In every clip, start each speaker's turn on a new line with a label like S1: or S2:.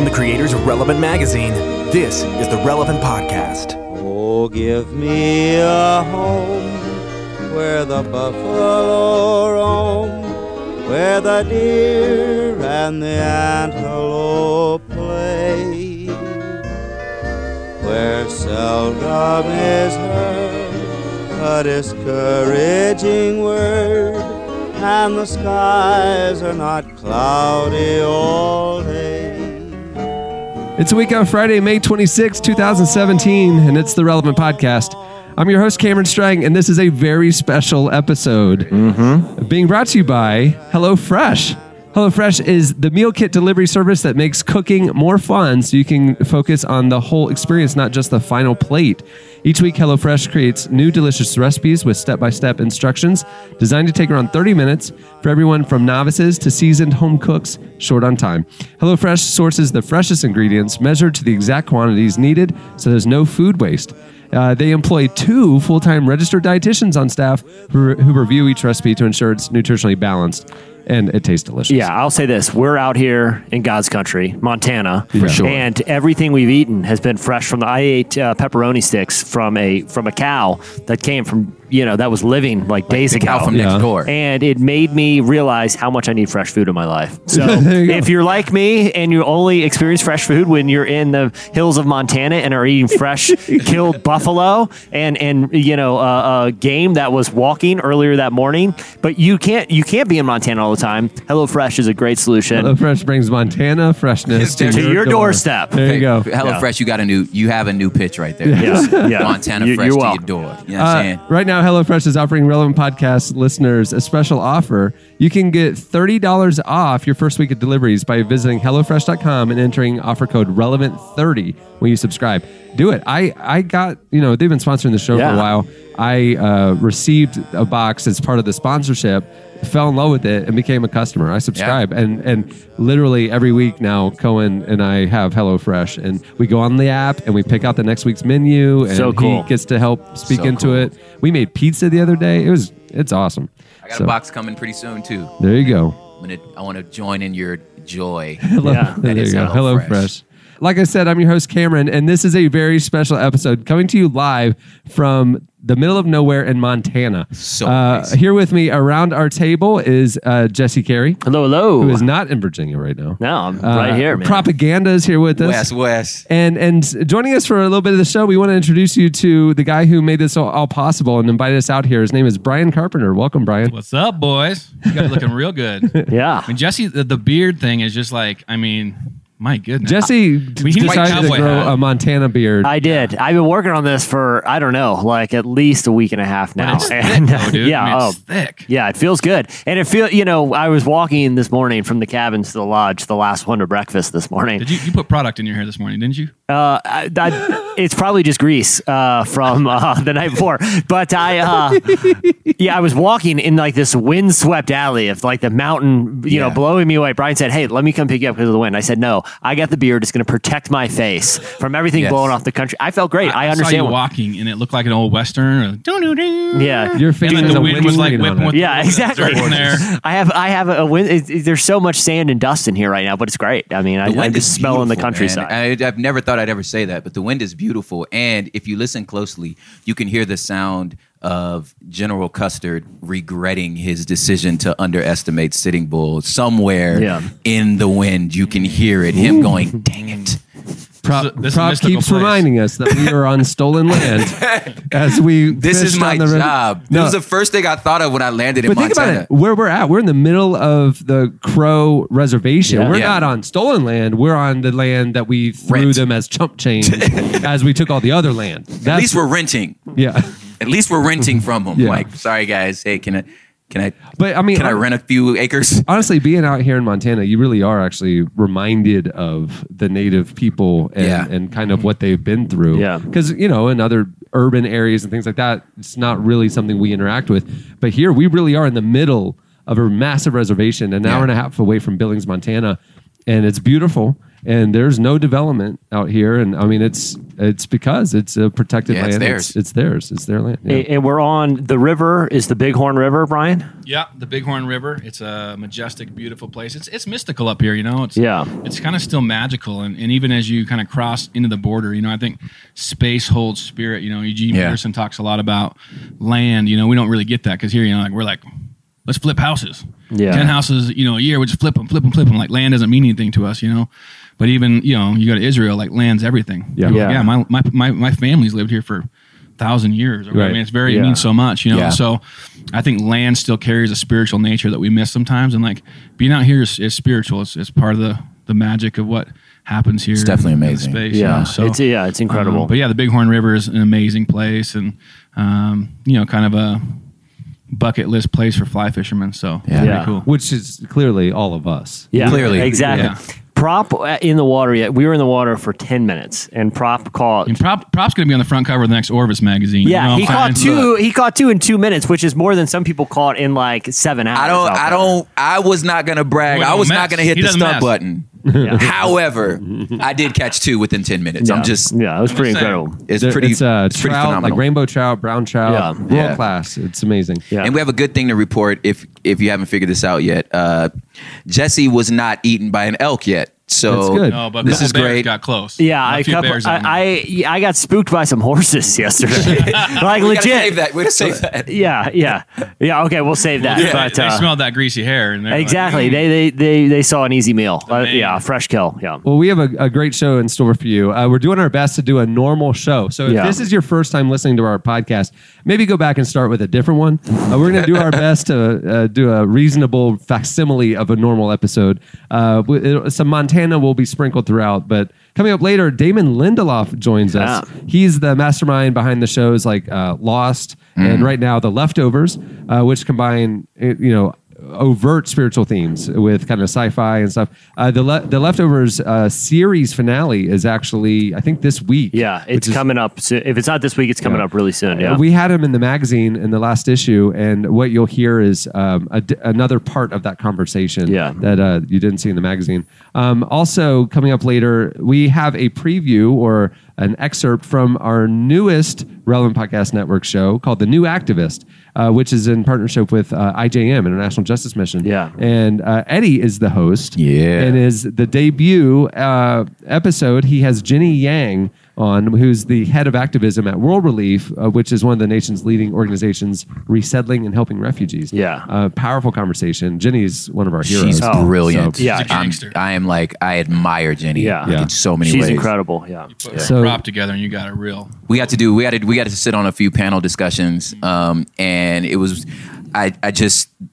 S1: from the creators of Relevant Magazine. This is the Relevant Podcast.
S2: Oh, give me a home where the buffalo roam, where the deer and the antelope play, where seldom is heard a discouraging word, and the skies are not cloudy all day.
S3: It's a week on Friday, May 26, 2017, and it's the Relevant Podcast. I'm your host, Cameron Strang, and this is a very special episode mm-hmm. being brought to you by HelloFresh. HelloFresh is the meal kit delivery service that makes cooking more fun so you can focus on the whole experience, not just the final plate. Each week, HelloFresh creates new delicious recipes with step by step instructions designed to take around 30 minutes for everyone from novices to seasoned home cooks short on time. HelloFresh sources the freshest ingredients measured to the exact quantities needed so there's no food waste. Uh, they employ two full time registered dietitians on staff who, who review each recipe to ensure it's nutritionally balanced and it tastes delicious.
S4: Yeah, I'll say this: we're out here in God's country, Montana,
S3: For sure.
S4: and everything we've eaten has been fresh from the. I ate uh, pepperoni sticks from a from a cow that came from you know that was living like days ago.
S5: cow from
S3: Yeah.
S5: next door.
S4: and it made me realize how much I need fresh food in my life. So,
S3: you
S4: if you're like me and you only experience fresh food when you're in the hills of Montana and are eating fresh killed buffalo and and you know uh, a game that was walking earlier that morning, but you can't you can't be in Montana all the time. HelloFresh is a great solution
S3: HelloFresh brings Montana freshness to,
S4: to
S3: your,
S4: your
S3: door.
S4: doorstep.
S3: There you go.
S5: Hello
S4: Yeah.
S5: Fresh, you got a new you have a new pitch right there.
S4: Yeah, yeah.
S5: Montana
S4: You-
S5: Fresh
S4: you're
S5: to
S4: welcome.
S5: your door. You know what I'm
S3: Uh,
S5: saying?
S3: right now, HelloFresh is offering Relevant Podcast listeners a special offer. You can get $30 off your first week of deliveries by visiting HelloFresh.com and entering offer code Relevant30 when you subscribe. Do it. I, I got, you know, they've been sponsoring the show for a while. I uh, received a box as part of the sponsorship, fell in love with it, and became a customer. I subscribe. And, and literally every week now, Cohen and I have HelloFresh. And we go on the app and we pick out the next week's menu. And
S4: So cool.
S3: he gets to help speak
S5: So
S3: into
S5: cool.
S3: it. We made pizza the other day. It was it's awesome.
S5: I got
S3: So,
S5: a box coming pretty soon too.
S3: There you go.
S5: I'm gonna I want to join in your joy.
S3: Hello,
S4: Yeah,
S3: there
S5: that is
S3: you go.
S5: HelloFresh.
S3: Hello Fresh. Like I said, I'm your host Cameron, and this is a very special episode coming to you live from the middle of nowhere in Montana.
S5: So
S3: uh,
S5: nice.
S3: here with me around our table is uh, Jesse Carey,
S4: Hello, hello.
S3: who is not in Virginia right now.
S4: no, I'm
S3: Uh,
S4: right here, man.
S3: Propaganda is here with us.
S5: West West.
S3: And and joining us for a little bit of the show, we want to introduce you to the guy who made this all, all possible and invited us out here. His name is Brian Carpenter. Welcome, Brian.
S6: What's up, boys? You guys looking real good.
S4: yeah.
S6: I mean, Jesse, the, the beard thing is just like, I mean, my goodness.
S3: Jesse
S6: We
S3: decided to grow
S6: hat.
S3: a Montana beard.
S4: I did. I've been working on this for I don't know, like at least a week and a half now.
S6: But it's thick, though, dude.
S4: Yeah.
S6: I mean,
S4: oh,
S6: it's thick.
S4: yeah. It feels good, and it feel. You know, I was walking this morning from the cabin to the lodge, the last one to breakfast this morning.
S6: Did you you put product in your hair this morning, didn't you?
S4: Uh, I, I, it's probably just grease uh, from uh, the night before. But I, uh, yeah, I was walking in like this windswept alley of like the mountain, you know, blowing me away. Brian said, "Hey, let me come pick you up because of the wind." I said, "No, I got the beard. It's going to protect my face from everything
S5: Yes.
S4: blowing off the country." I felt great. I,
S6: saw
S4: understand.
S6: you walking, and it looked like an old western. Or, doo-doo-doo.
S4: yeah,
S3: Your face
S6: And like the
S3: a
S6: wind was like whipping with
S4: yeah,
S6: the
S4: exactly.
S6: in there.
S4: I have I have a wind. It, it- there's so much sand and dust in here right now, but it's great. I mean, I,
S5: The
S4: I
S5: wind
S4: just smelling the
S5: beautiful,
S4: countryside.
S5: I, I've never thought I'd ever say that, but the wind is beautiful. And if you listen closely, you can hear the sound of General Custer regretting his decision to underestimate Sitting Bull. Somewhere
S4: Yeah.
S5: in the wind, you can hear it. Him going, "Dang it."
S3: Prop,
S6: This is a- this is a
S3: Prop keeps
S6: place.
S3: reminding us that we are on stolen land as we.
S5: This is my
S3: the
S5: job.
S3: No,
S5: This was the first thing I thought of when I landed in
S3: but think
S5: Montana.
S3: about it. Where we're at, we're in the middle of the Crow Reservation.
S4: Yeah.
S3: We're
S5: Yeah.
S3: not on stolen land. We're on the land that we threw
S5: Rent.
S3: them as chump change as we took all the other land. That's,
S5: At least we're renting.
S3: yeah.
S5: At least we're renting from them.
S3: Yeah.
S5: Like, sorry guys, hey, can I, can I,
S3: But I mean,
S5: can I rent a few acres?
S3: honestly, being out here in Montana, you really are actually reminded of the native people and,
S5: Yeah.
S3: and kind of what they've been through.
S4: Yeah.
S3: Because, you know, in other urban areas and things like that, it's not really something we interact with. But here, we really are in the middle of a massive reservation, an hour and a half away from Billings, Montana. And it's beautiful. And there's no development out here. And I mean, it's it's because it's a protected
S5: Yeah,
S3: land.
S5: it's theirs.
S3: It's, it's theirs. It's their land. Yeah.
S4: And we're on the river. Is the Bighorn River, Brian?
S6: Yeah, the Bighorn River. It's a majestic, beautiful place. It's it's mystical up here, you know. It's
S4: Yeah.
S6: It's kind of still magical, and, and even as you kind of cross into the border, you know, I think space holds spirit. You know, Eugene
S5: Yeah.
S6: Peterson talks a lot about land. You know, we don't really get that because here, you know, like we're like, let's flip houses.
S4: Yeah.
S6: ten houses, you know, a year. We just flip them, flip them, flip them. Like land doesn't mean anything to us, you know. But even you know, you go to Israel, like land's everything.
S3: Yeah.
S6: People are
S4: Yeah.
S6: like, yeah. My my my my family's lived here for thousand years. Or,
S3: Right.
S6: I mean, it's very
S4: Yeah.
S6: it means so much, you know.
S5: Yeah.
S6: So I think land still carries a spiritual nature that we miss sometimes, and like being out here is, is spiritual. It's, it's part of the the magic of what happens here.
S5: It's definitely
S6: in the
S5: amazing.
S6: Space, you
S4: Yeah.
S6: know, so
S4: it's yeah, it's incredible.
S6: um, but yeah, the Bighorn River is an amazing place, and um, you know, kind of a bucket list place for fly fishermen. So
S5: Yeah.
S4: Yeah.
S6: cool.
S3: Which is clearly all of us.
S4: Yeah,
S5: Clearly.
S4: exactly.
S6: Yeah.
S4: Prop uh, in the water yet. We were in the water for ten minutes, and Prop caught.
S6: And Prop, Prop's going to be on the front cover of the next Orvis magazine. you
S4: Yeah,
S6: know
S4: he
S6: I'm
S4: caught
S6: saying?
S4: two. He caught two in two minutes, which is more than some people caught in like seven hours.
S5: I don't. I
S4: there.
S5: don't. I was not gonna brag.
S6: Boy,
S5: I was
S6: mess.
S5: not gonna hit
S6: He
S5: the
S6: doesn't
S5: stop button. However, I did catch two within ten minutes.
S4: Yeah.
S5: I'm just.
S4: yeah, it was pretty incredible.
S5: It's
S3: There-
S5: pretty.
S3: It's, uh,
S5: it's pretty
S3: trout, like
S5: phenomenal.
S3: rainbow trout, brown trout,
S4: Yeah.
S3: world
S5: Yeah.
S3: class. It's amazing.
S4: Yeah,
S5: And we have a good thing to report if if you haven't figured this out yet. Uh, Jesse was not eaten by an elk yet, so
S3: good.
S6: No, but
S5: this is great.
S6: Got close.
S4: yeah.
S6: A
S4: I, couple,
S6: bears.
S4: I, I I got spooked by some horses yesterday. like
S5: we
S4: legit.
S5: save that. We're gonna save that.
S4: Yeah, yeah, yeah. Okay, we'll save that.
S6: Yeah,
S4: but
S6: they
S4: uh,
S6: smelled that greasy hair, and they're like,
S4: exactly,
S6: "Mm."
S4: they, they they they saw an easy meal. Uh, yeah, fresh kill. Yeah.
S3: Well, we have a, a great show in store for you. Uh, we're doing our best to do a normal show. So if
S4: Yeah.
S3: this is your first time listening to our podcast, maybe go back and start with a different one. Uh, we're going to do our best to uh, do a reasonable facsimile of a normal episode. Uh, we- it- some Montana will be sprinkled throughout, but coming up later, Damon Lindelof joins us. He's the mastermind behind the shows like uh, Lost and right now The Leftovers, uh, which combine uh, you know overt spiritual themes with kind of sci-fi and stuff. Uh, the Le- the Leftovers uh, series finale is actually I think this week.
S4: Yeah, it's
S3: is-
S4: coming up. Soon. If it's not this week, it's coming
S3: Yeah.
S4: up really soon. Yeah.
S3: We had him in the magazine in the last issue, and what you'll hear is um, a d- another part of that conversation
S4: Yeah.
S3: that uh, you didn't see in the magazine. Um, also, coming up later, we have a preview or an excerpt from our newest Relevant Podcast Network show called The New Activist, uh, which is in partnership with uh, IJM, International Justice Mission.
S4: Yeah.
S3: And uh, Eddie is the host.
S5: Yeah.
S3: And is the debut uh, episode. He has Jenny Yang on, who's the head of activism at World Relief, uh, which is one of the nation's leading organizations resettling and helping refugees.
S4: Yeah.
S3: Uh, powerful conversation. Jenny's one of our heroes.
S5: She's
S4: Oh,
S5: brilliant.
S4: so- yeah.
S6: She's a
S5: I'm,
S6: gangster.
S5: I am like I admire Jenny.
S4: Yeah.
S5: like,
S3: Yeah.
S5: in so many
S4: She's
S5: ways.
S4: incredible. Yeah.
S6: Put a
S3: So-
S6: prop together, and you got a real.
S5: we got to do we got to we got to sit on a few panel discussions um and it was i i just there's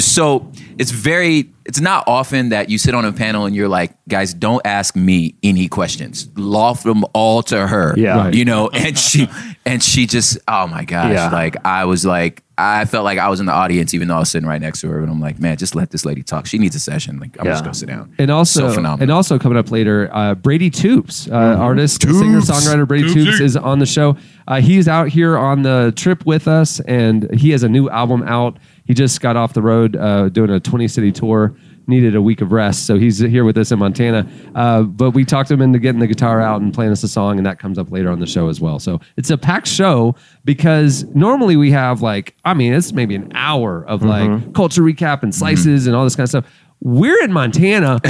S5: so it's very it's not often that you sit on a panel and you're like guys don't ask me any questions loft them all to her
S4: Yeah.
S3: Right.
S5: you know and she and she just oh my gosh
S4: Yeah.
S5: like i was like i felt like i was in the audience even though i was sitting right next to her and i'm like man just let this lady talk she needs a session like i'm
S4: Yeah.
S5: just gonna sit down
S3: And also,
S5: so phenomenal
S3: and also coming up later, uh, Brady Toops, uh, artist, singer, songwriter Brady
S6: Toopsy.
S3: Toops is on the show. Uh, he's out here on the trip with us, and he has a new album out. He just got off the road uh, doing a 20 city tour. Needed a week of rest, so he's here with us in Montana. Uh, but we talked him into getting the guitar out and playing us a song, and that comes up later on the show as well. So it's a packed show because normally we have like, I mean, it's maybe an hour of like culture recap and slices and all this kind of stuff. We're in Montana.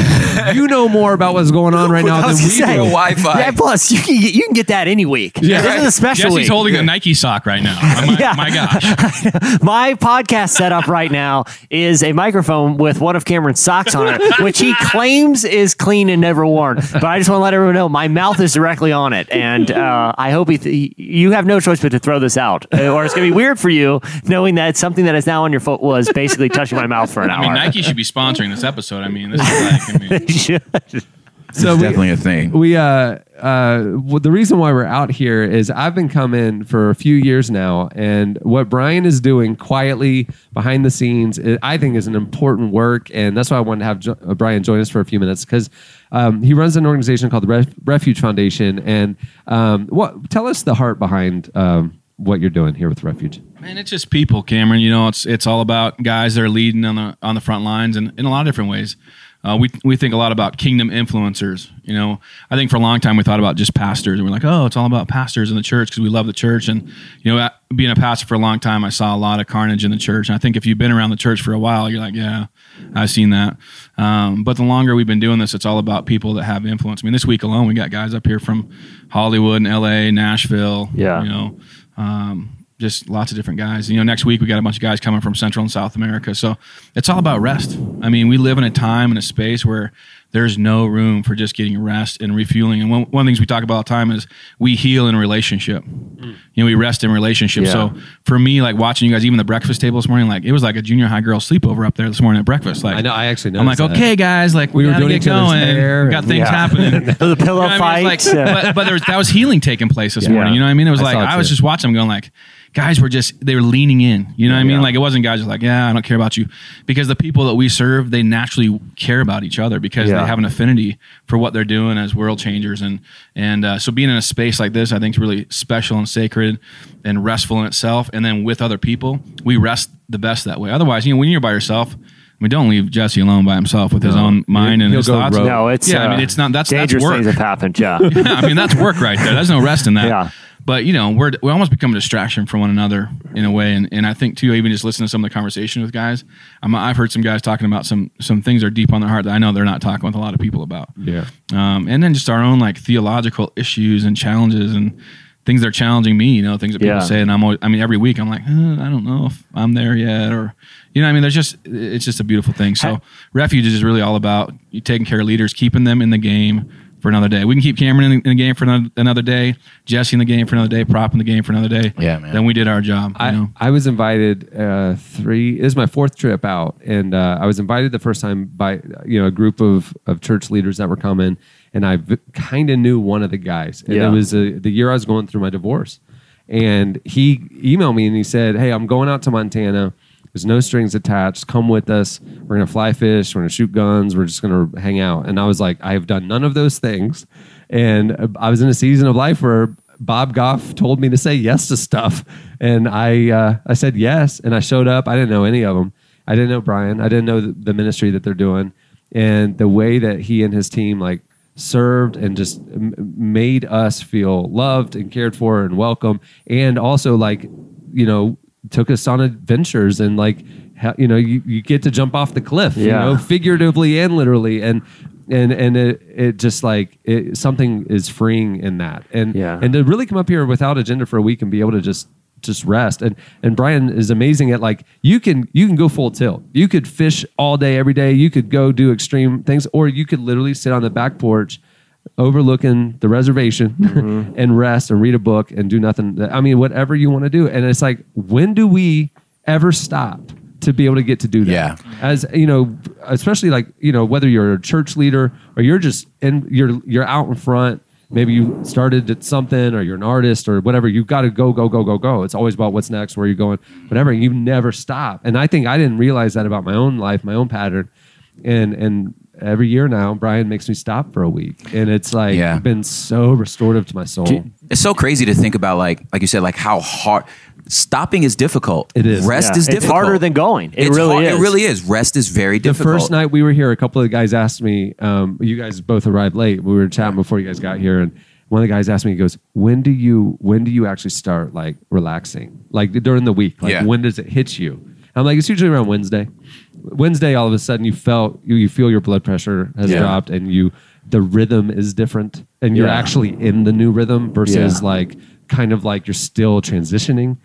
S3: you know more about what's going on right now than we
S4: say,
S3: do.
S5: Wi-Fi.
S4: Yeah, plus you can get, you can get that any week.
S3: Yeah.
S4: this is a special
S6: Jesse's
S4: week.
S6: holding a Nike sock right now. My,
S4: Yeah.
S6: my gosh.
S4: My podcast setup right now is a microphone with one of Cameron's socks on it, which he claims is clean and never worn. But I just want to let everyone know my mouth is directly on it, and uh, I hope he th- you have no choice but to throw this out, Uh, or it's going to be weird for you knowing that something that is now on your foot was basically touching my mouth for an hour.
S6: I
S4: hour.
S6: mean, Nike should be sponsoring this episode. I mean, this is like, I mean,
S3: So we,
S5: definitely a thing
S3: we uh uh well, the reason why we're out here is I've been coming for a few years now, and what Brian is doing quietly behind the scenes, i I think, is an important work, and that's why I wanted to have jo- uh, Brian join us for a few minutes because um, he runs an organization called the Ref- Refuge Foundation, and um, what tell us the heart behind um, what you're doing here with Refuge.
S6: Man, it's just people, Cameron. You know, it's it's all about guys that are leading on the on the front lines and in a lot of different ways. Uh, we we think a lot about kingdom influencers. You know, I think for a long time we thought about just pastors, and we're like, oh, it's all about pastors in the church because we love the church. And you know, being a pastor for a long time, I saw a lot of carnage in the church. And I think if you've been around the church for a while, you're like, yeah, I've seen that. Um, but the longer we've been doing this, it's all about people that have influence. I mean, this week alone, we got guys up here from Hollywood and L.A., Nashville.
S4: Yeah.
S6: you know. Um, just lots of different guys. You know, next week we got a bunch of guys coming from Central and South America. So it's all about rest. I mean, we live in a time and a space where there's no room for just getting rest and refueling. And one, one of the things we talk about all the time is we heal in relationship. Mm. You know, we rest in relationship.
S4: Yeah.
S6: So for me, like watching you guys, even the breakfast table this morning, like it was like a junior high girl sleepover up there this morning at breakfast. Like
S3: I know. I actually know.
S6: I'm like, okay, guys, like we,
S3: We were doing
S6: get
S3: each other's
S6: going.
S3: hair
S6: We got things
S4: Yeah.
S6: happening.
S4: the pillow
S6: You know what I mean?
S4: Fights.
S6: like-
S4: yeah.
S6: but, but there was that was healing taking place this
S4: Yeah.
S6: morning. You know what I mean? It was
S3: I
S6: like I was
S3: too.
S6: just watching them going like, guys were just they were leaning in. You know what I mean?
S4: Yeah.
S6: Like it wasn't guys just like, yeah, I don't care about you, because the people that we serve, they naturally care about each other because
S4: Yeah.
S6: they have an affinity for what they're doing as world changers, and and uh, so being in a space like this, I think is really special and sacred and restful in itself. And then with other people, we rest the best that way. Otherwise, you know, when you're by yourself. I mean, don't leave Jesse alone by himself with his
S3: No.
S6: own mind and
S3: He'll
S6: his thoughts.
S3: rogue.
S4: no, it's
S6: yeah. I
S4: uh,
S6: mean, it's not that's that's
S4: dangerous
S6: work.
S4: things have happened. Yeah.
S6: Yeah, I mean that's work right there. There's no rest in that.
S4: Yeah.
S6: But you know, we're we almost become a distraction for one another in a way, and, and I think too, even just listening to some of the conversation with guys, I'm, I've heard some guys talking about some some things that are deep on their heart that I know they're not talking with a lot of people about.
S3: Yeah.
S6: Um, and then just our own like theological issues and challenges and things that are challenging me. You know, things that people
S4: Yeah.
S6: say, and I'm always, I mean, every week I'm like, uh, I don't know if I'm there yet, or you know, I mean, there's just it's just a beautiful thing. So refuge is really all about you taking care of leaders, keeping them in the game for another day. We can keep Cameron in the, in the game for another, another day, Jesse in the game for another day, Prop in the game for another day.
S5: Yeah, man.
S6: Then we did our job. You
S3: I,
S6: know?
S3: I was invited uh, three. This is my fourth trip out, and uh, I was invited the first time by you know a group of of church leaders that were coming, and I v- kind of knew one of the guys, and
S4: Yeah.
S3: it was uh, the year I was going through my divorce, and he emailed me and he said, "Hey, I'm going out to Montana." There's no strings attached. Come with us. We're gonna fly fish. We're gonna shoot guns. We're just gonna hang out. And I was like, I have done none of those things. And uh, I was in a season of life where Bob Goff told me to say yes to stuff, and I uh, I said yes, and I showed up. I didn't know any of them. I didn't know Brian. I didn't know the, ministry that they're doing, and the way that he and his team like served and just made us feel loved and cared for and welcome, and also like you know took us on adventures and like you know you, you get to jump off the cliff you know figuratively and literally. And and and it, it just like it, something is freeing in that. And
S4: Yeah.
S3: and to really come up here without agenda for a week and be able to just just rest. And and Brian is amazing at like you can you can go full tilt. You could fish all day every day. You could go do extreme things or you could literally sit on the back porch overlooking the reservation
S4: Mm-hmm.
S3: and rest and read a book and do nothing. I mean whatever you want to do. And it's like when do we ever stop to be able to get to do that?
S5: Yeah.
S3: as you know especially like you know whether you're a church leader or you're just in you're you're out in front maybe you started at something or you're an artist or whatever you've got to go go go go go. It's always about what's next where you're going whatever you never stop. And i think i didn't realize that about my own life my own pattern. And and every year now brian makes me stop for a week and it's like
S5: Yeah.
S3: been so restorative to my soul
S5: It's so crazy to think about, like, like you said, like how hard stopping is difficult.
S3: It is.
S5: Rest
S4: Yeah.
S5: is
S4: It's
S5: difficult.
S4: harder than going. It
S5: It's
S4: really
S5: hard-
S4: is.
S5: It really is. Rest is very difficult.
S3: the first night we were here, a couple of the guys asked me, um, you guys both arrived late. We were chatting before you guys got here, and one of the guys asked me, he goes, "When do you when do you actually start like relaxing? Like during the week? Like
S5: Yeah.
S3: when does it hit you?" I'm like, it's usually around Wednesday. Wednesday, all of a sudden, you felt you, you feel your blood pressure has
S5: Yeah.
S3: dropped, and you the rhythm is different, and you're
S4: Yeah.
S3: actually in the new rhythm versus
S4: Yeah.
S3: like kind of like you're still transitioning.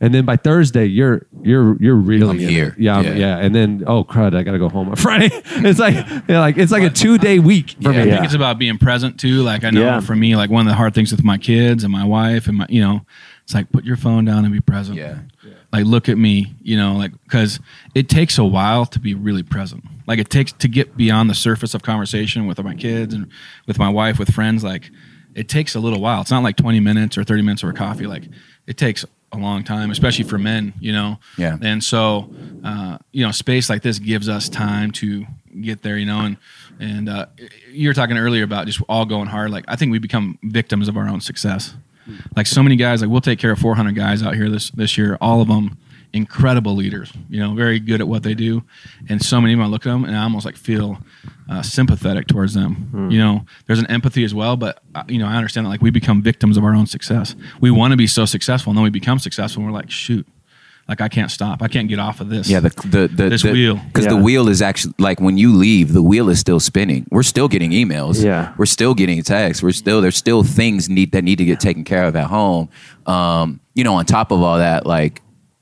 S3: And then by Thursday, you're you're you're really
S5: I'm here.
S3: Yeah,
S5: Yeah.
S3: yeah, and then oh crud, I gotta go home on Friday. it's like yeah, like it's like a two day week for
S6: I
S3: me.
S4: Yeah.
S6: think it's about being present too. Like I know
S4: Yeah.
S6: for me, like one of the hard things with my kids and my wife and my, you know, it's like put your phone down and be present.
S5: Yeah.
S6: Like look at me, you know, like because it takes a while to be really present. Like it takes to get beyond the surface of conversation with my kids and with my wife, with friends. Like it takes a little while. It's not like twenty minutes or thirty minutes or a coffee. Like it takes a long time, especially for men, you know.
S5: Yeah.
S6: And so, uh, you know, space like this gives us time to get there, you know. And and uh, you were talking earlier about just all going hard. Like I think we become victims of our own success. Like so many guys, like we'll take care of 400 guys out here this this year. All of them incredible leaders, you know, very good at what they do. And so many of them, I look at them and I almost like feel uh, sympathetic towards them. You know, there's an empathy as well, but uh, you know, I understand that like we become victims of our own success. We want to be so successful, and then we become successful, and we're like, shoot, like I can't stop, I can't get off of this.
S5: Yeah, the the the
S6: This
S5: the,
S6: wheel.
S5: because the wheel is actually like when you leave, the wheel is still spinning. We're still getting emails.
S4: Yeah.
S5: we're still getting texts. We're still there's still things need that need to get taken care of at home. Um, you know, on top of all that, like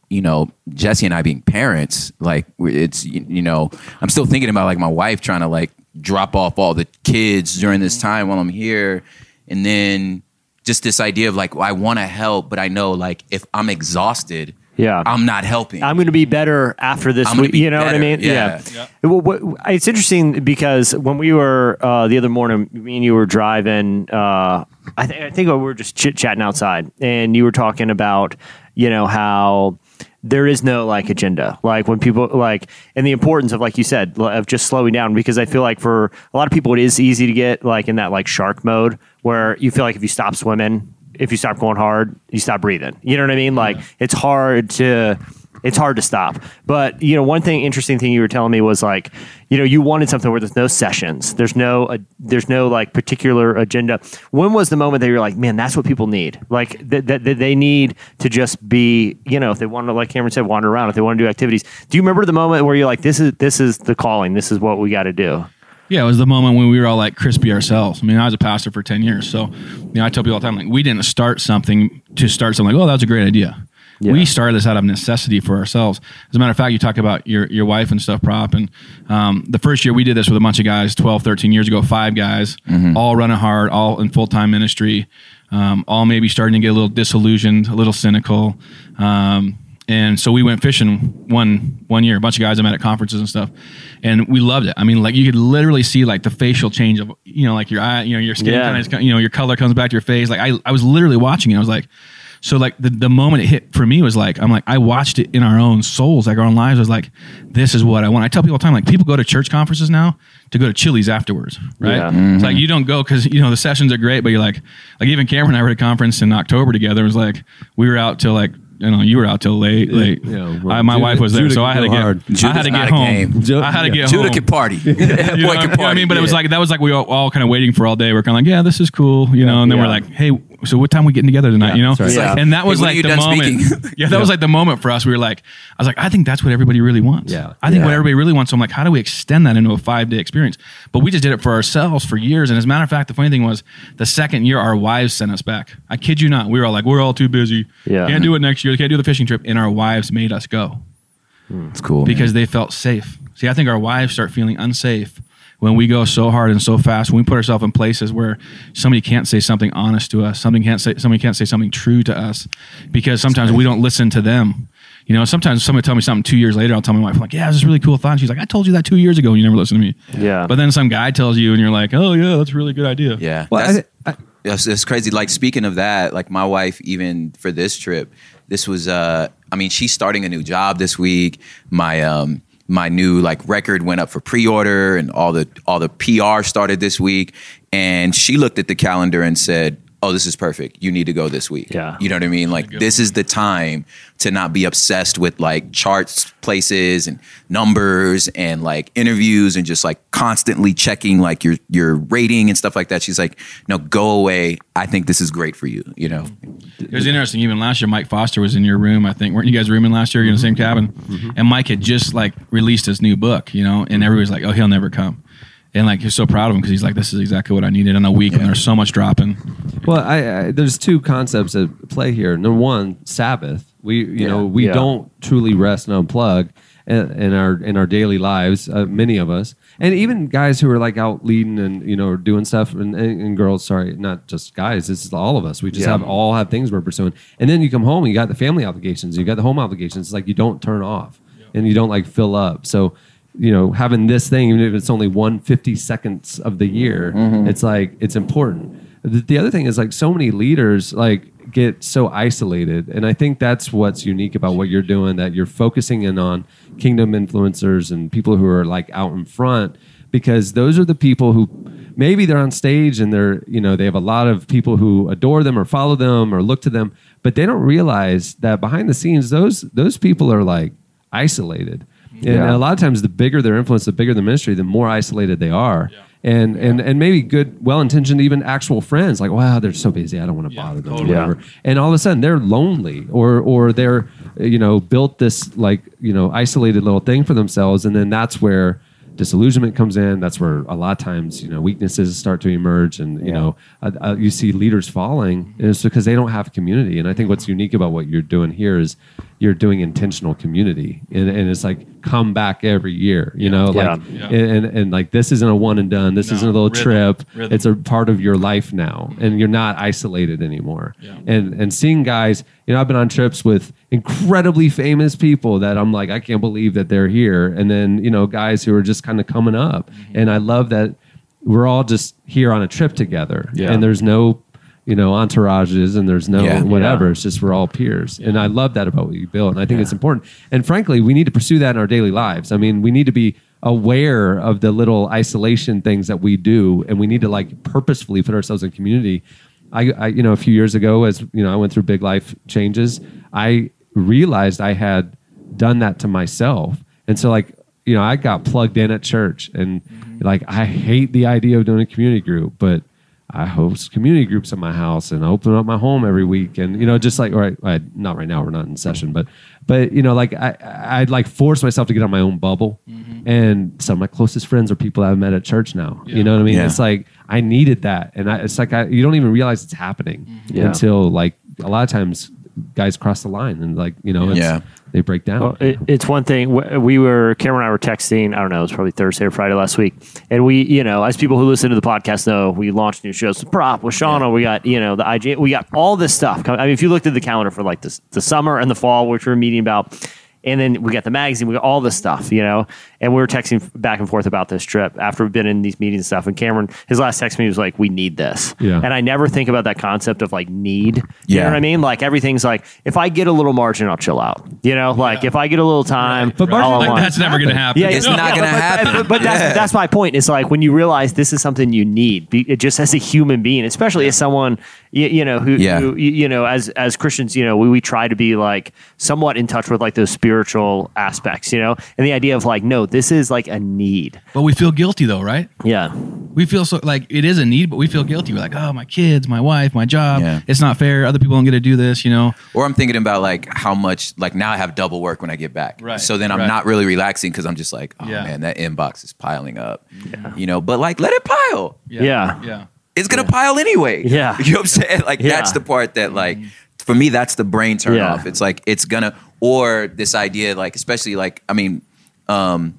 S5: you know, Jesse and I being parents, like it's you you know, I'm still thinking about like my wife trying to like drop off all the kids during this time while I'm here, and then just this idea of like I want to help, but I know like if I'm exhausted,
S4: Yeah.
S5: I'm not helping.
S4: I'm going to be better after this
S5: I'm
S4: week.
S5: be
S4: You know what I mean?
S5: Yeah.
S4: Well, what, it's interesting because when we were uh, the other morning, me and you were driving. Uh, I, th- I think we were just chit chatting outside, and you were talking about you know how there is no like agenda like when people like and the importance of like you said of just slowing down because i feel like for a lot of people it is easy to get like in that like shark mode where you feel like if you stop swimming if you stop going hard you stop breathing you know what i mean like it's hard to it's hard to stop. But you know, one thing interesting thing you were telling me was like, you know, you wanted something where there's no sessions, there's no, uh, there's no like particular agenda. When was the moment that you're like, man, that's what people need? Like that, that, that they need to just be, you know, if they want to, like Cameron said, wander around, if they want to do activities. Do you remember the moment where you're like, this is this is the calling, this is what we got to do?
S6: Yeah, it was the moment when we were all like crispy ourselves. I mean, I was a pastor for 10 years. So, you know, I tell people all the time, like, we didn't start something to start something like, oh, that's a great idea.
S4: Yeah.
S6: We started this out of necessity for ourselves. As a matter of fact, you talk about your, your wife and stuff, prop. And um, the first year we did this with a bunch of guys 12, 13 years ago, five guys, all running hard, all in full time ministry, um, all maybe starting to get a little disillusioned, a little cynical. Um, and so we went fishing one one year. A bunch of guys I met at conferences and stuff, and we loved it. I mean, like you could literally see like the facial change of you know, like your eye, you know, your skin
S4: Yeah.
S6: kind of, you know, your color comes back to your face. Like I, I was literally watching it. I was like, so like the, the moment it hit for me was like, I'm like, I watched it in our own souls, like our own lives. I was like, this is what I want. I tell people all the time, like people go to church conferences now to go to Chili's afterwards, right?
S4: Yeah.
S6: It's like mm-hmm. you don't go because you know the sessions are great, but you're like, like even Cameron and I were at a conference in October together. It was like we were out till like. You know, you were out till late. Late.
S3: yeah,
S6: I, my
S3: Judah-
S6: wife was there,
S3: Judah
S6: so I had to get.
S3: hard.
S6: I had to get
S5: a
S6: home.
S5: game.
S3: Ju-
S6: I had to
S3: yeah.
S6: get
S5: Judah
S6: home.
S5: can party.
S6: You
S5: Boy
S6: know,
S5: can
S6: you know what I mean, but it was like that was like we all, all kind of waiting for all day. We're kind of like, yeah, this is cool, you know. And then
S4: Yeah.
S6: we're like, hey, so what time we getting together tonight?
S3: Yeah,
S6: you know,
S3: that's.
S4: Yeah.
S6: and that was
S5: Hey,
S6: like the moment. yeah, that was like the moment for us. We were like, I was like, I think that's what everybody really wants.
S3: Yeah.
S6: I think what everybody really wants. So I'm like, how do we extend that into a five day experience? But we just did it for ourselves for years. And as a matter of fact, the funny thing was, the second year, our wives sent us back. I kid you not. We were all like, we're all too busy.
S4: Yeah.
S6: can't do it next year. Can't do the fishing trip. And our wives made us go
S5: It's cool man.
S6: because they felt safe. See, I think our wives start feeling unsafe when we go so hard and so fast. When we put ourselves in places where somebody can't say something honest to us, something can't say somebody can't say something true to us, because sometimes we don't listen to them. You know, sometimes somebody tell me something two years later, I'll tell my wife, like, yeah, it was this really cool thought. And she's like, I told you that two years ago and you never listened to me.
S4: Yeah.
S6: But then some guy tells you and you're like, oh, yeah, that's a really good idea.
S5: Yeah,
S3: Well,
S5: that's,
S3: I, I,
S5: it's, it's crazy. Like speaking of that, like my wife, even for this trip, this was. uh I mean, she's starting a new job this week. My um my new like record went up for pre-order, and all the all the PR started this week. And she looked at the calendar and said, "Oh, this is perfect. You need to go this week."
S4: Yeah.
S5: you know what I mean. Like this is the time to not be obsessed with like charts, places, and numbers, and like interviews, and just like constantly checking like your your rating and stuff like that. She's like, "No, go away. I think this is great for you." You know.
S6: It was interesting. Even last year, Mike Foster was in your room. I think weren't you guys rooming last year? You're in the mm-hmm. same cabin, mm-hmm. and Mike had just like released his new book, you know, and everybody's like, "Oh, he'll never come," and like he's so proud of him because he's like, "This is exactly what I needed in a week." And there's so much dropping.
S3: Well, I, I, there's two concepts at play here. Number one, Sabbath. We, you know, we
S4: Yeah.
S3: don't truly rest and unplug in, in our in our daily lives. Uh, many of us, and even guys who are like out leading and you know doing stuff, and, and, and girls. Sorry, not just guys. This is all of us. We just
S4: Yeah.
S3: have all have things we're pursuing. And then you come home, you got the family obligations, you got the home obligations. It's like you don't turn off, and you don't like fill up. So you know, having this thing, even if it's only one fifty seconds of the year, mm-hmm. it's like it's important. The, the other thing is like so many leaders like get so isolated, and I think that's what's unique about what you're doing. That you're focusing in on kingdom influencers and people who are like out in front, because those are the people who maybe they're on stage and they're you know they have a lot of people who adore them or follow them or look to them, but they don't realize that behind the scenes those those people are like isolated And
S4: Yeah.
S3: a lot of times, the bigger their influence, the bigger the ministry, the more isolated they are. And, and and maybe good, well intentioned, even actual friends, like, wow, they're so busy, I don't want to
S6: Yeah,
S3: bother them,
S6: totally.
S3: or whatever. And all of a sudden, they're lonely, or or they're, you know, built this like you know isolated little thing for themselves, and then that's where disillusionment comes in. That's where a lot of times, you know, weaknesses start to emerge, and you know, uh, uh, you see leaders falling, and it's because they don't have community. And I think what's unique about what you're doing here is you're doing intentional community, and, and it's like come back every year. You know, like
S6: Yeah.
S3: And, and and like this isn't a one and done. This
S6: No,
S3: isn't a little
S6: rhythm,
S3: trip.
S6: rhythm.
S3: It's a part of your life now, and you're not isolated anymore.
S6: Yeah.
S3: And and seeing guys, you know, I've been on trips with incredibly famous people that I'm like, I can't believe that they're here, and then you know, guys who are just kind of coming up,
S6: Mm-hmm.
S3: and I love that we're all just here on a trip together,
S4: Yeah.
S3: and there's no. You know, entourages and there's no
S5: Yeah.
S3: whatever.
S4: Yeah.
S3: It's just we're all peers. And I love that about what you built. And I think it's important. And frankly, we need to pursue that in our daily lives. I mean, we need to be aware of the little isolation things that we do and we need to like purposefully put ourselves in community I, I you know a few years ago as you know i went through big life changes i realized i had done that to myself and so like you know i got plugged in at church and mm-hmm. like i hate the idea of doing a community group but I host community groups at my house and I open up my home every week, and you know, just like right, I, not right now, we're not in session, but but you know, like I, I'd like force myself to get on my own bubble, mm-hmm. and some of my closest friends are people I've met at church now. You know what I mean?
S5: Yeah.
S3: It's like I needed that, and I, it's like I, you don't even realize it's happening mm-hmm.
S4: Yeah.
S3: until like a lot of times guys cross the line and like you know, it's,
S5: Yeah.
S3: they break down.
S4: Well, it, it's one thing. We were Cameron and I were texting. I don't know. It was probably Thursday or Friday last week, and we, you know, as people who listen to the podcast know, we launched new shows. The prop with Shauna. We got you know the IG. We got all this stuff. com- I mean, if you looked at the calendar for like this, the summer and the fall, which we we're meeting about. And then we got the magazine, we got all this stuff, you know. And we were texting back and forth about this trip after we've been in these meetings and stuff. And Cameron, his last text to me was like, "We need this."
S3: Yeah.
S4: And I never think about that concept of like need. You
S5: Yeah.
S4: know what I mean? Like everything's like, if I get a little margin, I'll chill out. You know, like if I get a little time,
S3: But
S4: I'll
S3: margin-
S6: Like,
S4: unwind.
S6: that's never going to happen.
S4: Yeah,
S5: It's
S4: yeah,
S5: not gonna
S4: but-
S5: happen.
S4: But, but that's
S5: Yeah.
S4: that's my point. It's like when you realize this is something you need, it just as a human being, especially as someone you, you know who,
S5: Yeah.
S4: who you, you know as as Christians, you know we, we try to be like somewhat in touch with like those spiritual aspects, you know, and the idea of like no, this is like a need.
S6: But we feel guilty though, right?
S4: Yeah,
S6: We feel so like it is a need, but we feel guilty. We're like, oh, my kids, my wife, my job.
S5: Yeah.
S6: It's not fair. Other people don't get to do this, you know.
S5: Or I'm thinking about like how much like now I have double work when I get back.
S6: Right,
S5: So then I'm
S6: right.
S5: not really relaxing because I'm just like, oh
S6: Yeah.
S5: man, that inbox is piling up. yeah. You know, but like let it pile.
S4: Yeah.
S6: Yeah. yeah.
S5: It's gonna pile anyway.
S4: Yeah.
S5: You know what I'm saying? Like
S4: Yeah.
S5: that's the part that like for me that's the brain turn
S4: Yeah.
S5: off. It's like it's gonna or this idea like especially like I mean um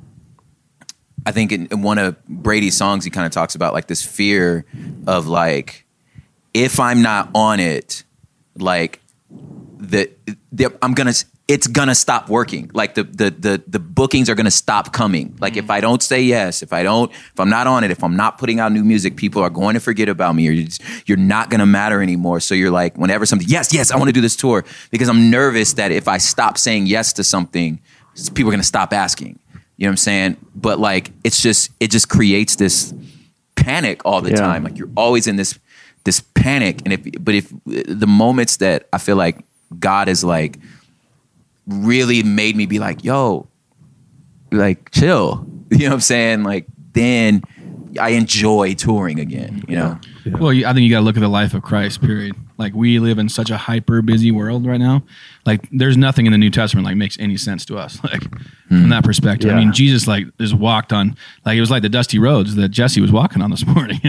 S5: I think in, in one of Brady's songs he kind of talks about like this fear of like if I'm not on it like the I'm gonna it's gonna stop working. Like the the the the bookings are gonna stop coming. Like if mm. I don't say yes, if I don't, if I'm not on it, if I'm not putting out new music, people are going to forget about me, or you're, just, you're not gonna matter anymore. So you're like, whenever something, yes, yes, I want to do this tour because I'm nervous that if I stop saying yes to something, people are gonna stop asking. You know what I'm saying? But like, it's just it just creates this panic all the
S4: Yeah.
S5: time. Like you're always in this this panic, and if but if the moments that I feel like God is like really made me be like, yo, like chill. You know what I'm saying? Like then I enjoy touring again. You know?
S6: Well, I think you got to look at the life of Christ. Period. Like we live in such a hyper busy world right now. Like there's nothing in the New Testament like makes any sense to us. Like from hmm. that perspective. I mean, Jesus like just walked on like it was like the dusty roads that Jesse was walking on this morning.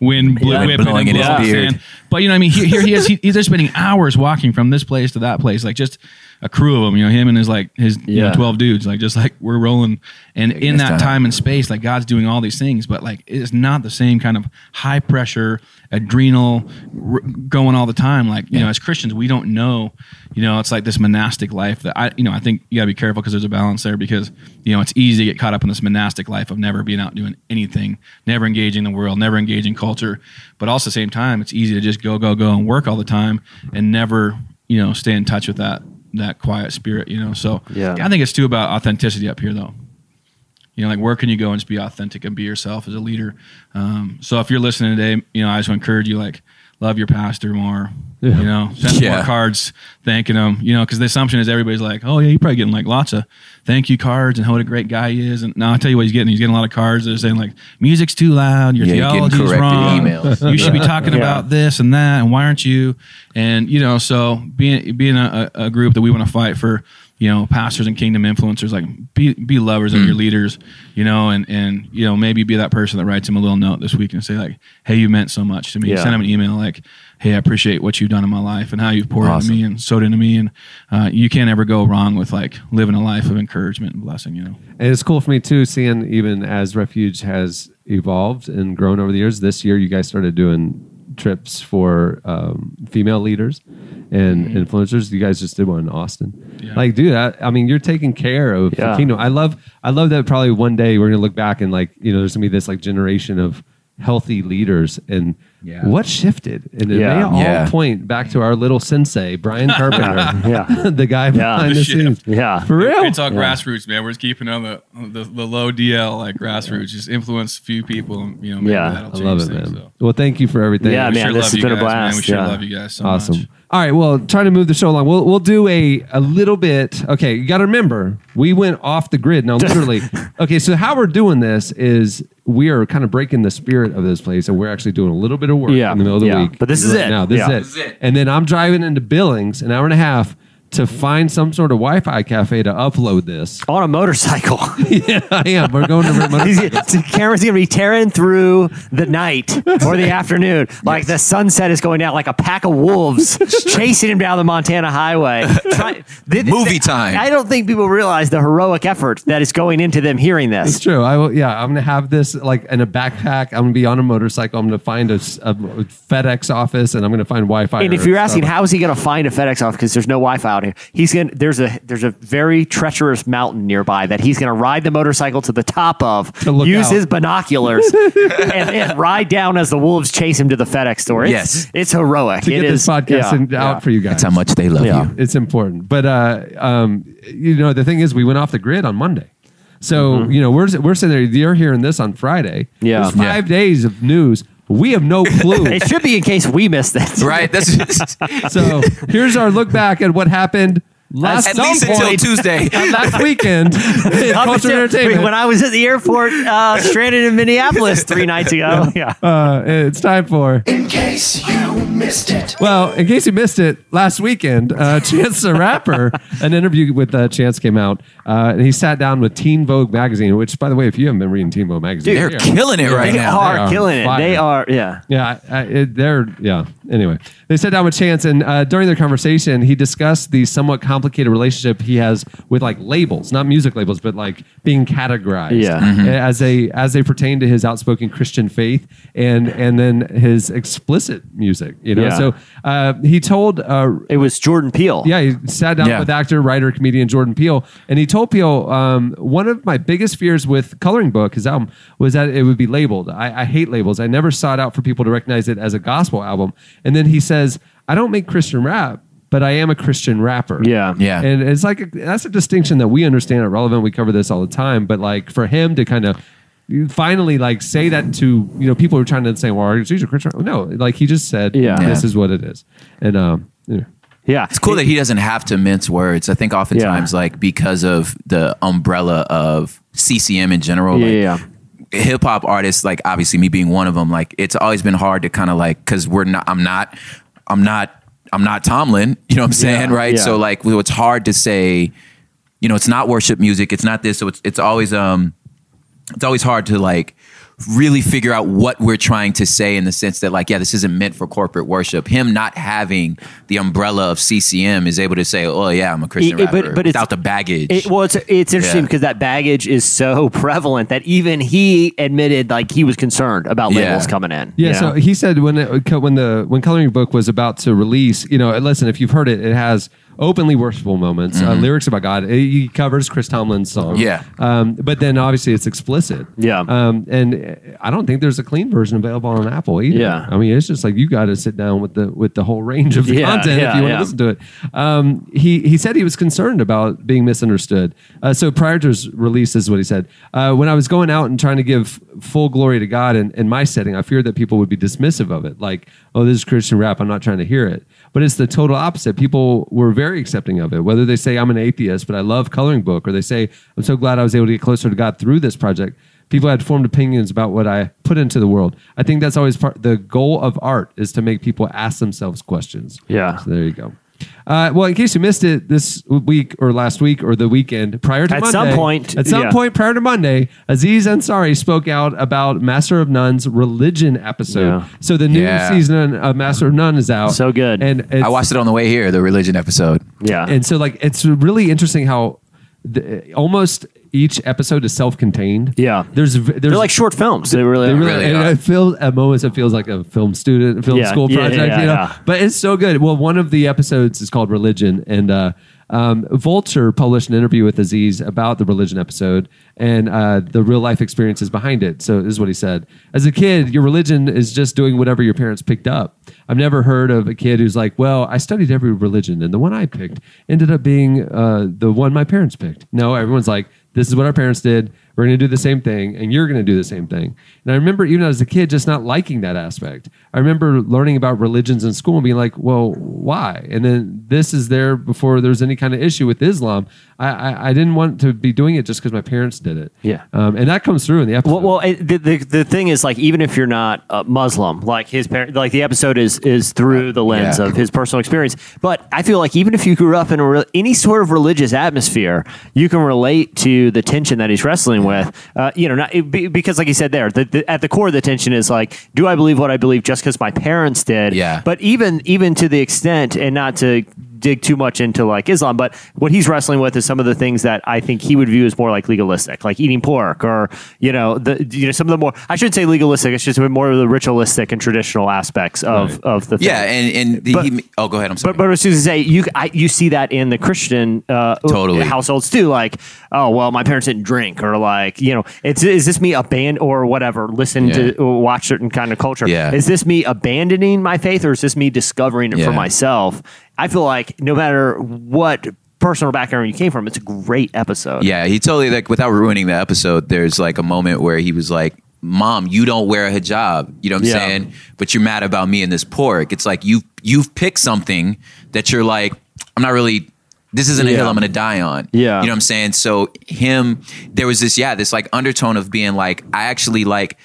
S6: Wind blew,
S4: Yeah.
S6: whipping
S5: Blowing
S6: and
S5: in his beard.
S6: sand. But you know, what I mean, here, here he is. He, he's just spending hours walking from this place to that place. Like just a crew of them. You know, him and his like his you know twelve dudes. Like just like we're rolling. And in that
S5: time.
S6: time and space, like God's doing all these things, but like it's not the same kind of high pressure, adrenal r- going all the time. Like you know, as Christians, we don't know. You know, it's like this monastic life that I, you know, I think you gotta be careful because there's a balance there because you know it's easy to get caught up in this monastic life of never being out doing anything, never engaging the world, never engaging culture. But also at the same time, it's easy to just go, go, go and work all the time and never, you know, stay in touch with that that quiet spirit. You know, so
S4: Yeah.
S6: I think it's too about authenticity up here though. You know, like where can you go and just be authentic and be yourself as a leader? Um, so if you're listening today, you know, I just encourage you, like, love your pastor more. You know, send
S5: Yeah.
S6: more cards thanking him. You know, because the assumption is everybody's like, oh yeah, you're probably getting like lots of thank you cards and what a great guy he is. And now I'll tell you what he's getting. He's getting a lot of cards that are saying like music's too loud, your
S5: Yeah, you're getting
S6: theology's wrong.
S5: emails.
S6: You should be talking about this and that, and why aren't you? And you know, so being being a, a a group that we want to fight for, you know, pastors and kingdom influencers, like be be lovers
S5: Mm.
S6: of your leaders, you know, and and you know maybe be that person that writes him a little note this week and say like, hey, you meant so much to me.
S4: Yeah.
S6: Send him an email like, hey, I appreciate what you've done in my life and how you've poured
S5: Awesome.
S6: into me and sowed into me, and uh, you can't ever go wrong with like living a life of encouragement and blessing, you know.
S3: And it's cool for me too, seeing even as Refuge has evolved and grown over the years. This year, you guys started doing trips for um, female leaders and mm-hmm. influencers. You guys just did one in Austin.
S6: Yeah.
S3: Like, dude, I, I mean, you're taking care of
S4: Yeah.
S3: the kingdom. I love, I love that. Probably one day we're gonna look back and like, you know, there's gonna be this like generation of healthy leaders and.
S5: Yeah.
S3: What shifted? And it
S4: Yeah.
S3: may all
S5: Yeah.
S3: point back to our little sensei, Brian Carpenter,
S4: Yeah.
S3: the guy behind
S6: The
S3: the
S6: shift.
S3: scenes.
S4: Yeah.
S3: For real?
S6: It's all grassroots, man. We're just keeping on the, the the low DL like grassroots. Just influence a few people, and you know, maybe
S4: Yeah.
S3: I love it,
S6: things.
S3: man.
S6: So.
S3: Well, thank you for everything.
S4: Yeah,
S6: We
S4: man,
S6: sure
S4: this has
S6: you
S4: been a
S6: blast man.
S4: blast,
S6: We sure
S4: yeah.
S6: love you guys so
S3: awesome.
S6: much.
S3: All right, well, trying to move the show along. We'll we'll do a a little bit. Okay, you got to remember we went off the grid. Now, literally. okay, so how we're doing this is we are kind of breaking the spirit of this place, and we're actually doing a little bit of work
S4: Yeah,
S3: in the middle of the
S4: yeah.
S3: week.
S4: But this is
S3: right
S4: it.
S3: Now, this,
S4: Yeah.
S3: is it. And then I'm driving into Billings, an hour and a half. To find some sort of Wi-Fi cafe to upload this.
S4: On a motorcycle.
S3: yeah, I am. We're going to remote.
S4: He's, Cameron's gonna be tearing through the night or the afternoon, like the sunset is going down, like a pack of wolves chasing him down the Montana highway. Try- th-
S5: Movie
S4: th-
S5: time.
S4: I don't think people realize the heroic effort that is going into them hearing this.
S3: It's true. I will. Yeah, I'm gonna have this like in a backpack. I'm gonna be on a motorcycle. I'm gonna find a FedEx office, and I'm gonna find Wi-Fi.
S4: And if you're asking how is he going to find a FedEx office because there's no Wi-Fi out here, he's going to there's a there's a very treacherous mountain nearby that he's going to ride the motorcycle to the top of,
S3: To look
S4: use
S3: out.
S4: his binoculars, and, and ride down as the wolves chase him to the FedEx store. It's,
S5: Yes.
S4: it's heroic.
S3: to
S4: It
S3: get this
S4: is-
S3: podcast
S4: yeah,
S3: in- out for you guys.
S5: That's how much they love
S4: Yeah.
S5: you.
S3: it's important. But uh, um, you know, the thing is, we went off the grid on Monday. So you know, we're we're sitting there. You're hearing this on Friday.
S4: Mm-hmm. Yeah.
S3: There's five days of news. We have no clue.
S4: It should be in case we missed it.
S5: Right? That's just,
S3: so here's our look back at what happened last
S5: at
S3: some
S5: least until Tuesday.
S3: last weekend.
S4: Up
S3: Culture
S4: until-
S3: entertainment.
S4: When I was at the airport, uh, stranded in Minneapolis three nights ago. Yeah.
S3: uh, it's time for.
S7: In case you missed it.
S3: Well, in case you missed it, last weekend, uh, Chance the Rapper, an interview with uh, Chance came out, uh, and he sat down with Teen Vogue magazine. Which, by the way, if you haven't been reading Teen Vogue magazine,
S5: They're
S3: they are-
S5: killing it right
S4: They
S5: now.
S4: are,
S3: They are
S4: killing it. They are, yeah.
S3: Yeah, I, I, it, they're yeah. Anyway, they sat down with Chance, and uh, during their conversation, he discussed the somewhat complicated relationship he has with like labels, not music labels, but like being categorized,
S4: Yeah.
S3: as they as they pertain to his outspoken Christian faith and and then his explicit music. You know,
S4: Yeah.
S3: so uh, he told. Uh,
S4: It was Jordan Peele.
S3: yeah, he sat down
S5: Yeah.
S3: with actor, writer, comedian Jordan Peele, and he told um, one of my biggest fears with Coloring Book, his album, was that it would be labeled. I, I hate labels. I never sought out for people to recognize it as a gospel album. And then he says, I don't make Christian rap, but I am a Christian rapper.
S4: Yeah.
S5: Yeah.
S3: And it's like, a, that's a distinction that we understand at Relevant. We cover this all the time. But like for him to kind of finally like say that to, you know, people who are trying to say, well, are you a Christian? No, like he just said,
S4: Yeah.
S3: this
S5: Yeah.
S3: is what it is. And, um, yeah.
S4: Yeah.
S5: It's cool that he doesn't have to mince words. I think oftentimes,
S4: Yeah.
S5: like because of the umbrella of CCM in general,
S4: Yeah,
S5: like,
S4: yeah,
S5: hip hop artists, like obviously me being one of them, like it's always been hard to kind of like because we're not, I'm not, I'm not, I'm not Tomlin. You know what I'm saying,
S4: Yeah,
S5: right?
S4: yeah.
S5: So like, it's hard to say, you know, it's not worship music. It's not this. So it's it's always um, it's always hard to like really figure out what we're trying to say in the sense that like yeah this isn't meant for corporate worship him not having the umbrella of ccm is able to say oh yeah i'm a christian
S4: It- it-
S5: rapper
S4: but- but it's-
S5: without the baggage
S4: It, well, it's it's interesting
S5: Yeah.
S4: because that baggage is so prevalent that even he admitted like he was concerned about
S5: Yeah.
S4: labels coming in.
S3: Yeah,
S4: you
S3: so
S4: know?
S3: he said when it, when the when coloring book was about to release, you know, listen, if you've heard it, it has openly worshipful moments, uh, lyrics about God. He covers Chris Tomlin's song.
S5: Yeah.
S3: Um, but then obviously it's explicit.
S4: Yeah.
S3: Um, and uh, I don't think there's a clean version available on Apple either.
S4: Yeah.
S3: I mean, it's just like you got to sit down with the with the whole range of the
S4: Yeah,
S3: content if you want to
S4: yeah.
S3: listen to it. Um, he he said he was concerned about being misunderstood. Uh, so prior to his release, this is what he said: uh, When I was going out and trying to give full glory to God in, in my setting, I feared that people would be dismissive of it, like, "Oh, this is Christian rap. I'm not trying to hear it." But it's the total opposite. People were very accepting of it. Whether they say I'm an atheist, but I love coloring book, or they say I'm so glad I was able to get closer to God through this project people had formed opinions about what I put into the world. I think that's always part. The goal of art is to make people ask themselves questions.
S4: Yeah.
S3: So there you go. Uh, well, in case you missed it this week or last week or the weekend prior to Monday.
S4: At
S3: Monday,
S4: some point,
S3: at some
S4: yeah.
S3: point prior to Monday, Aziz Ansari spoke out about Master of None's religion episode.
S4: Yeah.
S3: So the new
S5: Yeah.
S3: season of Master of None is out.
S4: So good.
S3: and it's,
S5: I watched it on the way here, the religion episode.
S4: Yeah.
S3: and so like it's really interesting how the, almost each episode is self-contained.
S4: Yeah.
S3: there's there's
S4: They're like short films. They really,
S3: They really,
S5: really
S3: and
S5: are.
S3: it feels at moments it feels like a film student, film
S4: Yeah,
S3: school
S4: yeah,
S3: project,
S4: yeah,
S3: you know.
S4: yeah.
S3: But it's so good. Well, one of the episodes is called Religion, and uh, um, Vulture published an interview with Aziz about the religion episode and uh, the real life experiences behind it. So this is what he said: As a kid, your religion is just doing whatever your parents picked up. I've never heard of a kid who's like, "Well, I studied every religion, and the one I picked ended up being uh, the one my parents picked." No, everyone's like, "This is what our parents did." We're going to do the same thing, and you're going to do the same thing. And I remember, even as a kid, just not liking that aspect. I remember learning about religions in school and being like, "Well, why?" And then this is there before there's any kind of issue with Islam. I I, I didn't want to be doing it just because my parents did it.
S4: Yeah.
S3: um, and that comes through in the episode.
S4: Well, well it, the, the the thing is, like, even if you're not uh, Muslim, like his parent, like the episode is is through the lens
S5: Yeah.
S4: of his personal experience. But I feel like even if you grew up in a re- any sort of religious atmosphere, you can relate to the tension that he's wrestling with. Uh, you know, not, it, because like he said there, the, the, at the core of the tension is like, do I believe what I believe just because my parents did?
S5: Yeah.
S4: But even even to the extent, and not to dig too much into like Islam, but what he's wrestling with is some of the things that I think he would view as more like legalistic, like eating pork or you know the you know some of the more I shouldn't say legalistic, it's just more of the ritualistic and traditional aspects of
S3: Right.
S4: of the thing.
S5: Yeah, and and the,
S4: But-
S5: he, oh, go ahead. I'm sorry.
S4: But, but I was just to say you I, you see that in the Christian uh,
S5: Totally.
S4: households too. Like, oh well, my parents didn't drink, or like you know, it's is this me abandon or whatever? Listen
S5: Yeah.
S4: to or watch certain kind of culture.
S5: Yeah.
S4: Is this me abandoning my faith, or is this me discovering it for myself? I feel like no matter what personal background you came from, it's a great episode.
S5: Yeah, he totally like without ruining the episode. There's like a moment where he was like, "Mom, you don't wear a hijab." You know what I'm
S4: Yeah.
S5: saying? But you're mad about me and this pork. It's like you've you've picked something that you're like, I'm not really. This isn't a
S4: Yeah.
S5: hill I'm going to die on.
S4: Yeah.
S5: you know what I'm saying. So him, there was this yeah, this like undertone of being like, I actually like.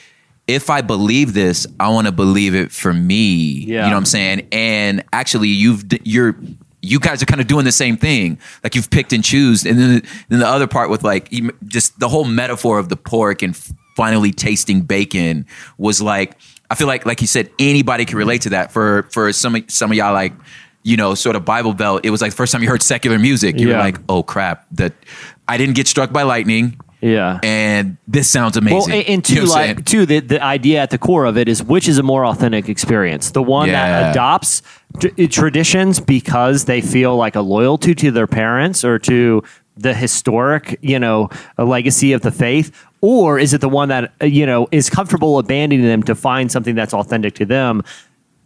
S5: If I believe this, I want to believe it for me.
S4: Yeah.
S5: You know what I'm saying? And actually, you've you're you guys are kind of doing the same thing. Like you've picked and choose, and then then the other part with like just the whole metaphor of the pork and finally tasting bacon was like I feel like like you said anybody can relate to that. For for some of- some of y'all like you know sort of Bible belt, it was like the first time you heard secular music. You
S4: Yeah.
S5: were like, oh crap, that I didn't get struck by lightning.
S4: Yeah.
S5: And this sounds amazing.
S4: Well, and, and
S5: You
S4: two,
S5: know what I'm saying?
S4: like two, the, the idea at the core of it is which is a more authentic experience, the one
S5: Yeah.
S4: that adopts t- traditions because they feel like a loyalty to their parents or to the historic, you know, a legacy of the faith, or is it the one that uh, you know is comfortable abandoning them to find something that's authentic to them?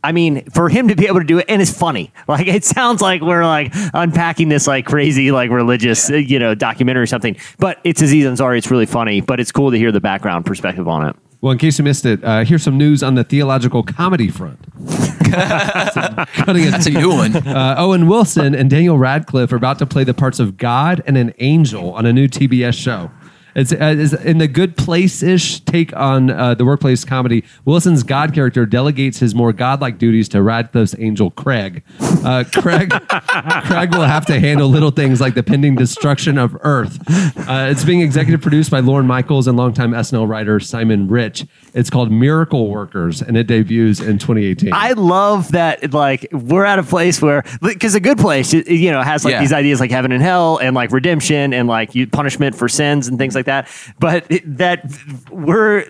S4: I mean, for him to be able to do it, and it's funny. Like it sounds like we're like unpacking this like crazy like religious uh, you know documentary or something, but it's Aziz Ansari. It's really funny, but it's cool to hear the background perspective on it.
S3: Well, in case you missed it, uh, here's some news on the theological comedy front. Cutting it
S5: That's a new one.
S3: Uh, Owen Wilson and Daniel Radcliffe are about to play the parts of God and an angel on a new TBS show. It's, uh, it's in the good place ish take on uh, the workplace comedy. Wilson's God character delegates his more godlike duties to Radcliffe's angel Craig. Uh, Craig, Craig will have to handle little things like the pending destruction of Earth. Uh, it's being executive produced by Lorne Michaels and longtime SNL writer Simon Rich. It's called Miracle Workers, and it debuts in 2018.
S4: I love that like we're at a place where because a good place you- know has like
S5: Yeah.
S4: these ideas like heaven and hell and like redemption and like punishment for sins and things like that. But that we're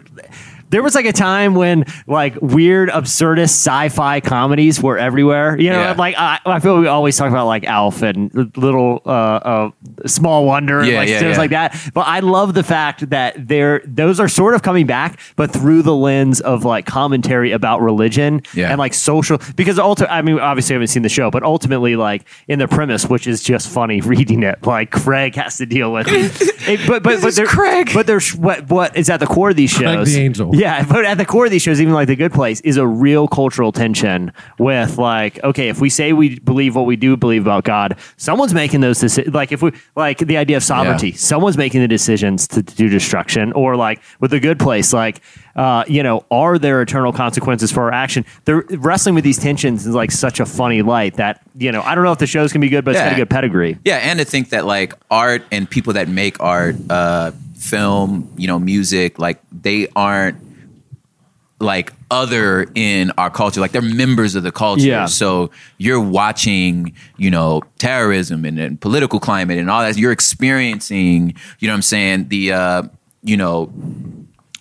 S4: there was like a time when like weird, absurdist sci-fi comedies were everywhere. You know,
S5: Yeah.
S4: like I, I feel we always talk about like Alf and Little uh, uh, Small Wonder, and
S5: Yeah,
S4: like
S5: yeah,
S4: things
S5: yeah.
S4: like that. But I love the fact that they're those are sort of coming back, but through the lens of like commentary about religion
S5: Yeah.
S4: and like social. Because ultimately, I mean, obviously, I haven't seen the show, but ultimately, like in the premise, which is just funny reading it, like Craig has to deal with. it, but but but there-
S5: Craig.
S4: But there's what what is at the core of these
S3: Craig
S4: shows.
S3: the angel.
S4: Yeah, but at the core of these shows, even like The Good Place, is a real cultural tension with like, okay, if we say we believe what we do believe about God, someone's making those decisions. Like if we like the idea of sovereignty,
S5: Yeah.
S4: someone's making the decisions to, do destruction, or like with The Good Place, like. Uh, you know, are there eternal consequences for our action? They're wrestling with these tensions in like such a funny light that you know I don't know if the show's gonna be good, but it's got a good pedigree.
S5: Yeah, and to think that like art and people that make art, uh, film, you know, music, like they aren't like other in our culture. Like they're members of the culture.
S4: Yeah.
S5: So you're watching, you know, terrorism and, and political climate and all that. You're experiencing, you know what I'm saying, the uh, you know,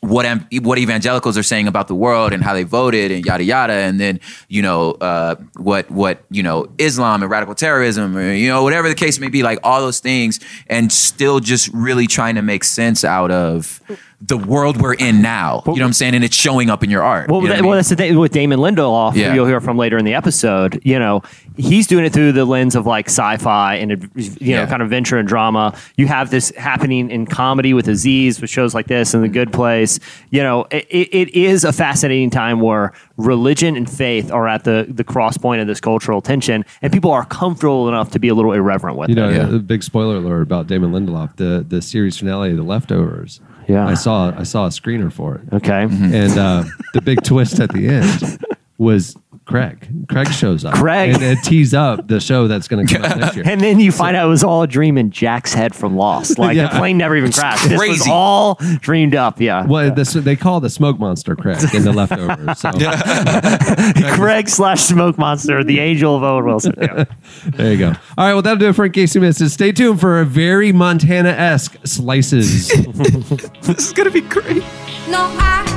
S5: what am- what evangelicals are saying about the world and how they voted and yada yada, and then you know uh, what what you know Islam and radical terrorism or you know whatever the case may be, like all those things, and still just really trying to make sense out of the world we're in now. You know what I'm saying, and it's showing up in your art.
S4: Well,
S5: you know
S4: that,
S5: what I
S4: well, that's the thing with Damon Lindelof,
S5: Yeah.
S4: who you'll hear from later in the episode. You know, he's doing it through the lens of like sci-fi and you know,
S5: Yeah.
S4: kind of venture and drama. You have this happening in comedy with Aziz, with shows like this and The Good Place. You know, it, it it is a fascinating time where religion and faith are at the the cross point of this cultural tension, and people are comfortable enough to be a little irreverent with it.
S3: You know,
S4: it.
S5: Yeah.
S3: a big spoiler alert about Damon Lindelof. The the series finale, The Leftovers.
S4: Yeah.
S3: I saw I saw a screener for it,
S4: Okay.
S3: and uh, the big twist at the end was Craig. Craig shows up.
S4: Craig.
S3: and it tees up the show that's going to come out next year.
S4: And then you find out it was all a dream in Jack's head from Lost. Like
S3: Yeah.
S4: the plane never even crashed. This was all dreamed up. Yeah.
S3: Well, this, they call the smoke monster Craig in the leftovers. So
S4: Craig slash Smoke Monster, the angel of Owen Wilson. Yeah.
S3: there you go. All right, well that'll do it for in case you missed it. Stay tuned for a very Montana esque slices.
S5: this is gonna be great.
S8: No, I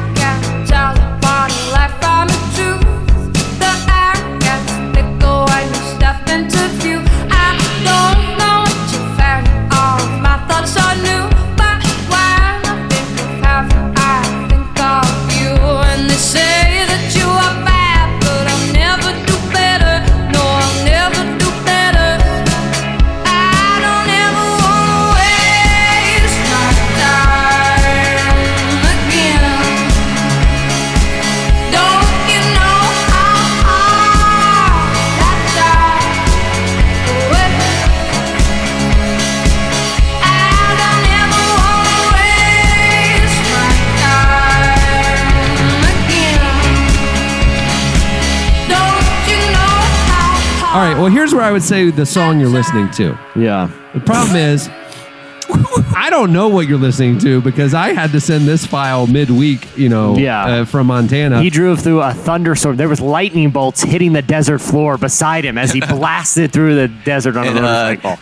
S3: well here's where I would say the song you're listening to.
S4: Yeah.
S3: The problem is, I don't know what you're listening to because I had to send this file midweek, you know,
S4: Yeah.
S3: uh, from Montana.
S4: He drove through a thunderstorm. There was lightning bolts hitting the desert floor beside him as he blasted through the desert on a
S5: uh,
S4: motorcycle.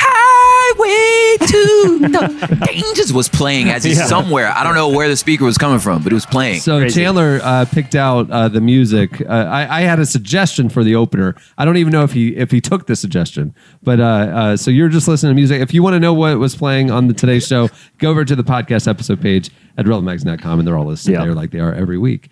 S5: Highway to the dangers was playing as he's
S4: Yeah.
S5: somewhere. I don't know where the speaker was coming from, but it was playing.
S3: so
S4: Crazy.
S3: Chandler uh, picked out uh, the music. Uh, I, I had a suggestion for the opener. I don't even know if he if he took the suggestion, but uh, uh, so you're just listening to music. If you want to know what was playing on the today's show, go over to the podcast episode page at relevantmagazine.com, and they're all listed
S4: Yeah.
S3: there like they are every week.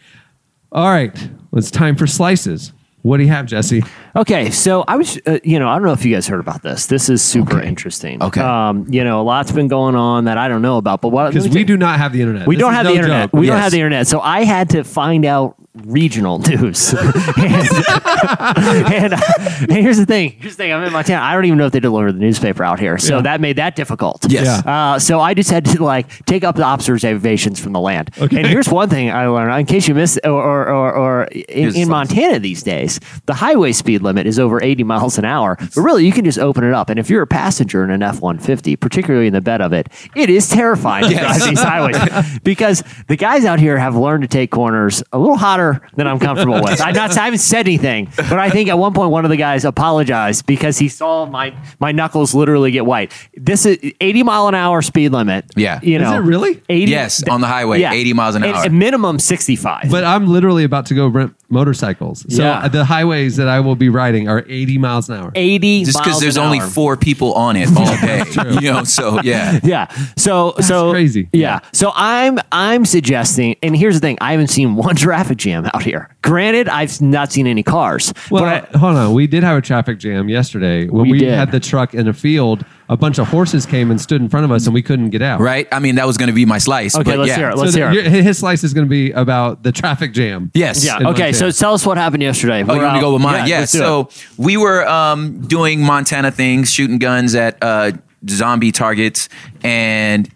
S3: All right, well, it's time for slices. What do you have, Jesse?
S4: Okay, so I was, uh, you know, I don't know if you guys heard about this. This is super interesting.
S5: Okay.
S4: Um, you know, a lot's been going on that I don't know about, but what
S3: Because we do not have the internet.
S4: We
S3: This
S4: don't have
S3: no
S4: the internet.
S3: joke.
S4: We don't have the internet. So I had to find out regional news. and, and, uh, and here's the thing. Here's the thing. I'm in Montana. I don't even know if they deliver the newspaper out here. So
S3: Yeah.
S4: that made that difficult.
S5: Yes.
S3: Yeah.
S4: Uh, so I just had to like take up the observations from the land.
S3: Okay.
S4: And here's one thing I learned. In case you missed, or or, or, or in, in Montana these days, the highway speed limit is over 80 miles an hour. But really, you can just open it up. And if you're a passenger in an F 150, particularly in the bed of it, it is terrifying to drive these highways because the guys out here have learned to take corners a little hotter than I'm comfortable with. I'm not, I haven't said anything, but I think at one point one of the guys apologized because he saw my, my knuckles literally get white. This is 80 mile an hour speed limit.
S5: Yeah.
S4: You
S5: Is
S4: know,
S3: it really?
S4: 80,
S5: Yes, on the highway, yeah. 80 miles an
S4: And
S5: hour.
S4: a minimum 65.
S3: But I'm literally about to go rent motorcycles. So
S4: Yeah.
S3: the highways that I will be riding are 80 miles an hour.
S4: 80
S5: Just because
S4: miles
S5: there's
S4: an
S5: only
S4: hour.
S5: four people on it all day. you know, so yeah.
S4: Yeah. So so
S3: crazy.
S4: Yeah. So I'm I'm suggesting, and here's the thing: I haven't seen one traffic jam out here. Granted, I've not seen any cars.
S3: Well,
S4: but I,
S3: hold on. We did have a traffic jam yesterday when
S4: We
S3: we,
S4: did.
S3: had the truck in a field. A bunch of horses came and stood in front of us, and we couldn't get out.
S5: Right? I mean, that was going to be my slice.
S4: Okay,
S5: but
S4: let's
S5: yeah.
S4: hear it.
S3: So
S4: Let's
S3: the-
S4: hear it.
S3: your- his slice is going to be about the traffic jam.
S5: Yes.
S4: yeah.
S3: in
S4: Okay. So tell us what happened yesterday.
S5: Oh,
S4: We're
S5: you want to go with mine? Yeah.
S4: let's
S5: so we were um, doing Montana things, shooting guns at uh, zombie targets, and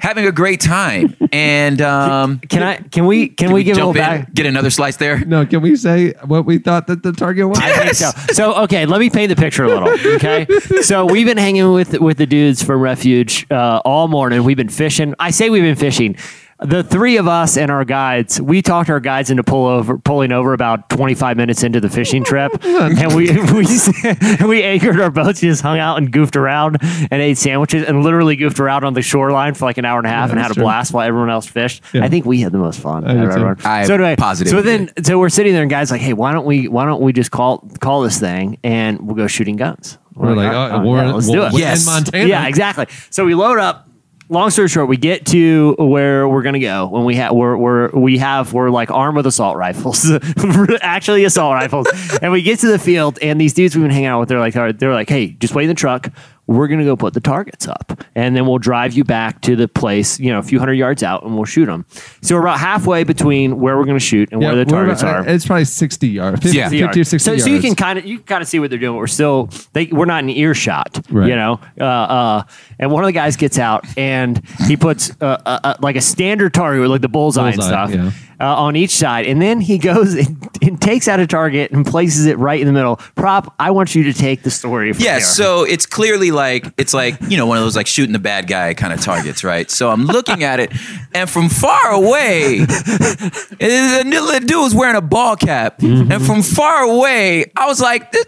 S5: having a great time. And um,
S4: can I? Can we? Can,
S5: can
S4: we, give a
S5: jump
S4: little
S5: in,
S4: back?
S5: get another slice there?
S3: No, can we say what we thought that the target was?
S4: I think so. So okay, let me paint the picture a little. Okay, so we've been hanging with with the dudes from Refuge uh, all morning. We've been fishing. I say we've been fishing. The three of us and our guides, we talked our guides into pull over, pulling over about 25 minutes into the fishing trip, and we we we anchored our boats, just hung out and goofed around and ate sandwiches, and literally goofed around on the shoreline for like an hour and a half
S3: Yeah,
S4: and had a
S3: true.
S4: blast while everyone else fished.
S3: Yeah.
S4: I think we had the most fun.
S3: I do
S4: out of
S3: too.
S4: everyone.
S5: I
S4: so anyway,
S5: positive
S4: so
S5: we
S4: then
S5: did.
S4: so we're sitting there and guys like, hey, why don't we why don't we just call call this thing and we'll go shooting guns.
S3: We're like, oh, we're,
S4: yeah, let's
S3: we're,
S4: do it.
S5: Yes.
S3: in Montana.
S4: Yeah, exactly. So we load up. Long story short, we get to where we're gonna go when we have we're, we're we have we're like armed with assault rifles, actually assault rifles, and we get to the field and these dudes we've been hanging out with they're like they're like, hey, just wait in the truck. We're gonna go put the targets up, and then we'll drive you back to the place, you know, a few hundred yards out, and we'll shoot them. So we're about halfway between where we're gonna shoot and
S3: Yeah,
S4: where the targets
S3: about-
S4: are.
S3: It's probably 60 yards. 50,
S5: Yeah.
S3: 50 or 60
S4: so,
S3: yards.
S4: so you can kind of you can kind of see what they're doing. But we're still they we're not in earshot,
S3: Right.
S4: you know. Uh, uh, and one of the guys gets out and he puts uh, uh, uh, like a standard target with like the bullseye,
S3: Bullseye,
S4: and
S3: yeah.
S4: Uh, on each side, and then he goes and, and takes out a target and places it right in the middle. Prop, I want you to take the story. From
S5: Yeah,
S4: there.
S5: so it's clearly like it's like you know one of those like shooting the bad guy kind of targets, right? So I'm looking at it, and from far away, the little dude was wearing a ball cap,
S3: Mm-hmm.
S5: and from far away, I was like, "Th-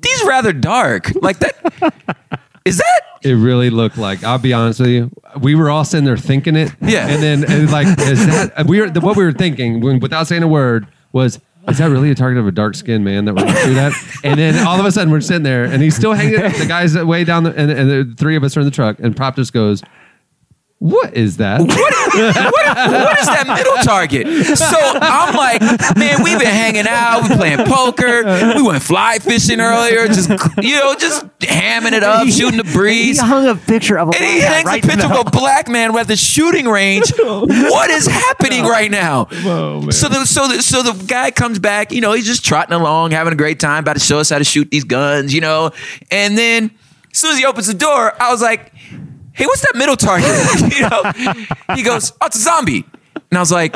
S5: "These rather dark." Like that is that
S3: It really looked like. I'll be honest with you. We were all sitting there thinking it.
S5: Yeah.
S3: And then and like, is that uh, we were what we were thinking when, without saying a word was. Is that really a target of a dark skinned man that we're going to shoot at? And then all of a sudden we're sitting there and he's still hanging. The guy's way down, the, and, and the three of us are in the truck. And Prop just goes, "What is that?"
S5: what, what is that middle target? So I'm like, man, we've been hanging out, we playing poker, we went fly fishing earlier, just you know, just hamming it up, shooting the breeze.
S4: he hung a picture of a
S5: And he hangs
S4: right
S5: a picture of a black man at the shooting range. what is happening right now? Oh, so the so the so the guy comes back. You know, he's just trotting along, having a great time, about to show us how to shoot these guns. You know, and then as soon as he opens the door, I was like, "Hey, what's that middle target?" you know, he goes, "Oh, it's a zombie," and I was like.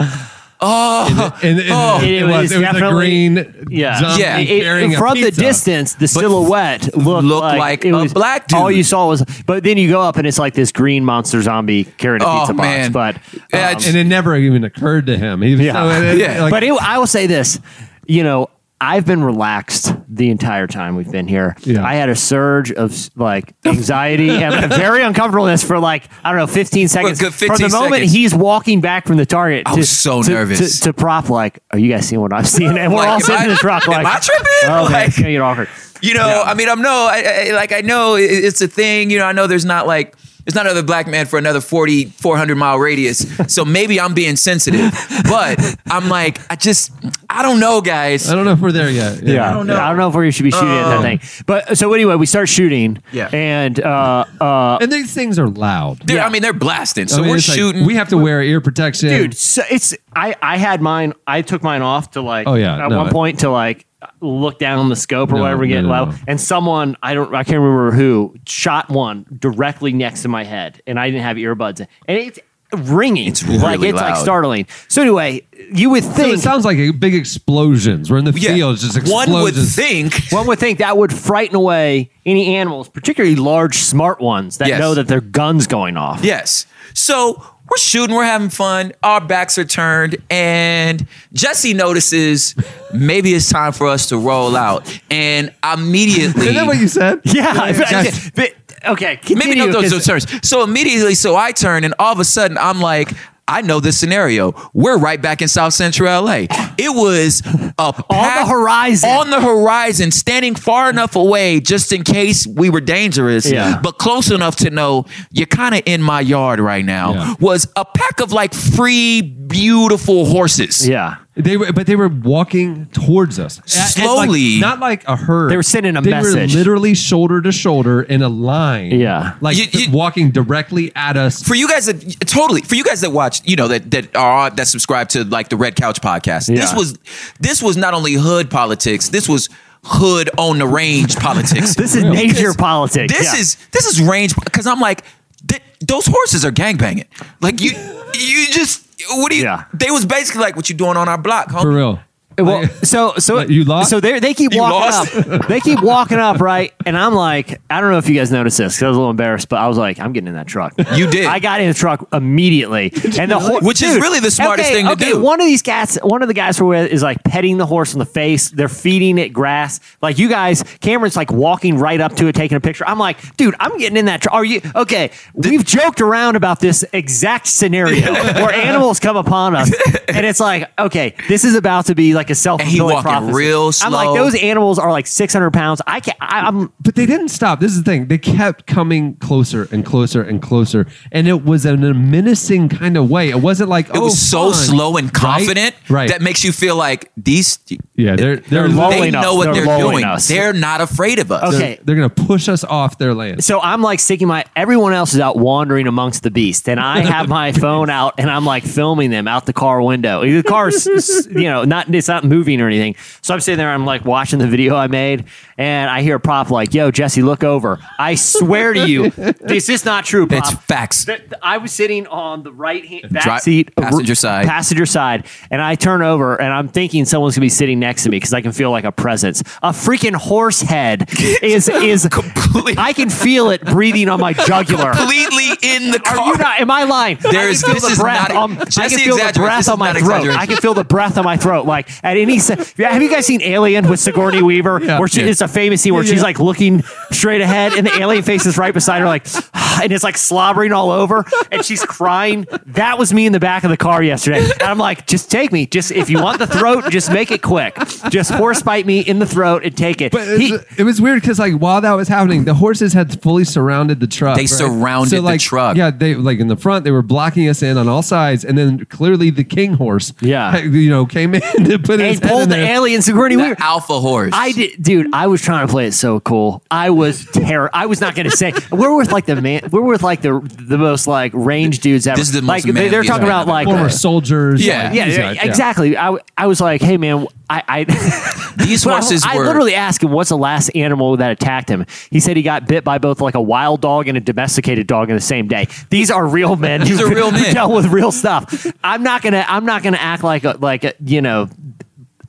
S5: Oh,
S3: And, and
S5: Oh.
S3: it,
S4: It
S3: was,
S4: was
S3: it was a
S4: definitely-
S3: green
S4: Yeah,
S3: zombie
S5: Yeah.
S4: It- it-
S3: carrying a
S4: from the distance, the silhouette looked,
S5: looked
S4: like,
S5: like
S4: it
S5: a
S4: was,
S5: black dude.
S4: All you saw was, but then you go up and it's like this green monster zombie carrying a
S5: Oh,
S4: pizza box.
S5: man.
S4: But
S5: Yeah,
S4: um,
S3: and it never even occurred to him. He was
S4: Yeah.
S3: so, it-
S5: Yeah.
S3: like-
S4: but it, I will say this, you know, I've been relaxed the entire time we've been here.
S3: Yeah.
S4: I had a surge of like anxiety and very uncomfortableness for like I don't know 15 seconds.
S5: good
S4: from the moment
S5: seconds.
S4: he's walking back from the target,
S5: I
S4: to,
S5: was so
S4: to-
S5: nervous.
S4: to, to prop like, are you guys seeing what I'm seeing? And we're
S5: Like,
S4: all sitting
S5: I-
S4: in the truck like,
S5: am I tripping?
S4: Oh, man,
S5: Like-
S4: it's gonna get awkward.
S5: You know,
S4: Yeah.
S5: I mean, I'm no, I, I, like I know it's a thing. You know, I know there's not like there's not another black man for another 40, 400 mile radius. So maybe I'm being sensitive, but I'm like, I just, I don't know, guys.
S3: I don't know if we're there yet.
S4: Yeah, I don't know. I don't know if we should be shooting at that
S5: Um,
S4: thing. But so anyway, we start shooting.
S5: Yeah.
S4: and uh, uh,
S3: And these things are loud.
S5: They're-
S4: yeah.
S5: I mean, they're blasting. So
S3: I mean,
S5: we're
S3: it's like,
S5: shooting.
S3: we have to wear ear protection.
S4: dude, so it's I I had mine. I took mine off to like.
S3: Oh, yeah,
S4: At
S3: no,
S4: one
S3: it-
S4: point to like look down on the scope or
S3: No,
S4: whatever, get
S3: no, no,
S4: low,
S3: no.
S4: and someone I don't I can't remember who shot one directly next to my head, and I didn't have earbuds, in. and it's ringing.
S5: It's really
S4: like it's like startling. So anyway, you would
S3: So
S4: think
S3: it sounds like a big explosions. We're in the
S5: Yeah.
S3: field, just explosions.
S5: One would think.
S4: one would think that would frighten away any animals, particularly large, smart ones that
S5: Yes.
S4: know that their guns going off.
S5: Yes. So we're shooting, we're having fun. Our backs are turned, and Jesse notices maybe it's time for us to roll out. And immediately,
S3: Is that what you said?
S4: Yeah,
S3: Guys,
S4: but, okay. Continue,
S5: maybe not those,
S4: 'cause-
S5: those terms. So immediately, so I turn, and all of a sudden, I'm like. I know this scenario. We're right back in South Central LA. It was a path-
S4: horizon.
S5: On the horizon, standing far enough away just in case we were dangerous,
S4: Yeah.
S5: but close enough to know you're kind of in my yard right now.
S3: Yeah.
S5: Was a pack of like free, beautiful horses.
S4: Yeah.
S3: They were, but they were walking towards us And- and like-
S5: Slowly.
S3: not like a herd.
S4: They were sending a
S3: they
S4: message.
S3: were literally shoulder to shoulder in a line.
S4: Yeah.
S3: like
S5: You- you-
S3: walking directly at us.
S5: for you guys that totally for you guys that watch you know that that are that subscribe to like the red couch podcast this
S4: Yeah.
S5: was this was not only hood politics this was hood on the range politics
S4: This is
S5: Because
S4: major politics.
S5: this
S4: yeah.
S5: is this is range because i'm like th- those horses are gangbanging like you you just what do you
S4: Yeah.
S5: they was basically like what you doing on our block homie?
S3: For real.
S4: Well, so so
S3: What, you lost?
S4: So they they keep
S5: You
S4: walking
S5: lost?
S4: up. They keep walking up, right? And I'm like, I don't know if you guys noticed this because I was a little embarrassed, but I was like, I'm getting in that truck.
S5: You did.
S4: I got in the truck immediately, and the horse,
S5: Which is really the smartest
S4: okay,
S5: thing to
S4: okay,
S5: do.
S4: One of these cats, one of the guys we're with, is like petting the horse on the face. They're feeding it grass. Like you guys, Cameron's like walking right up to it, taking a picture. I'm like, dude, I'm getting in that truck. Are you okay? We've joked around about this exact scenario where animals come upon us, and it's like, okay, this is about to be like a self
S5: And he walking
S4: prophecy.
S5: real
S4: I'm like, those animals are like 600 pounds. I can't. I, I'm
S3: But they didn't stop. This is the thing. They kept coming closer and closer and closer, and it was in a menacing kind of way. It wasn't like
S5: it
S3: oh,
S5: was so
S3: fun,
S5: slow and
S3: right?
S5: confident
S3: right?
S5: that makes you feel like these
S3: yeah, they're they're,
S4: They're
S5: they know
S4: us.
S5: what
S4: They're
S5: they're, doing
S4: us.
S5: they're not afraid of us
S4: Okay.
S3: they're, they're gonna push us off their land.
S4: So I'm like sticking my everyone else is out wandering amongst the beast, and I have my phone out and I'm like filming them out the car window. The car's you know not it's not moving or anything. So I'm sitting there, I'm like watching the video I made, and I hear a prop like, "Yo, Jesse, look over." I swear to you, this is not true. Prop.
S5: It's facts.
S4: Th- th- I was sitting on the right hand back
S5: Dri-
S4: seat,
S5: passenger side.
S4: passenger side, and I turn over and I'm thinking someone's gonna be sitting next to me because I can feel like a presence. A freaking horse head is is
S5: Completely-
S4: I can feel it breathing on my jugular.
S5: completely in the car
S4: Are you not? Am I lying?
S5: There
S4: I
S5: is-
S4: can feel
S5: this
S4: the
S5: is
S4: breath
S5: not-
S4: on, I
S5: Jesse
S4: can feel the breath on my throat. I can feel the breath on my throat. Like at any se- Have you guys seen Alien with Sigourney Weaver?
S3: Yeah.
S4: Where she,
S5: Yeah.
S4: it's a famous scene where
S3: Yeah,
S4: she's like looking straight ahead, and the alien face is right beside her, like, and it's like slobbering all over, and she's crying. That was me in the back of the car yesterday. And I'm like, just take me. Just if you want the throat, just make it quick. Just horse bite me in the throat and take it.
S3: But it
S4: He-
S3: was, it was weird because like while that was happening, the horses had fully surrounded the truck.
S5: They surrounded the
S3: like,
S5: truck.
S3: Yeah, they like in the front they were blocking us in on all sides, and then clearly the king horse,
S4: Yeah.
S3: you know, came in to put his
S4: and
S3: head
S4: pulled
S3: in
S4: the
S3: there.
S4: alien Sigourney
S5: the
S4: Weaver.
S5: alpha horse
S4: I did, dude. I was trying to play it so cool. I was terror. I was not going to say we're with like the man. We're with like the the most like range dudes ever.
S5: This is the most
S4: like they, they're talking
S5: man
S4: about like
S3: former
S4: uh,
S3: soldiers.
S5: Yeah.
S3: like,
S4: yeah,
S3: these
S4: yeah,
S3: guys,
S4: exactly. I, w- I was like, hey man, I, I
S5: These
S4: But I-
S5: horses
S4: I, literally asked him what's the last animal that attacked him. He said he got bit by both like a wild dog and a domesticated dog in the same day. These are real men.
S5: These
S4: who-
S5: are real men.
S4: dealt with real stuff. I'm not gonna. I'm not gonna act like a, like a, you know.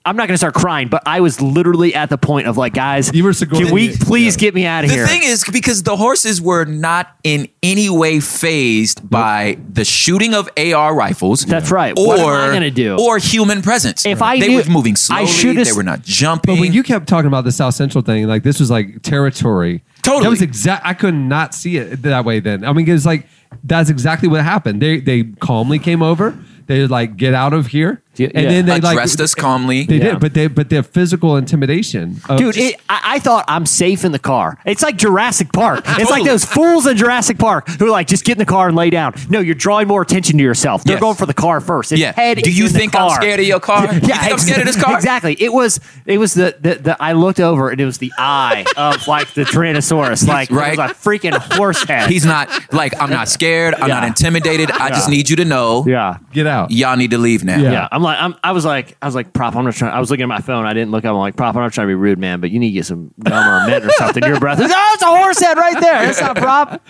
S4: I'm not going to start crying, but I was literally at the point of like, guys,
S3: You were Sigourney-
S4: can we please
S3: yeah.
S4: get me out of
S5: The
S4: here?
S5: The thing is, because the horses were not in any way phased by the shooting of AR rifles.
S4: That's right.
S5: Or,
S4: What am I gonna do?
S5: Or human presence.
S4: If I
S5: they
S4: knew-
S5: were moving
S4: I
S5: slowly,
S4: should've-
S5: they were not jumping.
S3: But when you kept talking about the South Central thing, like this was like territory.
S5: Totally.
S3: That was exact. I could not see it that way then. I mean, it's like that's exactly what happened. They they calmly came over. They like get out of here,
S4: Yeah.
S3: and then they like
S5: addressed us calmly.
S3: They
S4: Yeah.
S3: did, but they but their physical intimidation, of
S4: Dude,
S3: just-
S4: it, I, I thought I'm safe in the car. It's like Jurassic Park. It's like those fools in Jurassic Park who are like, just get in the car and lay down. No, you're drawing more attention to yourself. They're
S5: Yes.
S4: going for the car first. Its
S5: Yeah.
S4: head
S5: Do you
S4: in the
S5: think I'm scared of your car? You think I'm scared of this car?
S4: Exactly. It was. It was the, the the. I looked over and it was the eye of like the Tyrannosaurus. Like
S5: Right.
S4: it was a freaking horse head.
S5: He's not like I'm not scared. I'm
S4: Yeah.
S5: not intimidated. I just need you to know.
S4: yeah.
S3: get out.
S5: Y'all need to leave now.
S3: Yeah.
S4: Yeah, I'm like, I'm, I was like, I was like, prop. I'm not trying. I was looking at my phone. I didn't look up. I'm like, prop. I'm not trying to be rude, man, but you need to get some gum or a mint or something. Your breath. is, Oh, it's a horse head right there. That's not prop.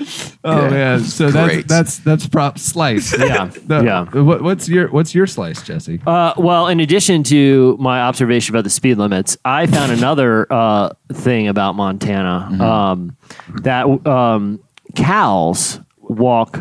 S3: Oh man, so that's
S5: Great.
S3: that's that's prop slice.
S4: Yeah,
S3: The-
S4: yeah.
S3: What, what's your what's your slice, Jesse?
S4: Uh, well, in addition to my observation about the speed limits, I found another uh, thing about Montana um, that um, cows walk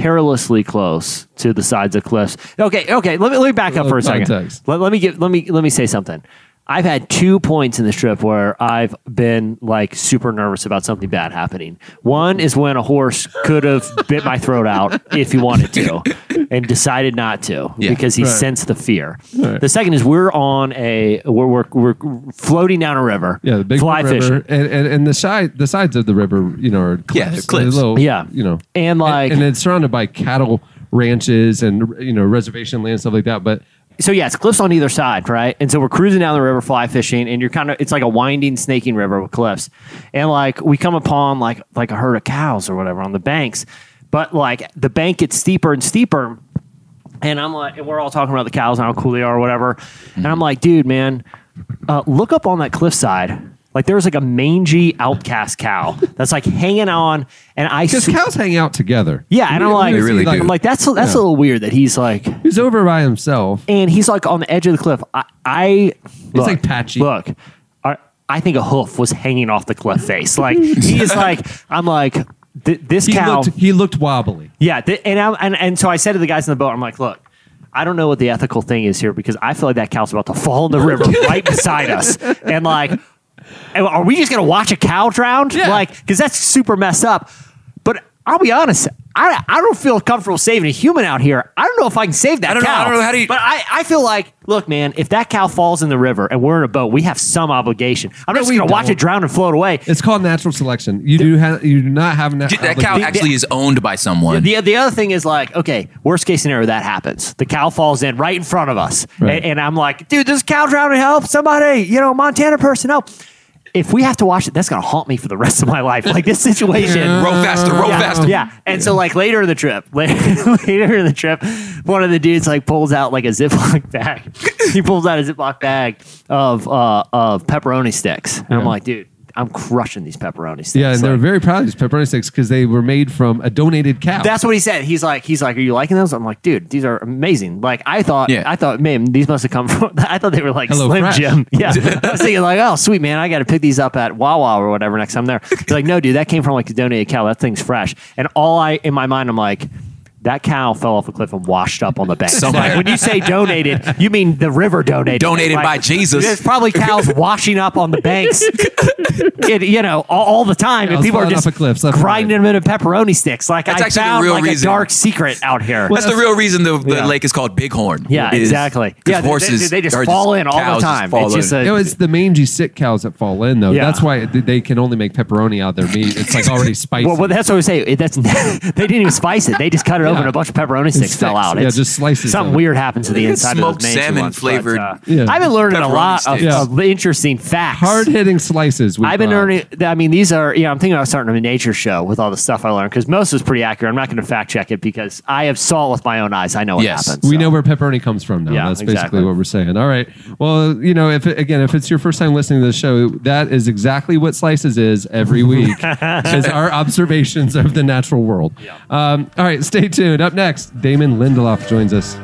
S4: perilously close to the sides of cliffs. Okay, okay. Let me let me back up for a second. Let, let me get let me let me say something. I've had two points in this trip where I've been like super nervous about something bad happening. One is when a horse could have bit my throat out if he wanted to and decided not to
S5: Yeah.
S4: because he
S3: Right.
S4: sensed the fear. The second is we're on a we're, we're, we're floating down a river.
S3: Yeah, the big
S4: fly
S3: river,
S4: fishing.
S3: and, and and the side the sides of the river, you know, are cliffs.
S5: Yeah, cliffs.
S3: Little,
S4: Yeah.
S3: you know,
S4: And, like-
S3: and, it's surrounded by cattle ranches and you know reservation land stuff like that. But
S4: so yeah, it's cliffs on either side, right? And so we're cruising down the river, fly fishing, and you're kind of it's like a winding, snaking river with cliffs, and like we come upon like like a herd of cows or whatever on the banks, but like the bank gets steeper and steeper, and I'm like, and we're all talking about the cows and how cool they are or whatever, and I'm like, dude, man, uh, look up on that cliffside. Like there's like a mangy outcast cow that's like hanging on, and I
S3: because
S4: sw-
S3: cows hang out together.
S4: yeah, and I'm like,
S5: They really do.
S4: I'm like that's that's
S3: Yeah.
S4: a little weird that he's like
S3: He's over by himself.
S4: and he's like on the edge of the cliff. I, I look,
S3: like patchy.
S4: Look, I, I think a hoof was hanging off the cliff face. Like he is like, I'm like, th- this
S3: He
S4: cow.
S3: looked he looked wobbly.
S4: yeah, th- and, I, and and so I said to the guys in the boat, I'm like, look. I don't know what the ethical thing is here because I feel like that cow's about to fall in the river right beside us, and like, are we just gonna watch a cow drown? Like, because that's super messed up. But I'll be honest, I, I don't feel comfortable saving a human out here. I don't know if I can save that
S5: I don't know-
S4: cow.
S5: I don't know, how do you-
S4: But I, I feel like, look, man, if that cow falls in the river and we're in a boat, we have some obligation. I'm not just gonna watch
S3: don't.
S4: it drown and float away.
S3: It's called natural selection. You do have you do not have na-
S5: Dude, that cow
S3: obligation.
S5: actually is owned by someone.
S4: The, the other thing is like, okay, worst case scenario, that happens. The cow falls in right in front of us.
S3: Right.
S4: And, and I'm like, dude, this cow drowning, help somebody, you know, Montana person, help. If we have to watch it, that's going to haunt me for the rest of my life. Like this situation.
S5: row faster, row
S4: yeah,
S5: faster.
S4: Yeah. And so like later in the trip, later, later in the trip, one of the dudes like pulls out like a Ziploc bag. he pulls out a Ziploc bag of uh, of pepperoni sticks. And I'm like, dude, I'm crushing these pepperoni sticks.
S3: Yeah, and they're
S4: Like,
S3: very proud of these pepperoni sticks because they were made from a donated cow.
S4: That's what he said. He's like, he's like, are you liking those? I'm like, dude, these are amazing. Like, I thought,
S5: Yeah.
S4: I thought, man, these must have come from. I thought they were like
S3: Hello
S4: Slim
S3: Fresh.
S4: Jim. Yeah, I was thinking like, oh, sweet man, I got to pick these up at Wawa or whatever next time I'm there. He's like, no, dude, that came from like a donated cow. That thing's fresh. And all I in my mind, I'm like. That cow fell off a cliff and washed up on the bank.
S5: Somewhere.
S4: Like, when you say donated, you mean the river donated.
S5: Donated
S4: Like,
S5: by Jesus.
S4: There's probably cows washing up on the banks, it, you know, all, all the time, and people are just
S3: off of cliffs left
S4: grinding them into pepperoni sticks. Like
S5: That's
S4: I
S5: actually the
S4: found
S5: real
S4: like
S5: reason.
S4: a dark secret out here.
S5: That's the real reason the, the
S4: Yeah.
S5: lake is called Bighorn.
S4: Yeah,
S5: is-
S4: exactly.
S5: 'cause
S4: Yeah,
S5: horses
S4: they, they just
S5: are
S4: fall in all the time.
S5: fall
S4: It's just
S5: in.
S4: a,
S3: it was the mangy sick cows that fall in though.
S4: Yeah.
S3: That's why they can only make pepperoni out of their meat. It's like already spicy.
S4: well, well, that's what I was saying. It, that's they didn't even spice it. They just cut it open.
S3: Yeah.
S4: A bunch of pepperoni sticks fell out.
S3: Yeah,
S4: It's-
S3: just slices
S4: Something weird happens to the
S5: Look
S4: inside of
S5: smoked
S4: those mangy
S5: salmon
S4: ones, but,
S5: flavored
S4: uh,
S3: Yeah.
S4: I've been learning a
S5: pepperoni
S4: lot of,
S5: sticks.
S4: of interesting facts.
S3: Hard hitting slices. we
S4: I've been
S3: brought.
S4: learning. I mean, these are. Yeah, I'm thinking about starting a nature show with all the stuff I learned because most is pretty accurate. I'm not going to fact check it because I have saw it with my own eyes. I know what
S5: Yes.
S4: happens.
S3: We
S4: so.
S3: know where pepperoni comes from now.
S4: Yeah,
S3: That's
S4: exactly.
S3: basically what we're saying. All right. Well, you know, if it, again, if it's your first time listening to the show, that is exactly what Slices is every week. is our observations of the natural world. Um, all right, stay tuned. Up next, Damon Lindelof joins us.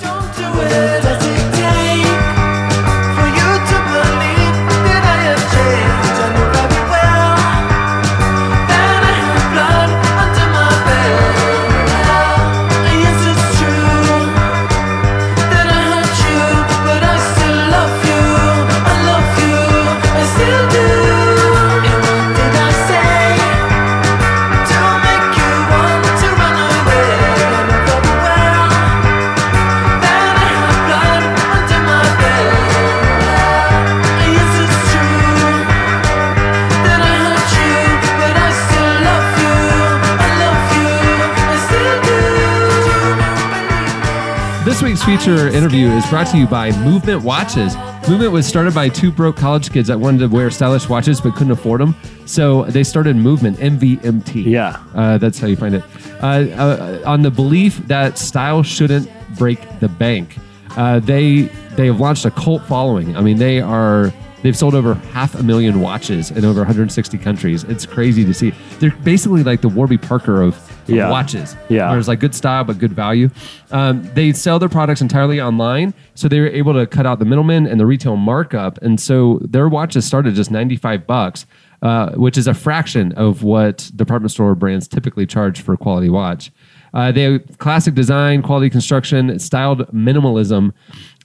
S3: Feature interview is brought to you by Movement Watches. Movement was started by two broke college kids that wanted to wear stylish watches but couldn't afford them. So they started Movement, MVMT.
S4: Yeah.
S3: Uh, that's how you find it. Uh, uh, on the belief that style shouldn't break the bank. Uh, they they have launched a cult following. I mean, they are they've sold over half a million watches in over 160 countries. It's crazy to see. They're basically like the Warby Parker of, of
S4: Yeah.
S3: watches.
S4: Yeah.
S3: There's like good style but good value. Um, they sell their products entirely online, so they were able to cut out the middleman and the retail markup, and so their watches started just 95 bucks. Uh, which is a fraction of what department store brands typically charge for a quality watch. Uh, they have classic design, quality construction, styled minimalism,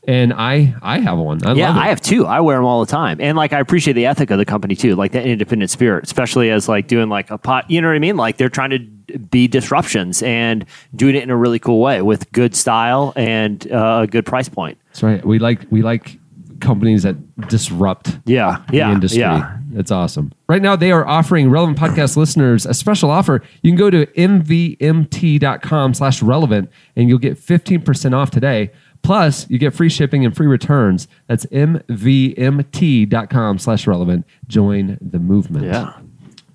S3: and I I have one. I
S4: yeah,
S3: love it.
S4: I have two. I wear them all the time, and like I appreciate the ethic of the company too, like that independent spirit, especially as like doing like a pot. You know what I mean? Like they're trying to d- be disruptions and doing it in a really cool way with good style and uh, a good price point.
S3: That's right. We like we like companies that disrupt
S4: Yeah,
S3: the
S4: yeah,
S3: industry.
S4: yeah.
S3: It's awesome. Right now, they are offering relevant podcast listeners a special offer. You can go to mvmt.com slash relevant and you'll get 15% off today. Plus, you get free shipping and free returns. That's mvmt.com slash relevant. Join the movement.
S4: Yeah.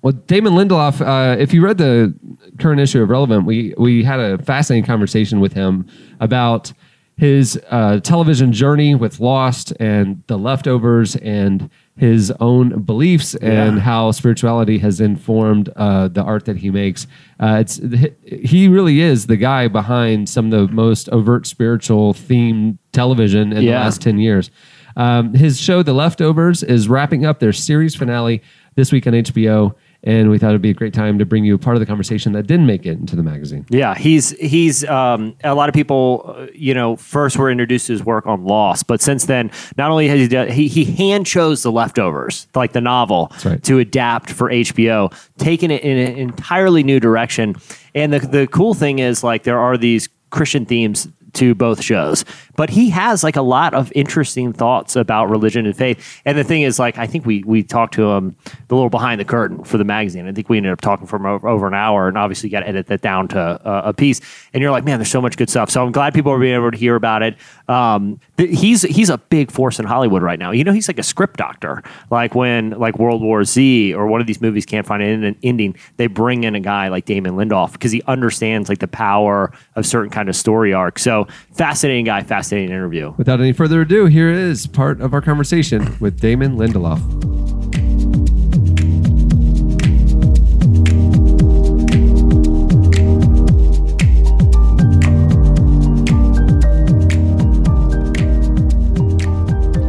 S3: Well, Damon Lindelof, uh, if you read the current issue of Relevant, we we had a fascinating conversation with him about his uh, television journey with Lost and The Leftovers and his own beliefs and
S4: Yeah.
S3: how spirituality has informed uh, the art that he makes. Uh, it's he really is the guy behind some of the most overt spiritual themed television in the last 10 years. Um, his show, The Leftovers, is wrapping up their series finale this week on HBO. And we thought it'd be a great time to bring you a part of the conversation that didn't make it into the magazine.
S4: Yeah, he's he's um, a lot of people. Uh, you know, first were introduced to his work on Lost, but since then, not only has he done, he he hand chose the leftovers, like the novel,
S3: right.
S4: to adapt for HBO, taking it in an entirely new direction. And the the cool thing is, like, there are these Christian themes to both shows, but he has like a lot of interesting thoughts about religion and faith. And the thing is, like, I think we we talked to him a little behind the curtain for the magazine. I think we ended up talking for over, over an hour, and obviously got to edit that down to uh, a piece. And you're like, man, there's so much good stuff. So I'm glad people are being able to hear about it. Um, th- he's he's a big force in Hollywood right now. You know, he's like a script doctor. Like when like World War Z or one of these movies can't find an ending, they bring in a guy like Damon Lindelof because he understands like the power of certain kind of story arc. So fascinating guy, fascinating interview.
S3: Without any further ado, here is part of our conversation with Damon Lindelof.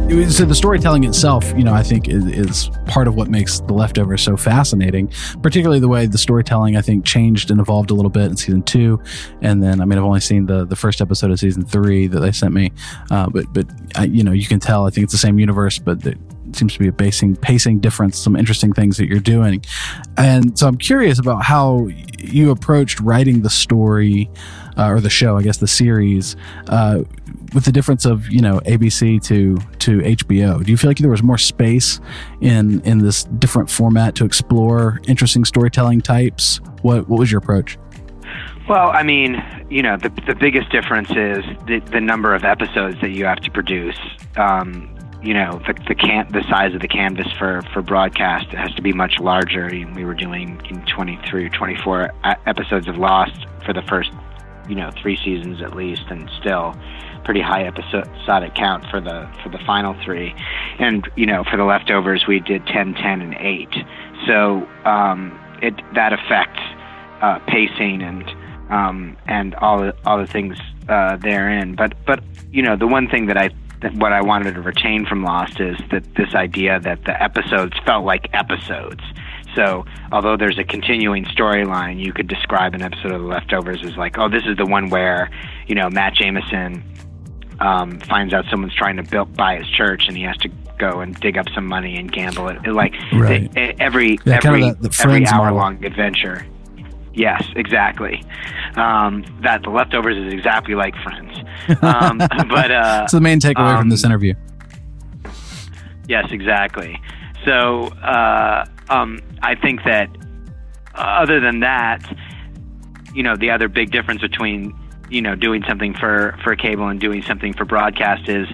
S9: So the storytelling itself, you know, I think is, is part of what makes the leftovers so fascinating. Particularly the way the storytelling, I think, changed and evolved a little bit in season two, and then I mean, I've only seen the the first episode of season three that they sent me, uh, but but I, you know, you can tell. I think it's the same universe, but it seems to be a pacing pacing difference. Some interesting things that you're doing, and so I'm curious about how you approached writing the story uh, or the show, I guess the series, uh, with the difference of you know ABC to to HBO. Do you feel like there was more space in in this different format to explore interesting storytelling types? What what was your approach?
S10: Well, I mean, you know, the the biggest difference is the the number of episodes that you have to produce. Um, you know, the the can the size of the canvas for for broadcast has to be much larger. We were doing 23 or 24 e- episodes of Lost for the first, you know, three seasons at least, and still pretty high episodic count for the for the final three. And you know, for the leftovers, we did 10, 10, and 8. So um, it that affects uh, pacing and um, and all the, all the things uh, therein. But but you know, the one thing that I what I wanted to retain from Lost is that this idea that the episodes felt like episodes. So, although there's a continuing storyline, you could describe an episode of The Leftovers as like, oh, this is the one where, you know, Matt Jamison um, finds out someone's trying to build, buy his church, and he has to go and dig up some money and gamble it. Like
S9: Right.
S10: e- every
S9: Yeah,
S10: every
S9: the- the
S10: every hour long adventure. Yes, exactly. Um, that The Leftovers is exactly like Friends. Um, but uh,
S9: That's the main takeaway from
S10: um,
S9: this interview.
S10: Yes, exactly. So uh, um, I think that uh, other than that, you know, the other big difference between you know doing something for for cable and doing something for broadcast is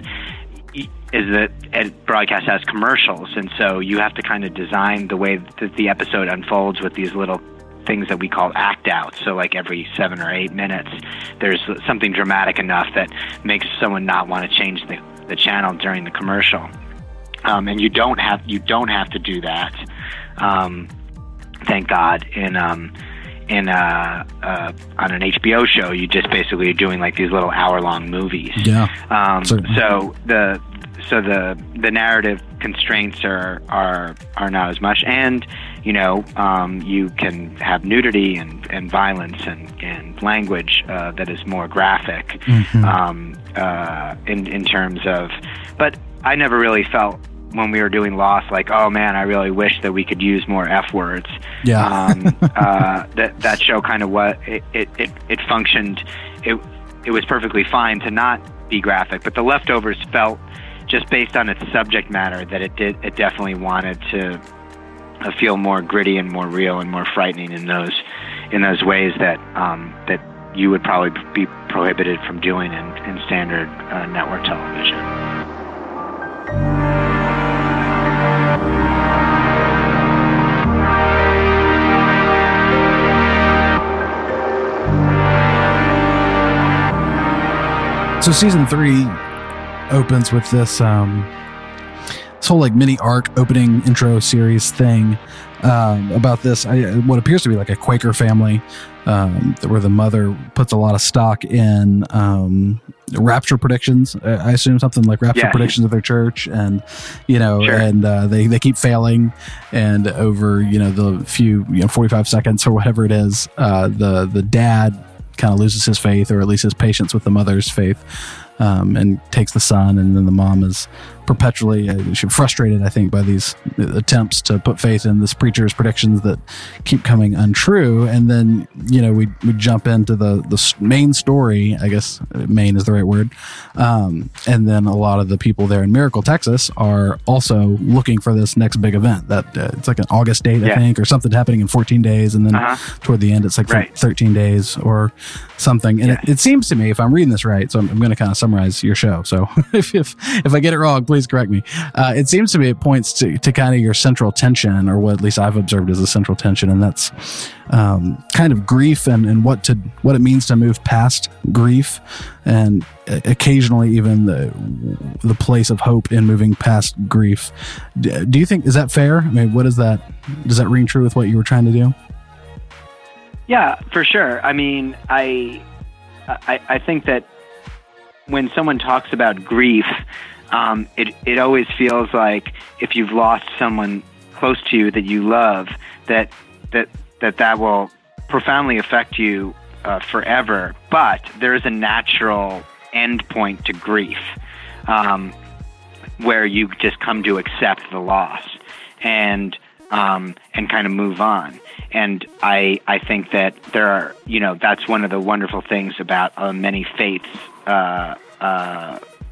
S10: is that broadcast has commercials, and so you have to kind of design the way that the episode unfolds with these little things that we call act outs. So, like every seven or eight minutes, there's something dramatic enough that makes someone not want to change the the channel during the commercial. Um, and you don't have you don't have to do that. Um, thank God in um, in uh, uh, on an HBO show, you just basically are doing like these little hour long movies.
S9: Yeah.
S10: Um, so the so the the narrative constraints are are are not as much, and you know um, you can have nudity and, and violence and, and language uh, that is more graphic um, uh, in in terms of. But I never really felt when we were doing Lost like, oh man, I really wish that we could use more f words
S9: Yeah.
S10: um, uh, that that show kind of what it, it, it, it functioned. It it was perfectly fine to not be graphic, but the leftovers felt just based on its subject matter that it did it definitely wanted to uh, feel more gritty and more real and more frightening in those in those ways that um, that you would probably be prohibited from doing in, in standard uh, network television.
S9: So season three opens with this um, this whole like mini arc opening intro series thing um, about this I, what appears to be like a Quaker family um, where the mother puts a lot of stock in um, rapture predictions. I assume something like rapture
S10: Yeah.
S9: predictions of their church, and you know,
S10: Sure.
S9: and uh, they they keep failing, and over you know the few you know forty five seconds or whatever it is, uh, the the dad kind of loses his faith, or at least his patience with the mother's faith, um, and takes the son, and then the mom is perpetually uh, frustrated, I think, by these attempts to put faith in this preacher's predictions that keep coming untrue, and then you know we we jump into the the main story, I guess uh, main is the right word, um, and then a lot of the people there in Miracle, Texas, are also looking for this next big event. That uh, it's like an August date, I think, or something happening in 14 days, and then
S10: Uh-huh.
S9: toward the end, it's like
S10: Right.
S9: 13 days or something. And
S10: Yes.
S9: it, it seems to me, if I'm reading this right, so I'm, I'm going to kind of summarize your show. So if, if if I get it wrong, please correct me. Uh, it seems to me it points to, to kind of your central tension, or what at least I've observed as a central tension, and that's um, kind of grief and, and what to what it means to move past grief, and occasionally even the the place of hope in moving past grief. Do you think is that fair? I mean, what is that? Does that ring true with what you were trying to do?
S10: Yeah, for sure. I mean, I, I, I think that when someone talks about grief, um, it it always feels like if you've lost someone close to you that you love, that that that that will profoundly affect you uh, forever. But there is a natural end point to grief, um, where you just come to accept the loss and um, and kind of move on. And I I think that there are you know that's one of the wonderful things about uh, many faiths. Uh,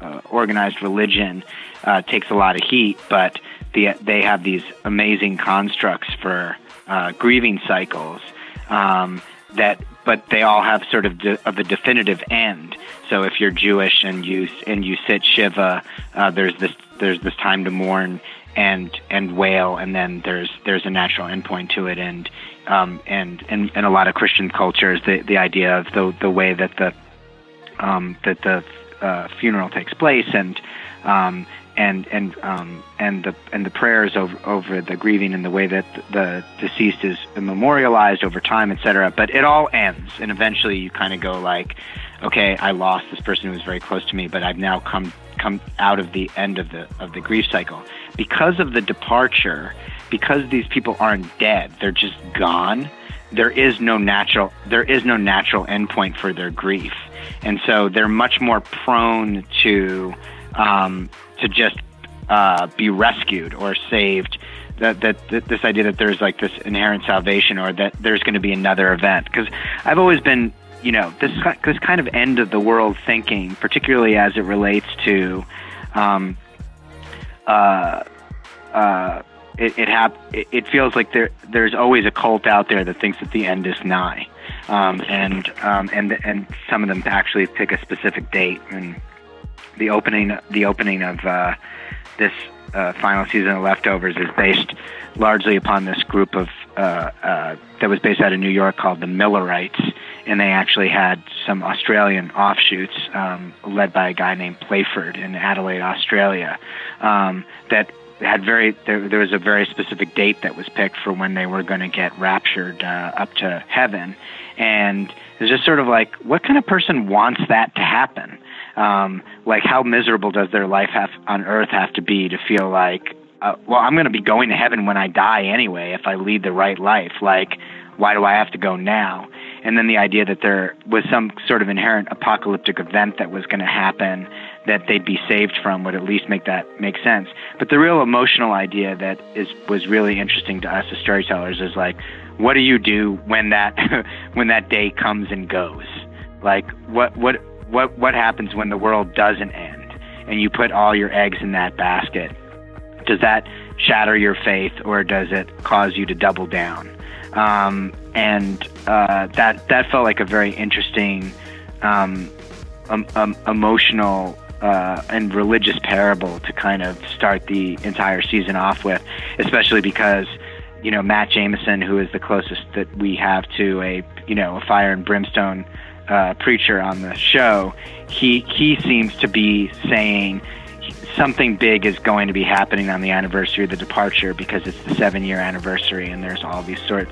S10: uh, organized religion uh, takes a lot of heat, but the, they have these amazing constructs for uh, grieving cycles um, that, but they all have sort of de- of a definitive end. So if you're Jewish and you and you sit shiva, uh, there's this there's this time to mourn and and wail, and then there's there's a natural endpoint to it, and um, and and in a lot of Christian cultures, the the idea of the the way that the um, that the uh, funeral takes place and um, and and um, and the and the prayers over over the grieving and the way that the deceased is memorialized over time, etc. But it all ends, and eventually you kind of go like, okay, I lost this person who was very close to me, but I've now come come out of the end of the of the grief cycle because of the departure. Because these people aren't dead, they're just gone there is no natural there is no natural endpoint for their grief, and so they're much more prone to um, to just uh, be rescued or saved. That, that that this idea that there's like this inherent salvation or that there's going to be another event because I've always been you know this this kind of end of the world thinking, particularly as it relates to um, uh, uh, it it, hap- it it feels like there there's always a cult out there that thinks that the end is nigh, um, and um, and and some of them actually pick a specific date. And the opening the opening of uh, this uh, final season of Leftovers is based largely upon this group of uh, uh, that was based out of New York called the Millerites, and they actually had some Australian offshoots um, led by a guy named Playford in Adelaide, Australia, um, that had very there, there was a very specific date that was picked for when they were going to get raptured uh, up to heaven, and it's just sort of like, what kind of person wants that to happen? Um, like, how miserable does their life have on earth have to be to feel like, uh, well, I'm going to be going to heaven when I die anyway if I lead the right life. Like, why do I have to go now? And then the idea that there was some sort of inherent apocalyptic event that was going to happen that they'd be saved from would at least make that make sense. But the real emotional idea that is was really interesting to us as storytellers is like, what do you do when that when that day comes and goes? Like, what what what what happens when the world doesn't end and you put all your eggs in that basket? Does that shatter your faith or does it cause you to double down? Um, and uh, that that felt like a very interesting, um, um, emotional uh, and religious parable to kind of start the entire season off with, especially because you know Matt Jamison, who is the closest that we have to a you know a fire and brimstone uh, preacher on the show, he he seems to be saying something big is going to be happening on the anniversary of the departure because it's the seven year anniversary and there's all these sorts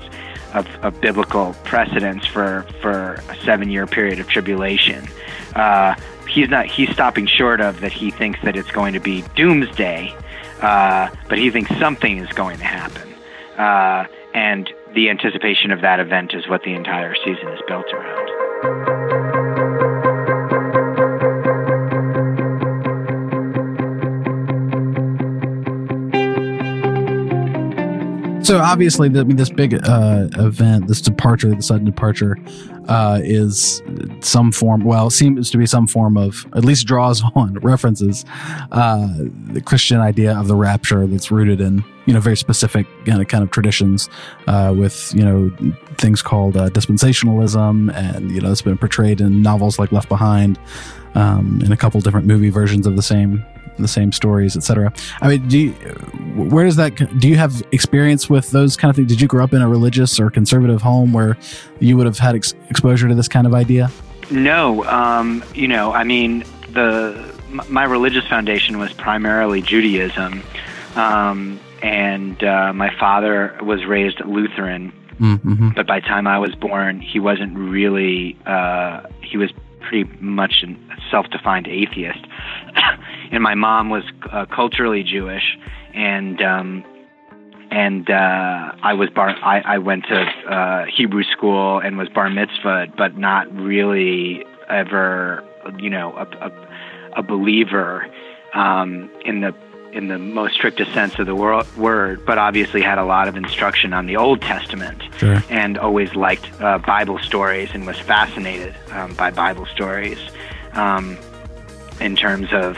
S10: of, of biblical precedents for for a seven year period of tribulation. Uh, he's not he's stopping short of that he thinks that it's going to be doomsday, uh, but he thinks something is going to happen. Uh, and the anticipation of that event is what the entire season is built around.
S9: So obviously, the, I mean, this big uh, event, this departure, the sudden departure, uh, is some form. Well, seems to be some form of at least draws on references uh, the Christian idea of the rapture that's rooted in you know very specific kind of kind of traditions uh, with you know things called uh, dispensationalism, and you know it's been portrayed in novels like Left Behind, um, in a couple different movie versions of the same the same stories, etc. I mean, do you, where does that? Do you have experience with those kind of things? Did you grow up in a religious or conservative home where you would have had ex- exposure to this kind of idea?
S10: No, um, you know, I mean, the my religious foundation was primarily Judaism, um, and uh, my father was raised Lutheran.
S9: Mm-hmm.
S10: But by the time I was born, he wasn't really. Uh, he was pretty much a self-defined atheist, and my mom was uh, culturally Jewish, and um, and uh, I was bar. I, I went to uh, Hebrew school and was bar mitzvahed, but not really ever, you know, a, a, a believer um, in the in the most strictest sense of the word, but obviously had a lot of instruction on the Old Testament
S9: Sure.
S10: and always liked uh, Bible stories and was fascinated um, by Bible stories um, in terms of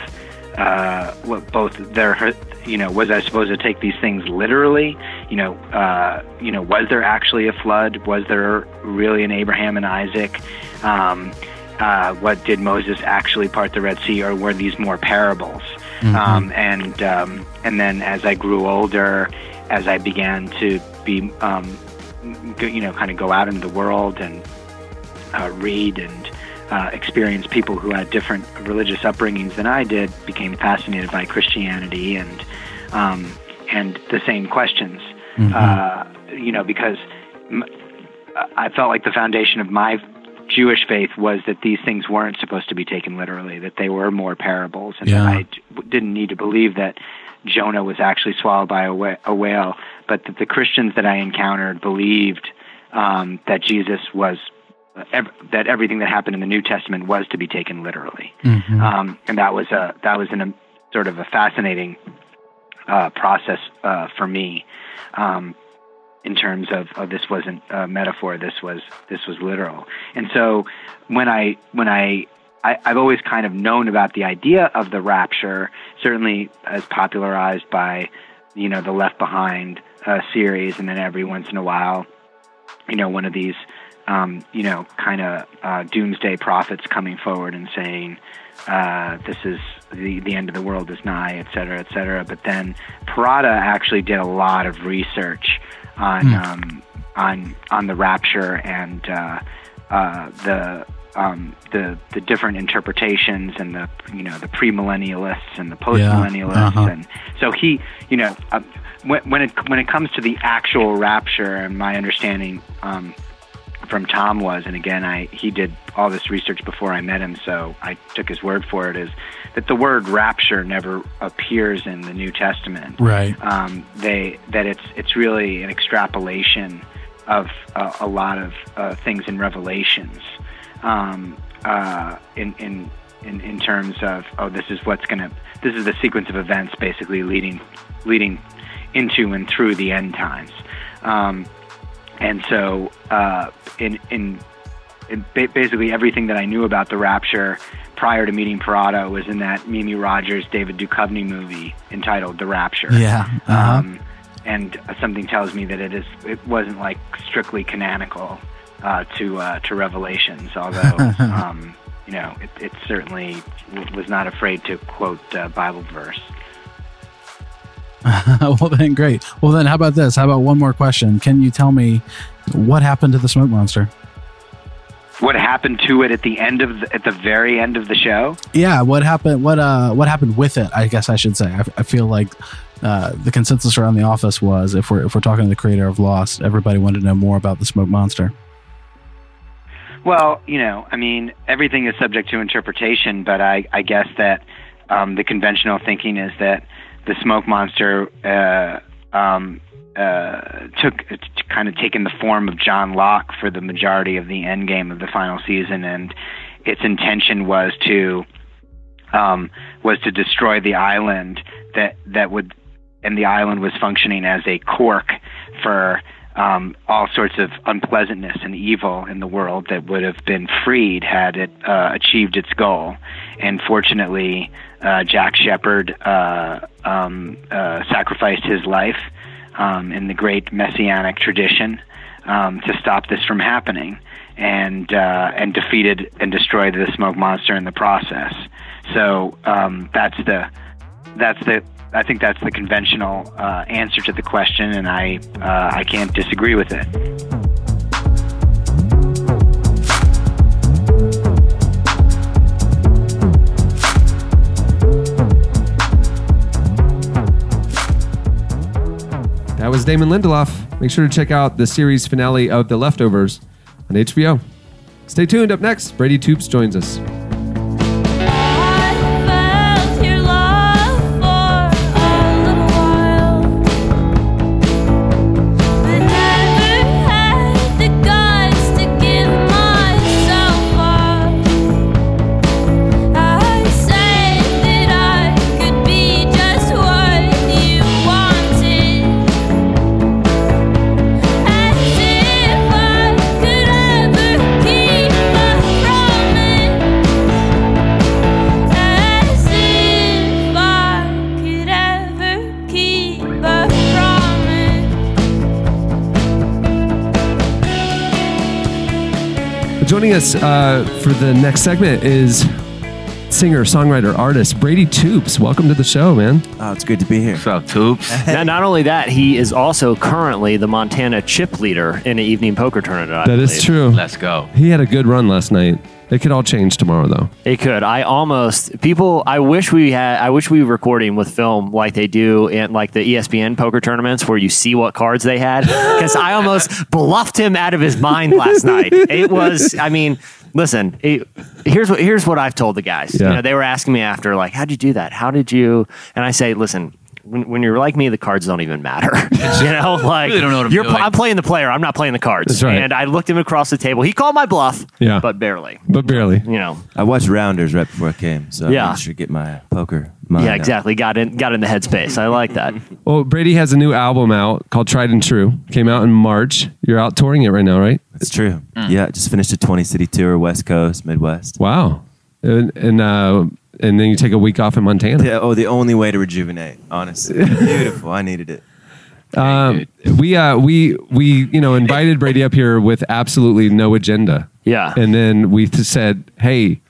S10: uh, what both their you know was I supposed to take these things literally? You know uh, you know was there actually a flood? Was there really an Abraham and Isaac? Um, uh, what did Moses actually part the Red Sea or were these more parables um, and um, and then as I grew older as I began to be um, go- you know kind of go out into the world and uh, read and uh, experience people who had different religious upbringings than I did, became fascinated by Christianity and um, and the same questions. Uh, you know, because m- I felt like the foundation of my Jewish faith was that these things weren't supposed to be taken literally; that they were more parables, and
S9: Yeah.
S10: that I d- didn't need to believe that Jonah was actually swallowed by a, wh- a whale, but that the Christians that I encountered believed um, that Jesus was ev- that everything that happened in the New Testament was to be taken literally,
S9: Mhm.
S10: um, and that was a that was an, a sort of a fascinating uh, process uh, for me. Um, in terms of, of this wasn't a metaphor, this was this was literal. And so when I when I, I I've always kind of known about the idea of the rapture, certainly as popularized by you know the Left Behind uh, series, and then every once in a while, you know, one of these um, you know kind of uh, doomsday prophets coming forward and saying. Uh, this is the the end of the world is nigh, et cetera, et cetera. But then Perrotta actually did a lot of research on um, on on the rapture and uh, uh, the um, the the different interpretations and the you know the premillennialists and the postmillennialists
S9: uh-huh.
S10: and so he you know uh, when, when it when it comes to the actual rapture and my understanding um, from Tom was and again I he did all this research before I met him so I took his word for it is that the word rapture never appears in the New Testament
S9: Right.
S10: um, they that it's it's really an extrapolation of uh, a lot of uh, things in Revelations, um, uh, in in in in terms of oh this is what's gonna this is the sequence of events basically leading leading into and through the end times, um, and so uh, in in in ba- basically everything that I knew about the rapture prior to meeting Perrotta was in that Mimi Rogers David Duchovny movie entitled The Rapture.
S9: Yeah. Uh-huh.
S10: Um, and something tells me that it is it wasn't like strictly canonical uh, to uh, to Revelations, although um, you know it, it certainly w- was not afraid to quote uh, Bible verse.
S9: well then, great. Well then, how about this? How about one more question? Can you tell me what happened to the smoke monster?
S10: What happened to it at the end of the, at the very end of the show?
S9: Yeah, what happened? What uh, what happened with it? I guess I should say. I, I feel like uh, the consensus around the office was if we're if we're talking to the creator of Lost, everybody wanted to know more about the smoke monster.
S10: Well, you know, I mean, everything is subject to interpretation, but I, I guess that um, the conventional thinking is that the smoke monster uh, um, uh, took kind of taken the form of John Locke for the majority of the end game of the final season, and its intention was to um, was to destroy the island that that would, and the island was functioning as a cork for um, all sorts of unpleasantness and evil in the world that would have been freed had it uh, achieved its goal. And fortunately, uh, Jack Shephard uh, um, uh, sacrificed his life um, in the great messianic tradition um, to stop this from happening, and uh, and defeated and destroyed the smoke monster in the process. So um, that's the that's the I think that's the conventional uh, answer to the question, and I uh, I can't disagree with it.
S3: That was Damon Lindelof. Make sure to check out the series finale of The Leftovers on HBO. Stay tuned. Up next, Brady Toops joins us. Joining us uh, for the next segment is singer, songwriter, artist Brady Toops. Welcome to the show, man.
S11: Oh, it's good to be here.
S5: What's up, Toops?
S4: Now, not only that, he is also currently the Montana chip leader in an evening poker tournament. I
S3: That is
S4: believe.
S3: true.
S5: Let's go.
S3: He had a good run last night. It could all change tomorrow, though.
S4: It could. I almost people. I wish we had. I wish we were recording with film like they do in like the ESPN poker tournaments where you see what cards they had. Because I almost bluffed him out of his mind last night. It was. I mean, listen. It, here's what here's what I've told the guys.
S3: Yeah.
S4: You know, they were asking me after like, how'd you do that? How did you? And I say, listen. When, when you're like me, the cards don't even matter. you know, like
S5: Really don't know what I'm
S4: you're,
S5: doing.
S4: I'm playing the player. I'm not playing the cards.
S3: That's right.
S4: And I looked him across the table. He called my bluff.
S3: Yeah.
S4: but barely.
S3: But barely.
S4: You know.
S11: I watched Rounders right before I came, so
S4: Yeah.
S11: I made sure to get my poker mind
S4: Yeah,
S11: out.
S4: exactly. Got in got in the headspace. I like that.
S3: Well, Brady has a new album out called Tried and True. Came out in March. You're out touring it right now, right?
S11: It's true.
S4: Mm.
S11: Yeah, just finished a 20 city tour, West Coast, Midwest.
S3: Wow. And and, uh, and then you take a week off in Montana.
S11: Yeah, oh, the only way to rejuvenate, honestly. Beautiful. I needed it.
S3: Um, we uh, we we you know invited Brady up here with absolutely no agenda.
S4: Yeah.
S3: And then we said, "Hey,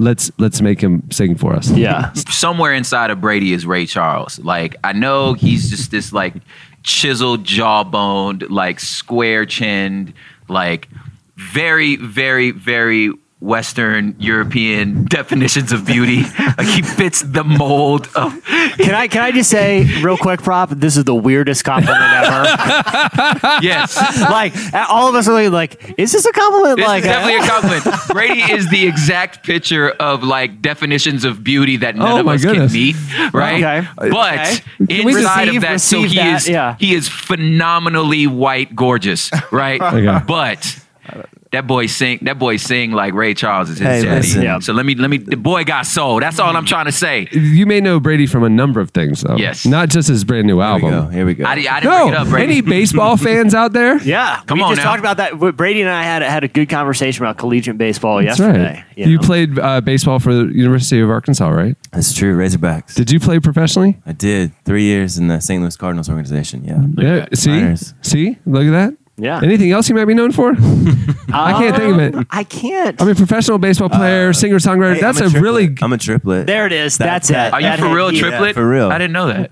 S3: let's let's make him sing for us."
S4: Yeah.
S5: Somewhere inside of Brady is Ray Charles. Like I know he's just this like chiseled jawboned, like square chinned, like very, very, very Western European definitions of beauty. like he fits the mold of.
S4: Can I can I just say real quick, prop? This is the weirdest compliment ever.
S5: Yes.
S4: like all of us are like, is this a compliment?
S5: This
S4: like
S5: is definitely a compliment. Brady is the exact picture of like definitions of beauty that none
S3: Oh,
S5: of us
S3: goodness.
S5: can meet, right?
S4: Okay.
S5: But
S4: Okay. Can we
S5: inside
S4: receive-
S5: of that, so he
S4: that?
S5: is
S4: Yeah.
S5: he is phenomenally white, gorgeous, right?
S3: Okay.
S5: But that boy sing that boy sing like Ray Charles is his
S11: Hey,
S5: daddy.
S11: listen.
S4: Yeah.
S5: So let me let me the boy got soul. That's all I'm trying to say.
S3: You may know Brady from a number of things, though.
S5: Yes.
S3: Not just his brand new
S11: Here we go.
S3: album.
S11: Here we go.
S5: I, I didn't
S3: No,
S5: bring it up, Brady.
S3: any baseball fans out there?
S4: Yeah,
S5: Come
S4: we
S5: on
S4: just
S5: now.
S4: talked about that. Brady and I had had a good conversation about collegiate baseball
S3: That's
S4: yesterday.
S3: right. You,
S4: know.
S3: played uh, baseball for the University of Arkansas, right?
S11: That's true. Razorbacks.
S3: Did you play professionally?
S11: I did three years in the St. Louis Cardinals organization. Yeah.
S3: Yeah. See,
S11: Minors.
S3: see, look at that.
S4: Yeah.
S3: Anything else you might be known for? I can't think of it.
S4: Um, I can't.
S3: I mean, professional baseball player, singer songwriter.
S11: Hey,
S3: that's
S11: I'm
S3: a,
S11: triplet.
S3: really.
S11: I'm a triplet.
S4: there it is.
S11: That-
S4: That's it.
S5: Are you
S4: That
S5: for real,
S4: yeah.
S5: triplet?
S11: for real.
S5: I didn't know that.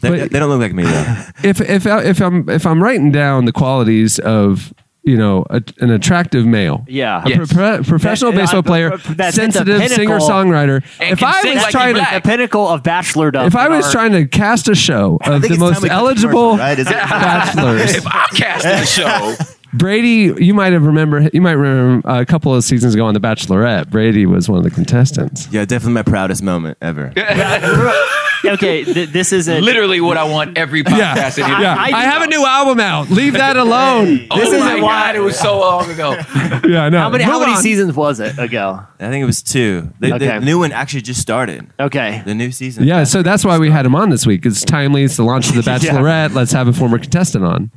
S11: They,
S3: But-
S11: they don't look like me though.
S3: If if I- if I'm if I'm writing down the qualities of you know a, an attractive male,
S4: Yeah.
S3: a
S5: Yes.
S3: pro- pro- professional
S4: That- uh,
S3: baseball
S4: the-
S3: player,
S4: that's at the
S3: sensitive
S4: pinnacle-
S3: singer songwriter.
S5: And
S3: If
S5: can
S3: I
S5: sing
S3: was
S5: like
S3: trying to.
S4: The pinnacle of bachelordom.
S3: if I
S4: in
S3: was
S4: our-
S3: trying to cast a show of the
S11: it's
S3: most
S11: we cut the
S3: eligible
S11: commercial, right? Is it-
S3: bachelors,
S5: if I'm casting a show,
S3: Brady, you might have remember you might remember uh, a couple of seasons ago on The Bachelorette. Brady was one of the contestants.
S11: Yeah, definitely my proudest moment ever.
S4: okay, th- this isn't.
S5: literally what I want every podcast. in here.
S3: yeah.
S4: I-
S3: I, have a new album out. Leave that alone.
S5: Oh
S4: This
S5: my
S4: isn't why-
S5: God, it was so long ago.
S3: yeah, I know.
S4: How many how many
S3: on.
S4: seasons was it ago?
S11: I think it was two. The,
S4: Okay.
S11: the new one actually just started.
S4: Okay.
S11: The new season.
S3: Yeah, so that's why we had him on this week. It's timely. It's the launch of The Bachelorette. Let's have a former contestant on.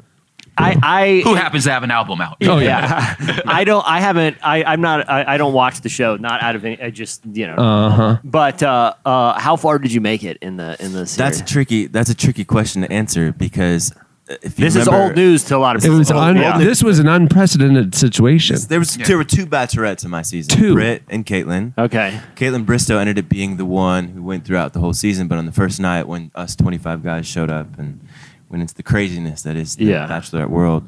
S4: I I
S5: Who happens to have an album out?
S3: Oh,
S4: yeah. I don't. I haven't. I, I'm not. I, I don't watch the show. Not out of. any- I just you know.
S3: Uh huh.
S4: but uh, uh, how far did you make it in the in the series?
S11: That's a tricky. That's a tricky question to answer because uh, if you
S4: this is
S11: remember-
S4: old news to a lot of
S3: It
S4: people.
S3: was
S4: Old
S3: un-
S4: news.
S3: This was an unprecedented situation.
S11: There was there were two bachelorettes in my season.
S3: Two.
S11: Britt and Kaitlyn.
S4: Okay.
S11: Kaitlyn Bristowe ended up being the one who went throughout the whole season, but on the first night when us 25 guys showed up and when it's the craziness that is the
S4: Yeah.
S11: bachelorette world,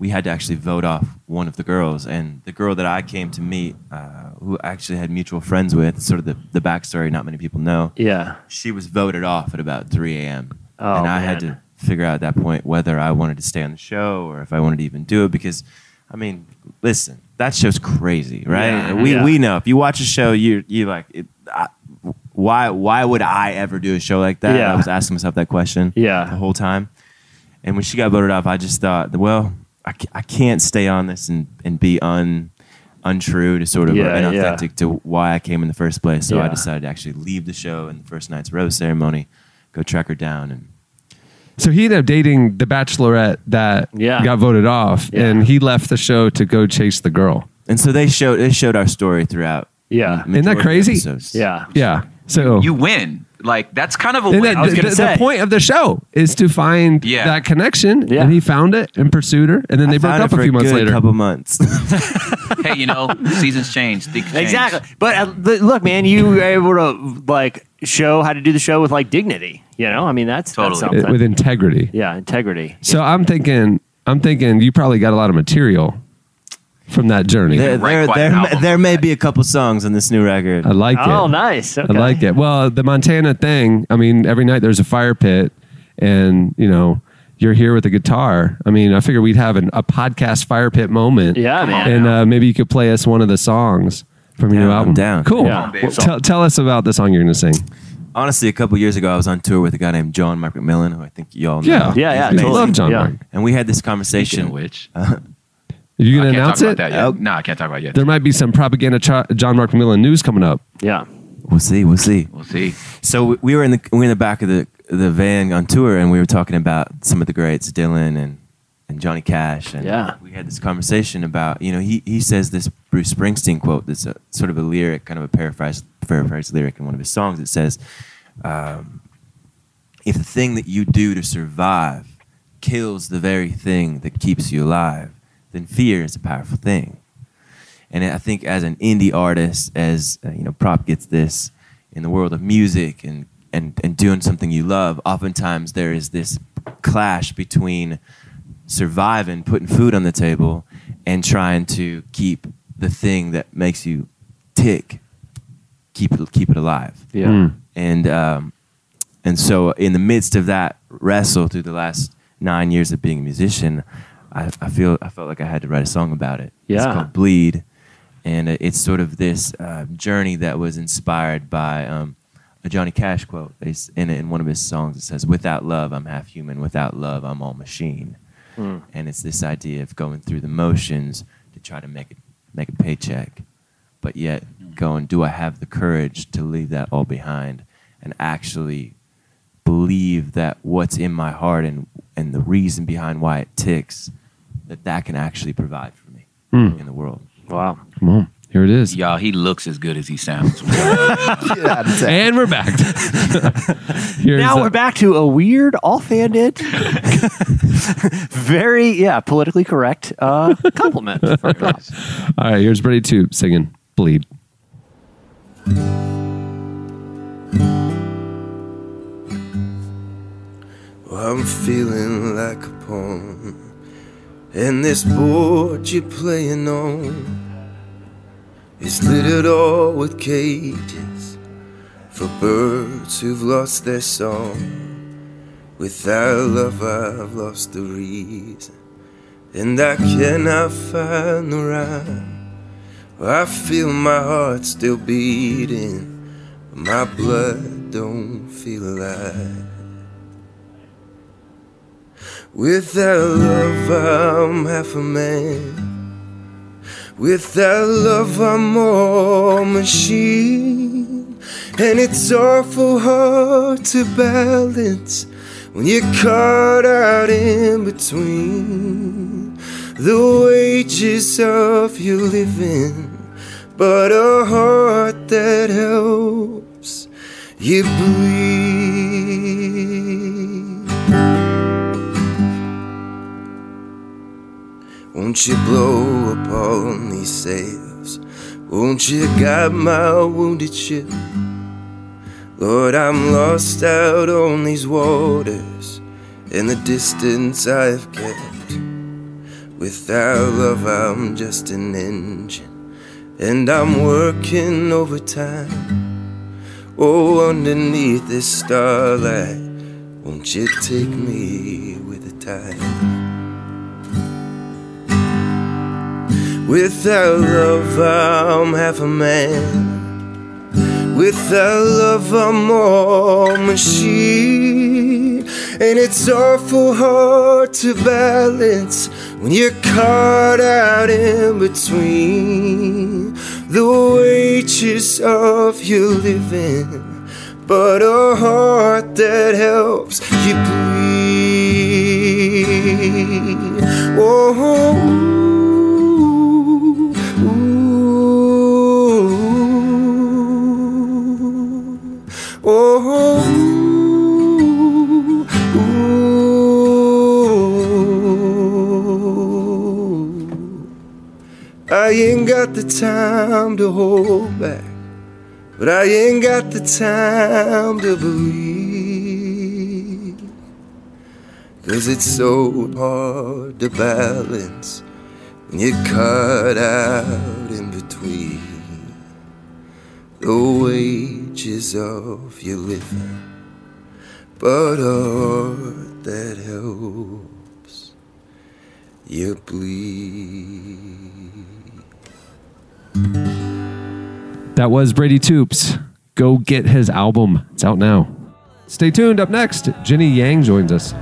S11: we had to actually vote off one of the girls. And the girl that I came to meet, uh, who I actually had mutual friends with, sort of the, the backstory not many people know,
S4: Yeah.
S11: she was voted off at about 3 a.m.
S4: Oh,
S11: and I had to figure out at that point whether I wanted to stay on the show or if I wanted to even do it because, I mean, listen, that show's crazy, right?
S4: Yeah,
S11: we
S4: yeah.
S11: we know if you watch a show, you you like, it, I, why why would I ever do a show like that?
S4: Yeah.
S11: I was asking myself that question
S4: Yeah.
S11: the whole time. And when she got voted off, I just thought, well, I, I can't stay on this and, and be un untrue to sort of
S4: Yeah,
S11: and
S4: yeah.
S11: authentic to why I came in the first place. So I decided to actually leave the show in the first night's rose ceremony, go track her down, and
S3: So he ended up dating the Bachelorette that
S4: Yeah.
S3: got voted off,
S4: Yeah.
S3: and he left the show to go chase the girl.
S11: and so they showed they showed our story throughout.
S4: Yeah.
S3: Isn't that crazy?
S11: episodes.
S4: Yeah.
S3: Yeah. So
S5: You win. Like that's kind of a
S3: And that-
S4: I was
S3: the,
S4: gonna
S3: the-
S4: say.
S3: the point of the show is to find
S5: Yeah.
S3: that connection,
S4: Yeah.
S3: and he found it and pursued her, and then they
S11: I
S3: broke
S11: found
S3: up
S11: it
S3: a
S11: for
S3: few months
S11: good
S3: later.
S11: Couple months.
S5: hey, you know, seasons change. Things change.
S4: Exactly. But uh, th- look, man, you were able to like show how to do the show with like dignity. You know, I mean, that's, that's
S5: Totally.
S4: something.
S3: with integrity.
S4: yeah, integrity.
S3: So I'm thinking, I'm thinking you probably got a lot of material from that journey.
S11: there, there, there, may- there may be a couple songs on this new record.
S3: I like
S4: Oh,
S3: it.
S4: nice. Okay.
S3: I like it. Well, the Montana thing. I mean, every night there's a fire pit, and you know, you're here with a guitar. I mean, I figure we'd have an, a podcast fire pit moment.
S4: Yeah, man.
S3: And uh, maybe you could play us one of the songs from your
S11: Down,
S3: new
S11: I'm
S3: album.
S11: down.
S3: Cool.
S4: Yeah.
S3: Well, tell, tell us about the song you're going to sing.
S11: Honestly, a couple years ago, I was on tour with a guy named John Mark McMillan, who I think y'all know.
S3: Yeah.
S4: Yeah, yeah,
S3: I
S11: amazing.
S3: love John
S4: Yeah.
S3: Mark.
S11: And we had this
S5: Speaking
S11: conversation.
S5: of which,
S3: Are you
S5: I
S3: going to announce it?
S5: about that yet.
S11: Oh.
S5: No, I can't talk about it yet.
S3: There might be some propaganda Ch- John Mark McMillan news coming up.
S4: Yeah.
S11: We'll see. We'll see.
S5: We'll see.
S11: So we- we were in the we were in the back of the the van on tour, and we were talking about some of the greats, Dylan and and Johnny Cash, and
S4: Yeah.
S11: we had this conversation about you know he he says this Bruce Springsteen quote that's a, sort of a lyric, kind of a paraphrase paraphrase lyric in one of his songs. It says, um, "If the thing that you do to survive kills the very thing that keeps you alive, then fear is a powerful thing." And I think as an indie artist, as uh, you know, prop gets this in the world of music and, and, and doing something you love, oftentimes there is this clash between surviving, putting food on the table, and trying to keep the thing that makes you tick, keep it keep it alive.
S4: Yeah.
S3: Mm.
S11: And um, and so in the midst of that wrestle through the last nine years of being a musician, I, I feel I felt like I had to write a song about it. It's
S4: Yeah.
S11: called Bleed, and it's sort of this uh, journey that was inspired by um, a Johnny Cash quote. It's in in one of his songs. It says, "Without love, I'm half human. Without love, I'm all machine."
S4: Mm.
S11: And it's this idea of going through the motions to try to make it make a paycheck, but yet going, do I have the courage to leave that all behind and actually believe that what's in my heart and and the reason behind why it ticks, that that can actually provide for me
S3: Mm.
S11: in the world.
S4: Wow.
S3: Come on. Here it is.
S5: Y'all, he looks as good as he sounds.
S3: And we're back.
S4: Now we're back to a weird, offhanded, very yeah, politically correct uh, compliment. from Ross.
S3: All right, here's Brady Toops singing Bleed.
S12: Well, I'm feeling like a pawn. And this board you're playing on is littered all with cages for birds who've lost their song. Without love, I've lost the reason, and I cannot find the rhyme. I feel my heart still beating, but my blood don't feel alive. Without love, I'm half a man. Without love, I'm more machine. And it's awful hard to balance when you're caught out in between the wages of your living, but a heart that helps you bleed. Won't you blow upon these sails? Won't you guide my wounded ship? Lord, I'm lost out on these waters and the distance I've kept. Without love, I'm just an engine, and I'm working overtime. Oh, underneath this starlight, won't you take me with the tide? Without love, I'm half a man. Without love, I'm all machine. And it's awful hard to balance when you're caught out in between the wages of your living, but a heart that helps you bleed. Oh. Oh, I ain't got the time to hold back, but I ain't got the time to believe. Cause it's so hard to balance when you're cut out in between the wages of your living, but a heart that helps you bleed.
S3: That was Brady Toops. Go get his album. It's out now. Stay tuned. Up next, Jenny Yang joins us.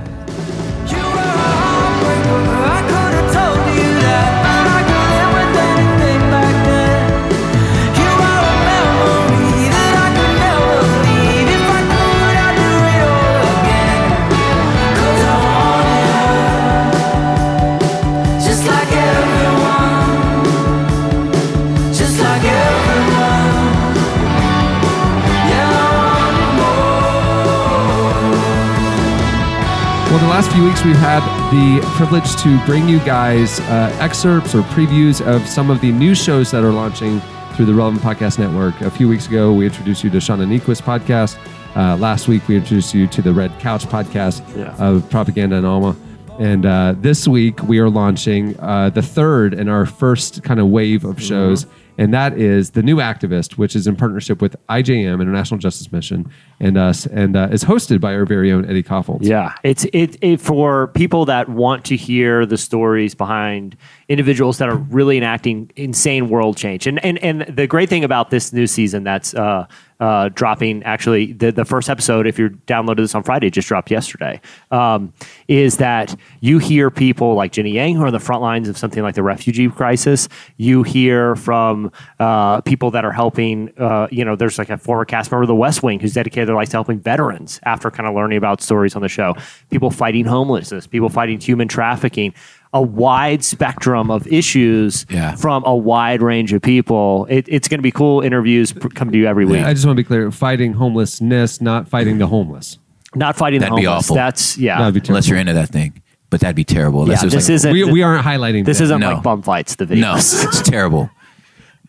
S3: Few weeks we've had the privilege to bring you guys uh, excerpts or previews of some of the new shows that are launching through the Relevant Podcast Network. A few weeks ago, we introduced you to Shauna Niequist podcast. Uh, last week, we introduced you to the Red Couch podcast
S4: Yeah.
S3: of Propaganda and Alma. And uh, this week we are launching uh, the third in our first kind of wave of shows, and that is the new activist, which is in partnership with IJM International Justice Mission and us, and uh, is hosted by our very own Eddie Kaufholz.
S4: Yeah, it's it, it for people that want to hear the stories behind individuals that are really enacting insane world change. And and and the great thing about this new season that's uh, uh, dropping actually the the first episode, if you downloaded this on Friday, just dropped yesterday, um, is that you hear people like Jenny Yang who are on the front lines of something like the refugee crisis. You hear from uh, people that are helping. Uh, you know, there's like a former cast member of The West Wing who's dedicated their life to helping veterans after kind of learning about stories on the show. People fighting homelessness, people fighting human trafficking. A wide spectrum of issues
S5: Yeah.
S4: from a wide range of people. It, it's going to be cool interviews pr- come to you every week.
S3: I just want to be clear: fighting homelessness, not fighting the homeless.
S4: Not fighting
S5: That'd
S4: the
S5: be
S4: homeless.
S5: awful.
S4: That's yeah.
S3: That'd be terrible.
S5: Unless you're into that thing, but that'd be terrible.
S4: yeah,
S5: Unless it was
S4: this
S5: like-
S4: isn't.
S3: we, we aren't highlighting.
S4: This
S3: that.
S4: isn't
S5: No.
S4: like bum fights. The
S5: video.
S4: No,
S5: it's terrible.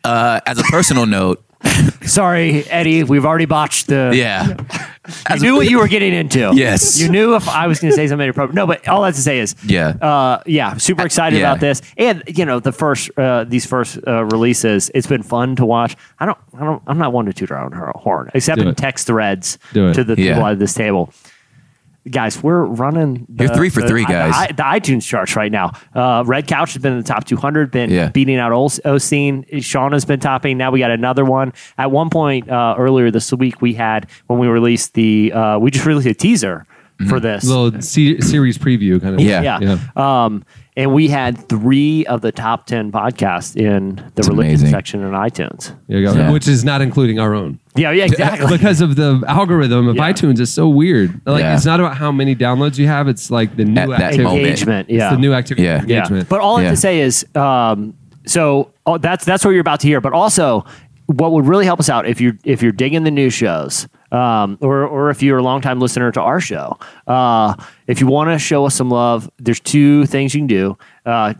S5: Uh, as a personal note,
S4: Sorry, Eddie. We've already botched the.
S5: yeah.
S4: You knew what you were getting into.
S5: Yes.
S4: You knew if I was going to say something appropriate. No, but all I have to say is,
S5: Yeah.
S4: uh, yeah, super excited
S5: yeah.
S4: about this, and you know, the first uh, these first uh, releases, it's been fun to watch. I don't, I don't, I'm not one to toot our own horn, except
S3: Do
S4: in
S3: it.
S4: text threads
S3: Do it.
S4: to the
S5: Yeah.
S4: people at this table. Guys, we're running. The,
S5: You're three for
S4: the-
S5: three,
S4: I-
S5: guys.
S4: I- the iTunes charts right now. Uh, Red Couch has been in the top 200, been
S5: Yeah.
S4: beating out Ol- Osteen. Sean has been topping. Now we got another one. At one point uh, earlier this week, we had when we released the uh, we just released a teaser for this.
S3: little se- series preview kind of.
S5: Mm-hmm. Yeah.
S4: yeah. Um, and we had three of the top 10 podcasts in the
S5: It's
S4: religion
S5: amazing.
S4: section in iTunes.
S3: You go.
S5: Yeah.
S3: Which is not including our own.
S4: Yeah, yeah, exactly.
S3: because of the algorithm of
S4: Yeah.
S3: iTunes is so weird. Like
S5: Yeah.
S3: it's not about how many downloads you have. It's like the new
S5: At that
S3: activity.
S5: moment.
S4: Engagement.
S3: It's
S4: Yeah.
S3: the new activity.
S5: Yeah.
S3: Engagement.
S4: But all I have
S5: Yeah.
S4: to say is, um, so oh, that's that's what you're about to hear. But also, what would really help us out if you're if you're digging the new shows, um, or or if you're a longtime listener to our show, uh, if you want to show us some love, there's two things you can do. Uh,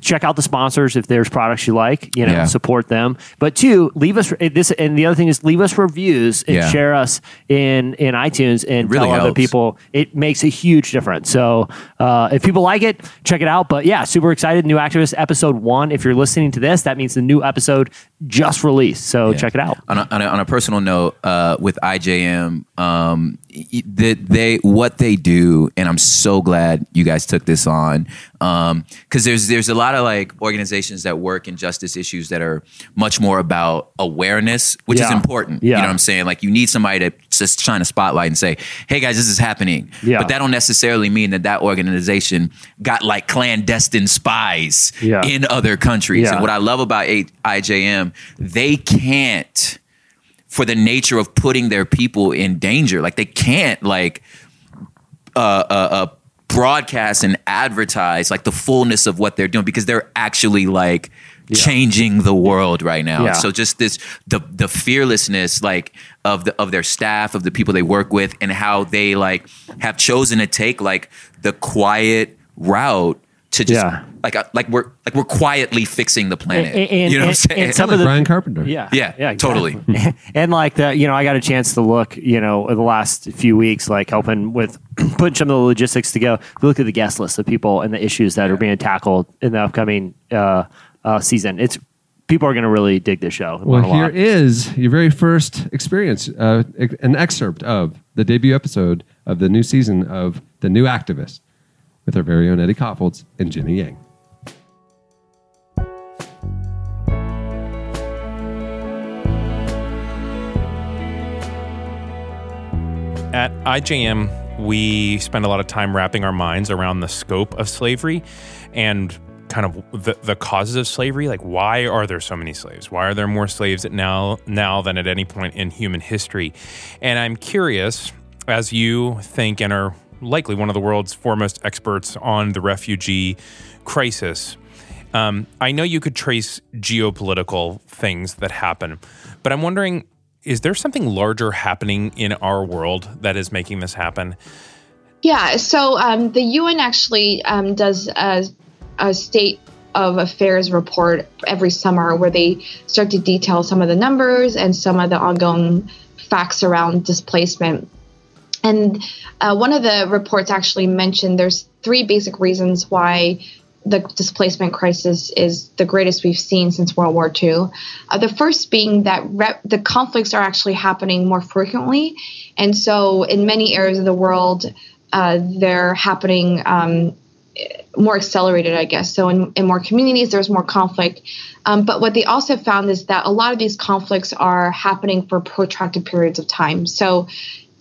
S4: Check out the sponsors if there's products you like, you know,
S5: Yeah.
S4: support them. But two, leave us this, and the other thing is leave us reviews and
S5: Yeah.
S4: share us in in iTunes and
S5: really
S4: tell other people. It makes a huge difference. So uh, if people like it, check it out. But yeah, super excited. New Activist episode one. If you're listening to this, that means the new episode just released. So
S5: Yeah.
S4: check it out.
S5: On a, on a, on a personal note, uh, with IJM, um, that they what they do, and I'm so glad you guys took this on, because there's there's a lot of like organizations that work in justice issues that are much more about awareness, which is important.
S4: Yeah.
S5: You know what I'm saying? Like you need somebody to just shine a spotlight and say, "Hey guys, this is happening."
S4: Yeah.
S5: But that don't necessarily mean that that organization got like clandestine spies
S4: Yeah.
S5: in other countries.
S4: Yeah.
S5: And what I love about A- IJM, they can't, for the nature of putting their people in danger, like they can't like uh, uh, uh, broadcast and advertise like the fullness of what they're doing because they're actually like changing the world right now.
S4: Yeah.
S5: So just this the the fearlessness like of the of their staff, of the people they work with, and how they like have chosen to take like the quiet route to just
S4: Yeah.
S5: like uh, like we're like we're quietly fixing the planet.
S4: And- and-
S5: you know what I'm
S4: and-
S5: saying?
S4: and some
S3: Like
S4: of the-
S3: Brian Carpenter.
S4: Yeah.
S5: Yeah,
S4: Yeah.
S5: totally.
S4: and like the, you know, I got a chance to look, you know, in the last few weeks, like helping with putting some of the logistics to go. Look at the guest list of people and the issues that are being tackled in the upcoming uh, uh, season, it's people are going to really dig this show.
S3: Well,
S4: learn a
S3: here
S4: lot.
S3: is your very first experience, uh, an excerpt of the debut episode of the new season of The New Activist with our very own Eddie Kaufholz and Jenny Yang.
S13: At IJM, we spend a lot of time wrapping our minds around the scope of slavery and kind of the, the causes of slavery. Like, why are there so many slaves? Why are there more slaves now, now than at any point in human history? And I'm curious, as you think and are likely one of the world's foremost experts on the refugee crisis, um, I know you could trace geopolitical things that happen, but I'm wondering is there something larger happening in our world that is making this happen?
S14: Yeah, so um, the UN actually um, does a, a state of affairs report every summer where they start to detail some of the numbers and some of the ongoing facts around displacement. And uh, one of the reports actually mentioned there's three basic reasons why the displacement crisis is the greatest we've seen since World War II. Uh, the first being that the conflicts are actually happening more frequently. And so, in many areas of the world, uh, they're happening um, more accelerated, I guess. So, in, in more communities, there's more conflict. Um, but what they also found is that a lot of these conflicts are happening for protracted periods of time. So,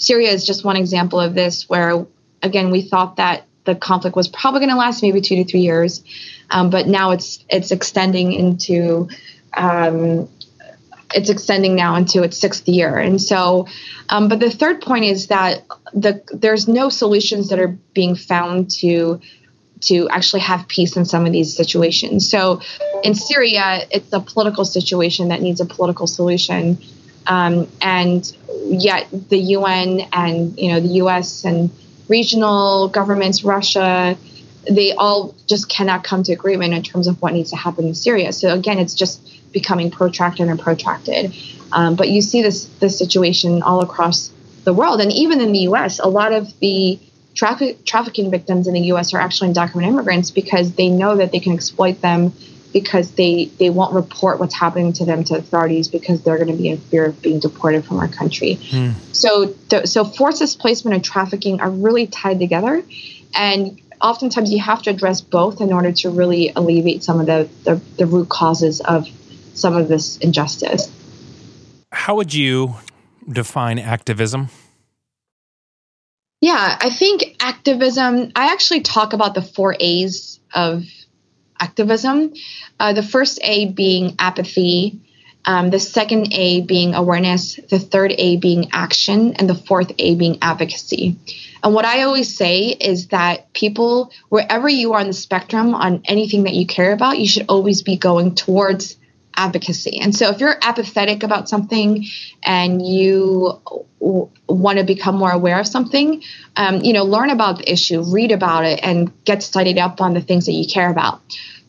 S14: Syria is just one example of this, where again, we thought that the conflict was probably going to last maybe two to three years, um, but now it's it's extending into um, it's extending now into its sixth year, and so. Um, but the third point is that the there's no solutions that are being found to to actually have peace in some of these situations. So in Syria, it's a political situation that needs a political solution. Um, and yet the UN and you know the US and regional governments, Russia, they all just cannot come to agreement in terms of what needs to happen in Syria. So again, it's just becoming protracted and protracted. Um, but you see this this situation all across the world, and even in the U.S., a lot of the traffic trafficking victims in the U.S. are actually undocumented immigrants because they know that they can exploit them because they they won't report what's happening to them to authorities because they're going to be in fear of being deported from our country. Hmm. So th- so forced displacement and trafficking are really tied together, and oftentimes you have to address both in order to really alleviate some of the the, the root causes of some of this injustice.
S13: How would you define activism?
S14: Yeah, I think activism, I actually talk about the four A's of activism. Uh, the first A being apathy, um, the second A being awareness, the third A being action, and the fourth A being advocacy. And what I always say is that people, wherever you are on the spectrum on anything that you care about, you should always be going towards advocacy. And so if you're apathetic about something and you w- want to become more aware of something, um, you know, learn about the issue, read about it, and get studied up on the things that you care about.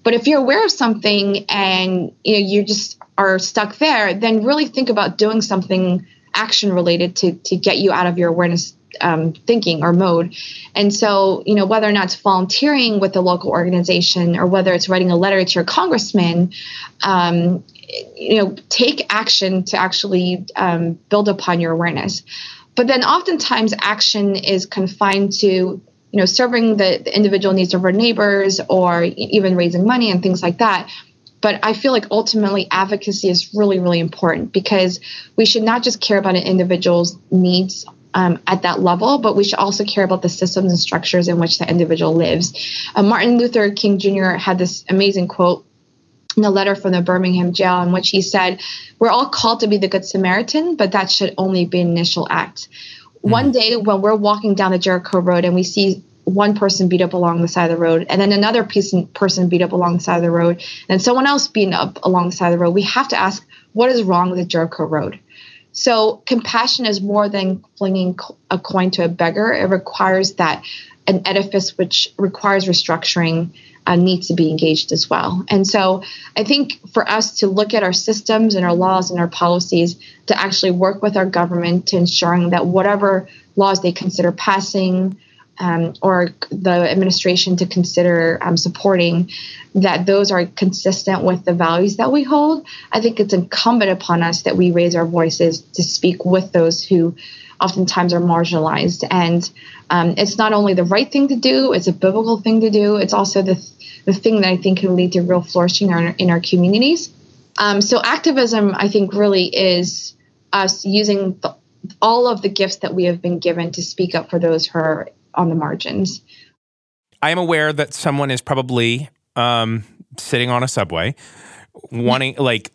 S14: But if you're aware of something and you know you just are stuck there, then really think about doing something action related to to get you out of your awareness um, thinking or mode. And so, you know, whether or not it's volunteering with a local organization or whether it's writing a letter to your congressman, um, you know, take action to actually um, build upon your awareness. But then oftentimes action is confined to, you know, serving the, the individual needs of our neighbors or even raising money and things like that. But I feel like ultimately advocacy is really, really important because we should not just care about an individual's needs um, at that level, but we should also care about the systems and structures in which the individual lives. Uh, Martin Luther King Jr. had this amazing quote in a letter from the Birmingham jail in which he said, We're all called to be the Good Samaritan, but that should only be an initial act. One day when we're walking down the Jericho Road and we see one person beat up along the side of the road, and then another person, person beat up along the side of the road, and someone else beaten up along the side of the road, we have to ask, What is wrong with the Jericho Road? So compassion is more than flinging a coin to a beggar. It requires that an edifice which requires restructuring uh, needs to be engaged as well. And so I think for us to look at our systems and our laws and our policies to actually work with our government to ensuring that whatever laws they consider passing um, or the administration to consider um, supporting, that those are consistent with the values that we hold. I think it's incumbent upon us that we raise our voices to speak with those who oftentimes are marginalized. And um, it's not only the right thing to do, it's a biblical thing to do, it's also the, the thing that I think can lead to real flourishing in our, in our communities. Um, so, activism, I think, really is us using the, all of the gifts that we have been given to speak up for those who are on the margins.
S13: I am aware that someone is probably um, sitting on a subway, wanting like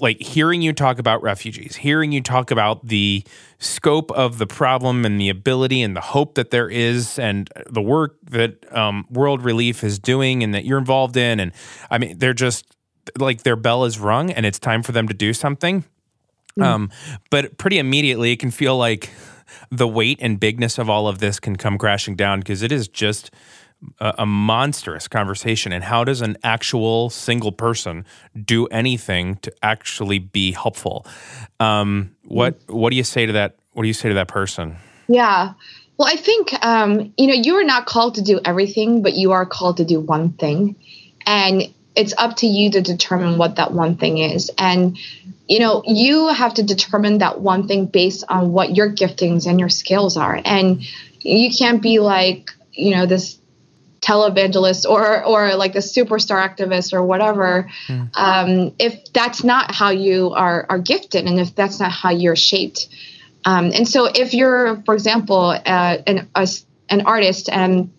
S13: like hearing you talk about refugees, hearing you talk about the scope of the problem and the ability and the hope that there is, and the work that um, World Relief is doing and that you're involved in, and I mean they're just like their bell is rung and it's time for them to do something. Um, but pretty immediately, it can feel like the weight and bigness of all of this can come crashing down because it is just a, a monstrous conversation. And how does an actual single person do anything to actually be helpful? Um, what What do you say to that? What do you say to that person?
S14: Yeah. Well, I think um, you know you are not called to do everything, but you are called to do one thing, and it's up to you to determine what that one thing is. And you know you have to determine that one thing based on what your giftings and your skills are, and you can't be like you know this televangelist or or like a superstar activist or whatever um, if that's not how you are are gifted and if that's not how you're shaped. Um, and so if you're for example uh, an a, an artist and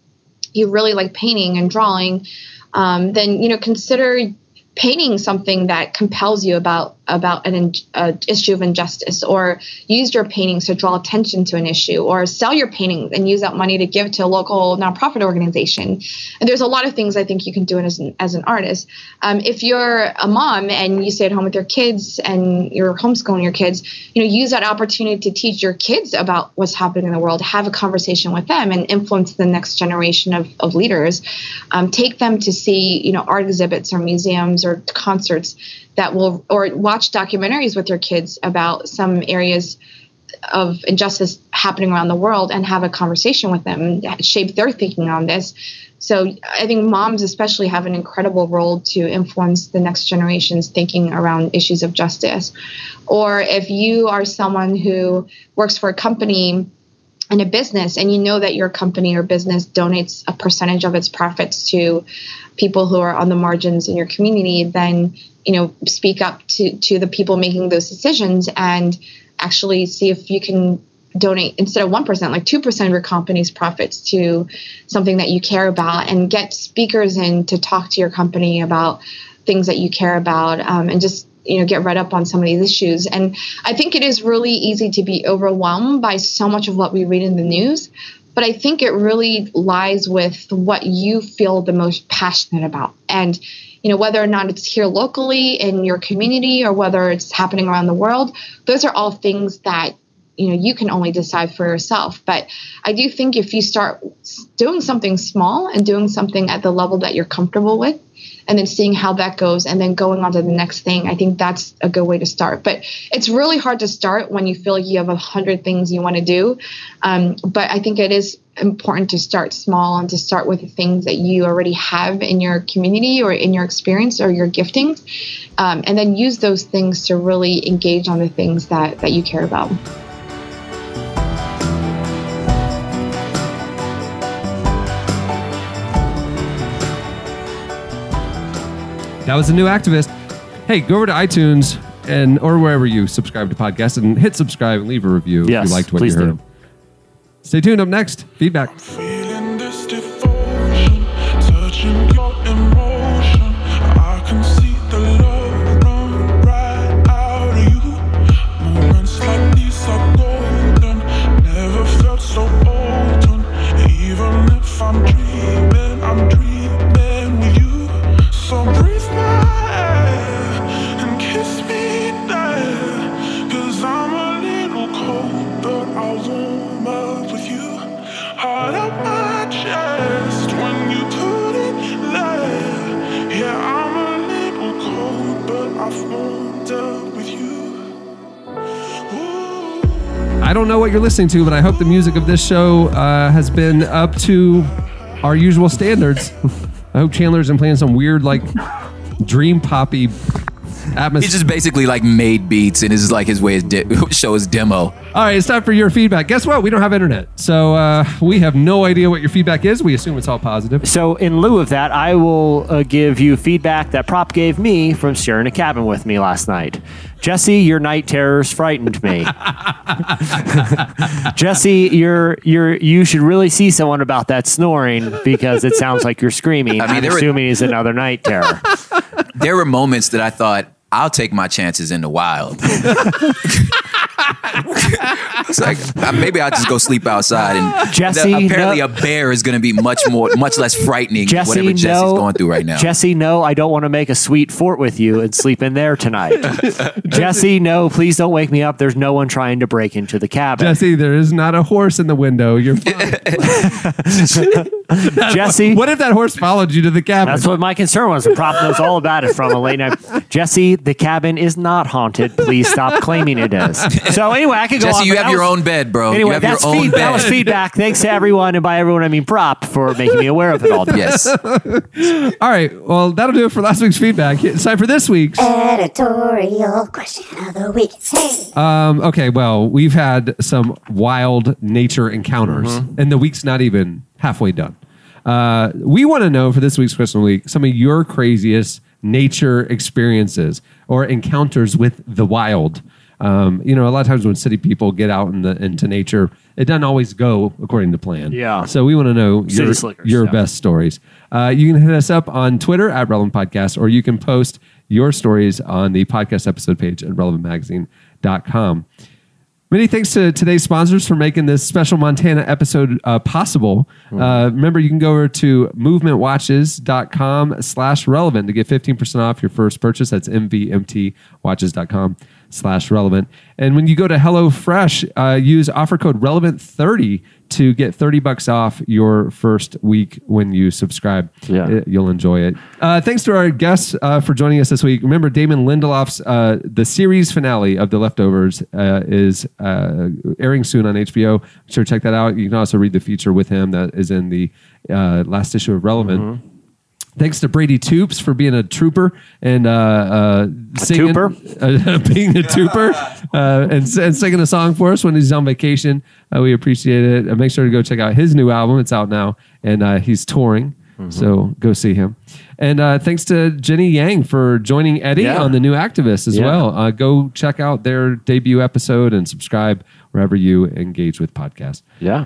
S14: you really like painting and drawing um, then you know consider painting something that compels you about about an in, uh, issue of injustice or use your paintings to draw attention to an issue or sell your paintings and use that money to give to a local nonprofit organization. And there's a lot of things i think you can do as an, as an artist. Um, if you're a mom and you stay at home with your kids and you're homeschooling your kids you know use that opportunity to teach your kids about what's happening in the world have a conversation with them and influence the next generation of, of leaders. Um, take them to see you know art exhibits or museums or concerts that will or watch documentaries with your kids about some areas of injustice happening around the world and have a conversation with them shape their thinking on this. So i think moms especially have an incredible role to influence the next generation's thinking around issues of justice. Or if you are someone who works for a company in a business and you know that your company or business donates a percentage of its profits to people who are on the margins in your community then you know speak up to to the people making those decisions and actually see if you can donate instead of 1% like 2% of your company's profits to something that you care about and get speakers in to talk to your company about things that you care about um, and just you know get read up on some of these issues. And i think it is really easy to be overwhelmed by so much of what we read in the news but i think it really lies with what you feel the most passionate about. And you know whether or not it's here locally in your community or whether it's happening around the world those are all things that you know you can only decide for yourself. But i do think if you start doing something small and doing something at the level that you're comfortable with and then seeing how that goes and then going on to the next thing i think that's a good way to start. But it's really hard to start when you feel like you have a hundred things you want to do. Um, but i think it is important to start small and to start with the things that you already have in your community or in your experience or your giftings um, and then use those things to really engage on the things that that you care about
S3: That was a new activist. Hey, go over to iTunes and or wherever you subscribe to podcasts and hit subscribe and leave a review if
S4: Yes,
S3: you liked what you heard.
S4: do.
S3: Stay tuned. Up next, feedback. Don't know what you're listening to, but I hope the music of this show uh, has been up to our usual standards. I hope Chandler's been playing some weird, like, dream poppy atmosphere.
S5: He just basically like made beats and this is like his way to de- show his demo.
S3: All right, it's time for your feedback. Guess what? We don't have internet. So uh, we have no idea what your feedback is. We assume it's all positive.
S4: So, in lieu of that, I will uh, give you feedback that Prop gave me from sharing a cabin with me last night. Jesse, your night terrors frightened me. Jesse, you're you're you should really see someone about that snoring because it sounds like you're screaming.
S5: I mean,
S4: I'm
S5: there were-
S4: assuming it's another night terror.
S5: There were moments that I thought I'll take my chances in the wild. it's like uh, maybe I'll just go sleep outside and
S4: Jesse,
S5: the- apparently
S4: no-
S5: a bear is going to be much more much less frightening than
S4: Jesse,
S5: whatever Jesse's
S4: no,
S5: going through right now.
S4: Jesse, no, I don't want to make a sweet fort with you and sleep in there tonight. Jesse, no, please don't wake me up. There's no one trying to break into the cabin.
S3: Jesse, there is not a horse in the window. You're fine.
S4: Jesse,
S3: what if that horse followed you to the cabin?
S4: That's what my concern was. The prop knows all about it from a late night. Jesse, the cabin is not haunted. Please stop claiming it is. So anyway, I could go.
S5: Jesse,
S4: on,
S5: you have your
S4: was-
S5: own bed, bro.
S4: Anyway,
S5: you have
S4: that's
S5: your own
S4: feed-
S5: bed.
S4: that was feedback. Thanks to everyone, and by everyone I mean Prop for making me aware of it all.
S5: Yes.
S3: All right. Well, that'll do it for last week's feedback. It's time for this week's.
S15: Editorial question of the week. Hey.
S3: Um, okay, well, we've had some wild nature encounters,
S5: Mm-hmm.
S3: and the week's not even halfway done. Uh, we want to know for this week's question of the week some of your craziest nature experiences or encounters with the wild. Um, you know, a lot of times when city people get out in the, into nature, it doesn't always go according to plan.
S4: Yeah.
S3: So we want to know
S4: City
S3: your,
S4: slickers,
S3: your
S4: yeah.
S3: best stories. Uh, you can hit us up on Twitter at Relevant Podcast, or you can post your stories on the podcast episode page at relevantmagazine.com. Many thanks to today's sponsors for making this special Montana episode uh, possible. Uh, remember, you can go over to movementwatches.com slash relevant to get 15% off your first purchase. That's mvmtwatches.com slash relevant. And when you go to HelloFresh, uh, use offer code relevant30 to get 30 bucks off your first week when you subscribe.
S4: Yeah.
S3: Uh, You'll enjoy it. Uh, thanks to our guests uh, for joining us this week. Remember, Damon Lindelof's uh, the series finale of The Leftovers uh, is uh, airing soon on HBO. Sure, check that out. You can also read the feature with him that is in the uh, last issue of Relevant. Thanks to Brady Toops for being a trooper and uh, uh, singing, uh, being a trooper uh, and, and singing a song for us when he's on vacation. Uh, we appreciate it. Uh, make sure to go check out his new album. It's out now, and uh, he's touring. So go see him. And uh, thanks to Jenny Yang for joining Eddie
S4: Yeah.
S3: on the new Activist as
S4: Yeah.
S3: well. Uh, go check out their debut episode and subscribe wherever you engage with podcasts.
S4: Yeah.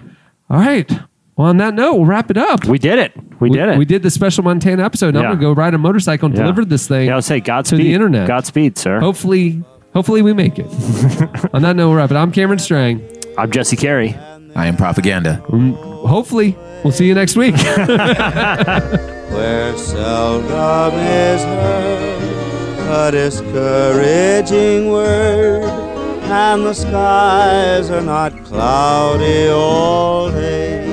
S3: All right. Well, on that note, we'll wrap it up.
S4: We did it. We, did it.
S3: We did the special Montana episode. Now
S4: Yeah.
S3: I'm gonna go ride a motorcycle and
S4: Yeah.
S3: deliver this thing.
S4: Yeah, I'll say
S3: to
S4: Godspeed.
S3: the internet.
S4: Godspeed, sir.
S3: Hopefully, hopefully we make it. on that note, we'll wrap it. I'm Cameron Strang.
S4: I'm Jesse Carey.
S5: I am propaganda.
S3: Mm, Hopefully, we'll see you next week.
S2: where seldom is heard a discouraging word, and the skies are not cloudy all day.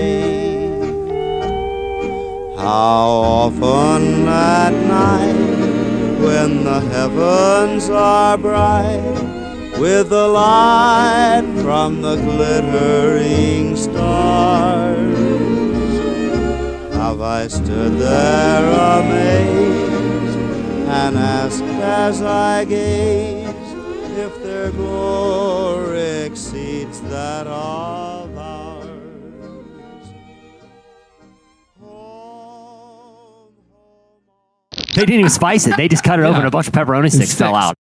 S2: How often at night, when the heavens are bright, with the light from the glittering stars, have I stood there amazed and asked as I gazed if their glory exceeds that of
S4: They didn't even spice it. They just cut it open.
S3: Yeah.
S4: A bunch of pepperoni sticks fell out.